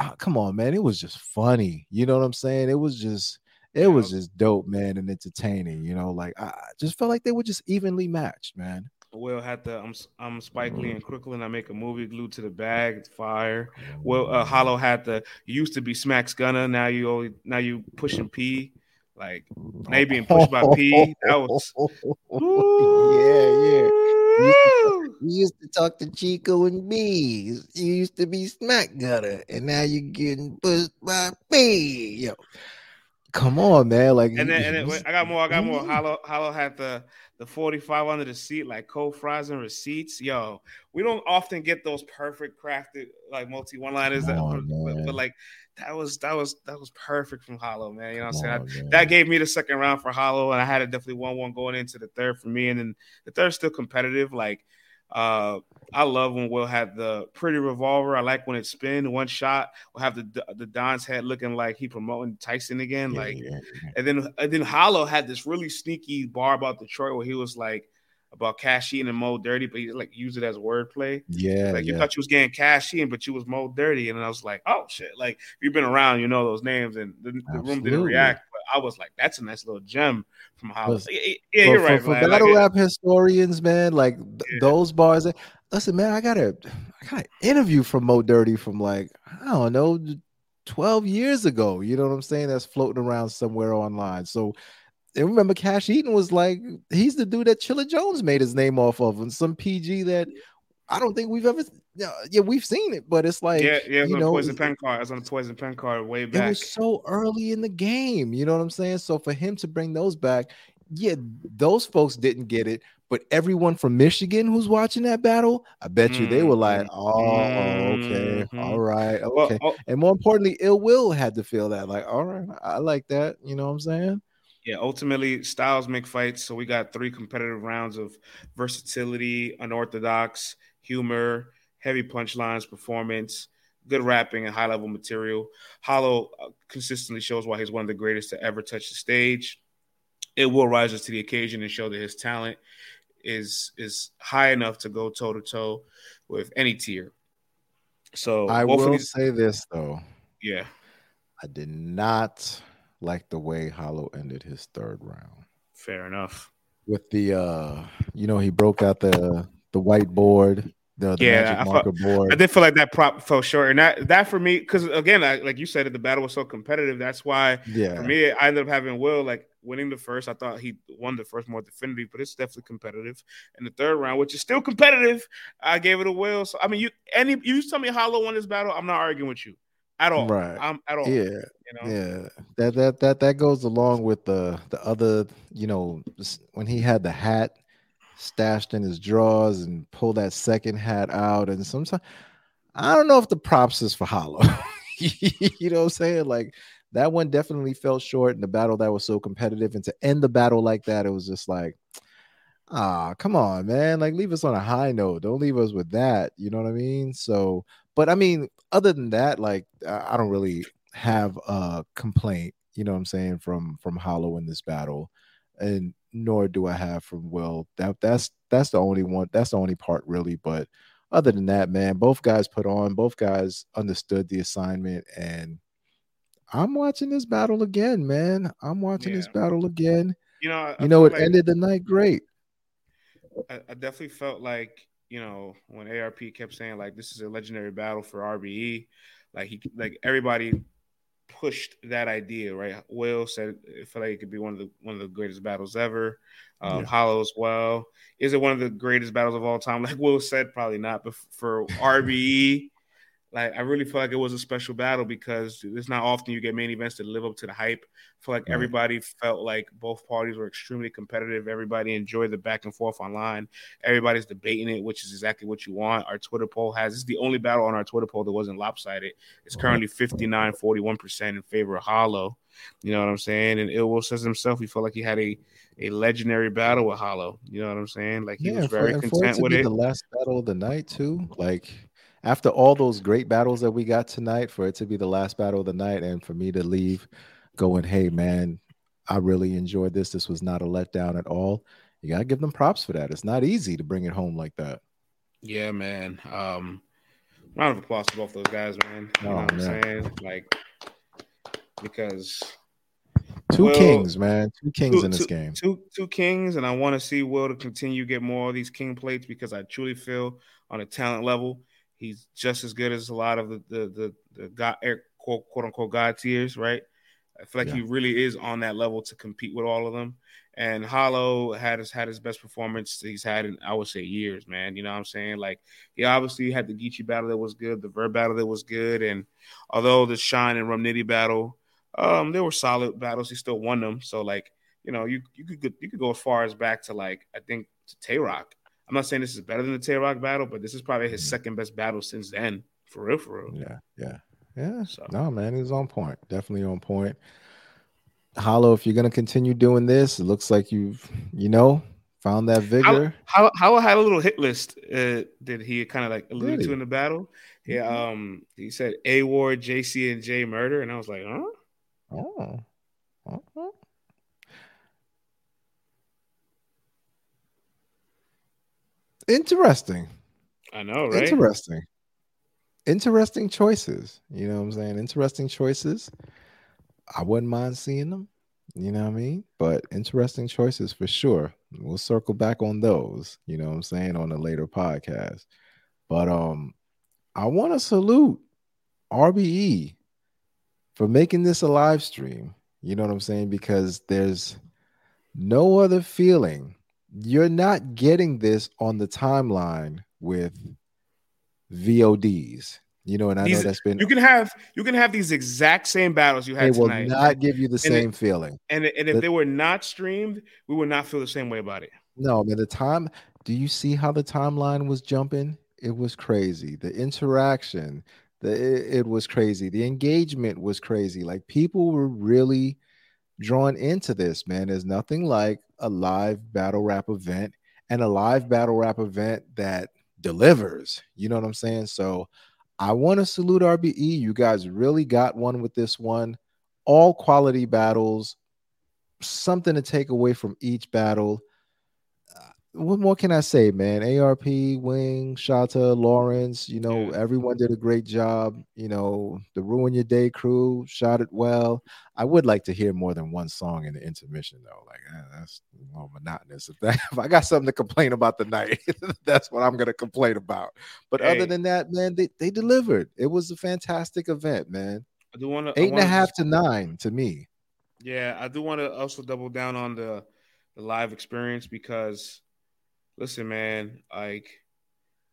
oh, come on, man, it was just funny. You know what I'm saying? It was just it was just dope, man, and entertaining. You know, like I just felt like they were just evenly matched, man. Will had the I'm um, I'm um, Spike Lee and mm-hmm. Crooklyn. I make a movie glued to the bag. It's fire. Well, uh, Hollow had the used to be Smacks Gunner. Now you only now you pushing P. Like now you being pushed by P. That was yeah, yeah. You used to talk to Chico and me. You used to be Smack Gunner, and now you're getting pushed by P. Yo, come on, man. Like, and then, and then wait, I got more. I got more. Hollow, Hollow had the the 45 under the seat, like cold fries and receipts. Yo, we don't often get those perfect crafted like multi one liners, that, but, but, like that was that was that was perfect from Hollow, man. You know what I'm saying? I, that gave me the second round for Hollow, and I had a definitely one one going into the third for me, and then the third still competitive. Like, uh, I love when we'll have the pretty revolver. I like when it spin one shot. We'll have the the Don's head looking like he promoting Tyson again. Yeah, like, yeah, yeah. and then and then Hollow had this really sneaky bar about Detroit where he was like about Cash and Mo Dirty, but he like used it as wordplay. Yeah, like you thought you was getting Cash in, but you was Mo Dirty, and I was like, oh shit! Like if you've been around, you know those names, and the, the room didn't react. I was like, that's a nice little gem from Hollow. Yeah, yeah, you're for, right. For, for battle like, rap historians, man, like yeah. those bars That, listen, man, I got a I got an interview from Mo Dirty from like, I don't know, 12 years ago. You know what I'm saying? That's floating around somewhere online. So and remember Cash Eaton was like, he's the dude that Chilla Jones made his name off of, and some PG that I don't think we've ever yeah, we've seen it, but it's like yeah, yeah, you know, poison pen card. I was on the poison pen card way back. It was so early in the game, you know what I'm saying? So for him to bring those back, yeah, those folks didn't get it, But everyone from Michigan who's watching that battle, I bet you they were like, "Oh, okay, Mhm. all right, Well, okay." oh, And more importantly, Ill Will had to feel that, like, "All right, I like that." You know what I'm saying? Yeah, ultimately, styles make fights. So we got three competitive rounds of versatility, unorthodox, humor, heavy punchlines, performance, good rapping, and high level material. Hollow uh, consistently shows why he's one of the greatest to ever touch the stage. It will rises to the occasion and show that his talent is is high enough to go toe to toe with any tier. So I will these, say this though, yeah, I did not like the way Hollow ended his third round fair enough. with the, uh, you know, he broke out the the whiteboard, the, the Yeah, marker board. I did feel like that prop fell short, and that that for me, because again, I, like you said, the battle was so competitive. That's why yeah, for me, I ended up having Will like winning the first. I thought he won the first more definitively, but it's definitely competitive. In the third round, which is still competitive, I gave it a Will. So I mean, you any you tell me Hollow won this battle, I'm not arguing with you at all. Right. I'm at all. yeah. You know. Yeah, that that that that goes along with the the other, you know, when he had the hat stashed in his drawers and pull that second hat out, and sometimes I don't know if the props is for Hollow. you know what I'm saying? Like that one definitely fell short in the battle that was so competitive, and to end the battle like that, it was just like, ah, come on, man! Like leave us on a high note. Don't leave us with that. You know what I mean? So, but I mean, other than that, like I don't really have a complaint, you know what I'm saying, from from Hollow in this battle. And nor do I have from Will. That that's that's the only one, that's the only part really. But other than that, man, both guys put on, both guys understood the assignment, and I'm watching this battle again, man. I'm watching this battle again. You know. I You know, it like- ended the night great. I, I definitely felt like you know when ARP kept saying like this is a legendary battle for RBE, like he like everybody pushed that idea, right? Will said it felt like it could be one of the one of the greatest battles ever. Um, Yeah. Hollow as well. Is it one of the greatest battles of all time? Like Will said, probably not. But for RBE, like I really feel like it was a special battle because it's not often you get main events that live up to the hype. I feel like Right. everybody felt like both parties were extremely competitive. Everybody enjoyed the back and forth online. Everybody's debating it, which is exactly what you want. Our Twitter poll has this is the only battle on our Twitter poll that wasn't lopsided. It's currently 59 41% in favor of Hollow. You know what I'm saying? And Ill Will says himself, he felt like he had a, a legendary battle with Hollow. You know what I'm saying? Like he Yeah, was and for, very and for it content to with be it. the last battle of the night too. Like after all those great battles that we got tonight, for it to be the last battle of the night, and for me to leave going, hey man, I really enjoyed this. This was not a letdown at all. You gotta give them props for that. It's not easy to bring it home like that. Yeah, man. Um, round of applause for both those guys, man. You know Oh, what I'm man. saying? Like, because Two Well, kings, man. Two kings two- in this two- game. two two kings, and I want to see Will to continue get more of these king plates because I truly feel on a talent level he's just as good as a lot of the the the, the god air, quote, quote unquote god tiers, right? I feel like Yeah. he really is on that level to compete with all of them. And Hollow had his had his best performance he's had in I would say years, man. You know what I'm saying? Like he obviously had the Geechi battle that was good, the Verb battle that was good, and although the Shine and Rum Nitty battle, um, they were solid battles. He still won them. So like, you know, you you could you could go as far as back to like I think to Tay Roc. I'm not saying this is better than the Tay Roc battle, but this is probably his Mhm. second best battle since then. For real, for real. Yeah, yeah, yeah. So- No, man, he's on point. Definitely on point. Hollow, if you're gonna continue doing this, it looks like you've, you know, found that vigor. How how had a little hit list uh, that he kind of like alluded Did to in the battle. Yeah, um, he said A Ward, JC, and J Murder, and I was like, huh? Oh. Interesting. I know, right? Interesting. Interesting choices. You know what I'm saying? Interesting choices. I wouldn't mind seeing them. You know what I mean? But interesting choices for sure. We'll circle back on those, you know what I'm saying, on a later podcast. But um I want to salute RBE for making this a live stream. You know what I'm saying? Because there's no other feeling. You're not getting this on the timeline with VODs. You know, and I These- know that's been You can have you can have these exact same battles you they had will tonight, not give you the it- same feeling. and and if the- they were not streamed, we would not feel the same way about it. No, man, the time. Do you see how the timeline was jumping? It was crazy. The interaction, the it, it was crazy. The engagement was crazy. Like people were really drawn into this, man. There's nothing like a live battle rap event and a live battle rap event that delivers. You know what I'm saying? So I want to salute RBE. You guys really got one with this one. All quality battles, something to take away from each battle what more can I say, man? ARP, Wing, Shata, Lawrence, you know, yeah. everyone did a great job. You know, the Ruin Your Day crew shot it well. I would like to hear more than one song in the intermission, though. Like, eh, that's more monotonous. If, that, if I got something to complain about the night, that's what I'm going to complain about. But hey. other than that, man, they, they delivered. It was a fantastic event, man. I do want to eight and a half to nine to me. Yeah, I do want to also double down on the the live experience because listen, man, like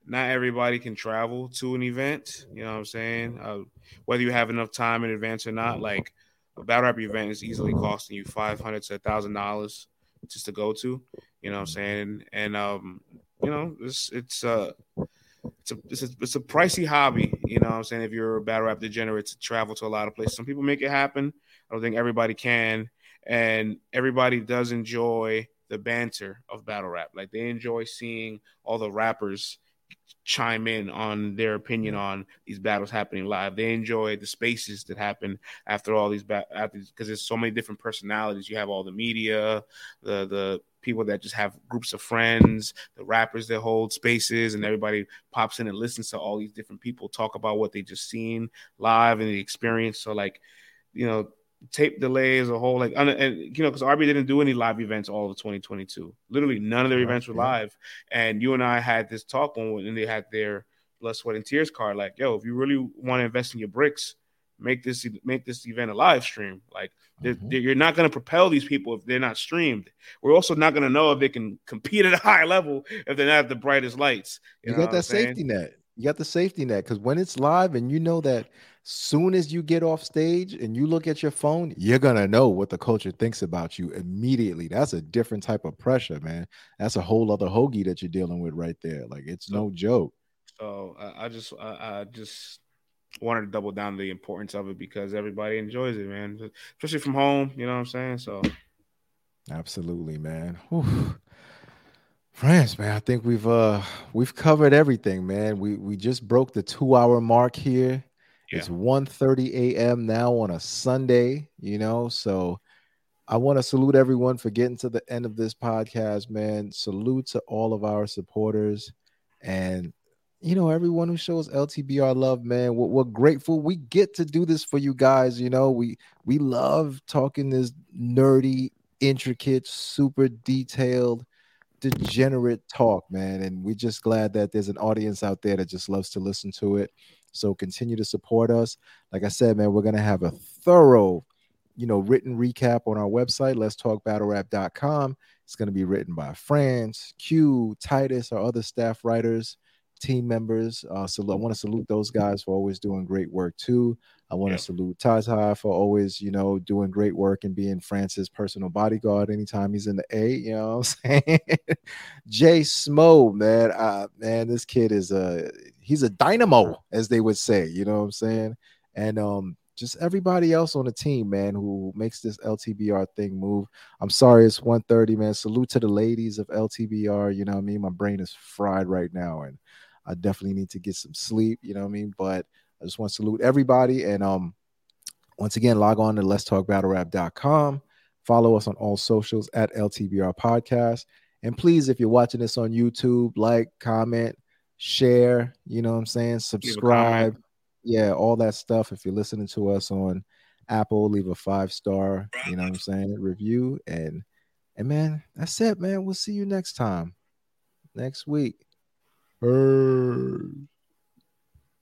not everybody can travel to an event. You know what I'm saying? Uh, whether you have enough time in advance or not, like a battle rap event is easily costing you five hundred to thousand dollars just to go to. You know what I'm saying? And um, you know, it's it's uh it's a, it's a it's a pricey hobby. You know what I'm saying? If you're a battle rap degenerate to travel to a lot of places, some people make it happen. I don't think everybody can, and everybody does enjoy the banter of battle rap. Like they enjoy seeing all the rappers chime in on their opinion on these battles happening live. They enjoy the spaces that happen after all these battles because there's so many different personalities. You have all the media, the the people that just have groups of friends, the rappers that hold spaces, and everybody pops in and listens to all these different people talk about what they just seen live and the experience. So like, you know, tape delay as a whole, like, and you know, because RB didn't do any live events all of 2022. Literally, none of their events were live. And you and I had this talk when, when they had their blood, sweat, and tears card. Like, yo, if you really want to invest in your bricks, make this make this event a live stream. Like, they're, mm-hmm. they're, you're not going to propel these people if they're not streamed. We're also not going to know if they can compete at a high level if they're not at the brightest lights. You, you got that safety net. You got the safety net because when it's live and you know that soon as you get off stage and you look at your phone, you're gonna know what the culture thinks about you immediately. That's a different type of pressure, man. That's a whole other hoagie that you're dealing with right there. Like it's no joke. So I, I just I, I, just wanted to double down the importance of it because everybody enjoys it, man. Especially from home, you know what I'm saying? So absolutely, man. Whew. France, man, I think we've uh we've covered everything, man. We we just broke the two hour mark here. Yeah. It's 1 30 a.m. now on a Sunday, you know. So I want to salute everyone for getting to the end of this podcast, man. Salute to all of our supporters and you know everyone who shows LTBR love, man. We're, we're, grateful we get to do this for you guys. You know, we we love talking this nerdy, intricate, super detailed, degenerate talk, man. And we're just glad that there's an audience out there that just loves to listen to it. So continue to support us. Like I said, man, we're gonna have a thorough, you know, written recap on our website, let's talk battlerap.com. It's gonna be written by France, Q, Titus, our other staff writers, team members. Uh, so I want to salute those guys for always doing great work too. I want to salute Tata for always, you know, doing great work and being France's personal bodyguard anytime he's in the A. You know what I'm saying? Jay Smo, man, uh, man, this kid is a he's a dynamo, as they would say. You know what I'm saying? And um, just everybody else on the team, man, who makes this LTBR thing move. I'm sorry it's 1:30, man. Salute to the ladies of LTBR. You know what I mean? My brain is fried right now, and I definitely need to get some sleep. You know what I mean? But I just want to salute everybody. And um, once again, log on to let's talk battlerap.com. Follow us on all socials at LTBR Podcast. And please, if you're watching this on YouTube, like, comment, share, you know what I'm saying? Subscribe. Yeah, all that stuff. If you're listening to us on Apple, leave a five star, you know what I'm saying, review. And and man, that's it, man. We'll see you next time. Next week. Hey.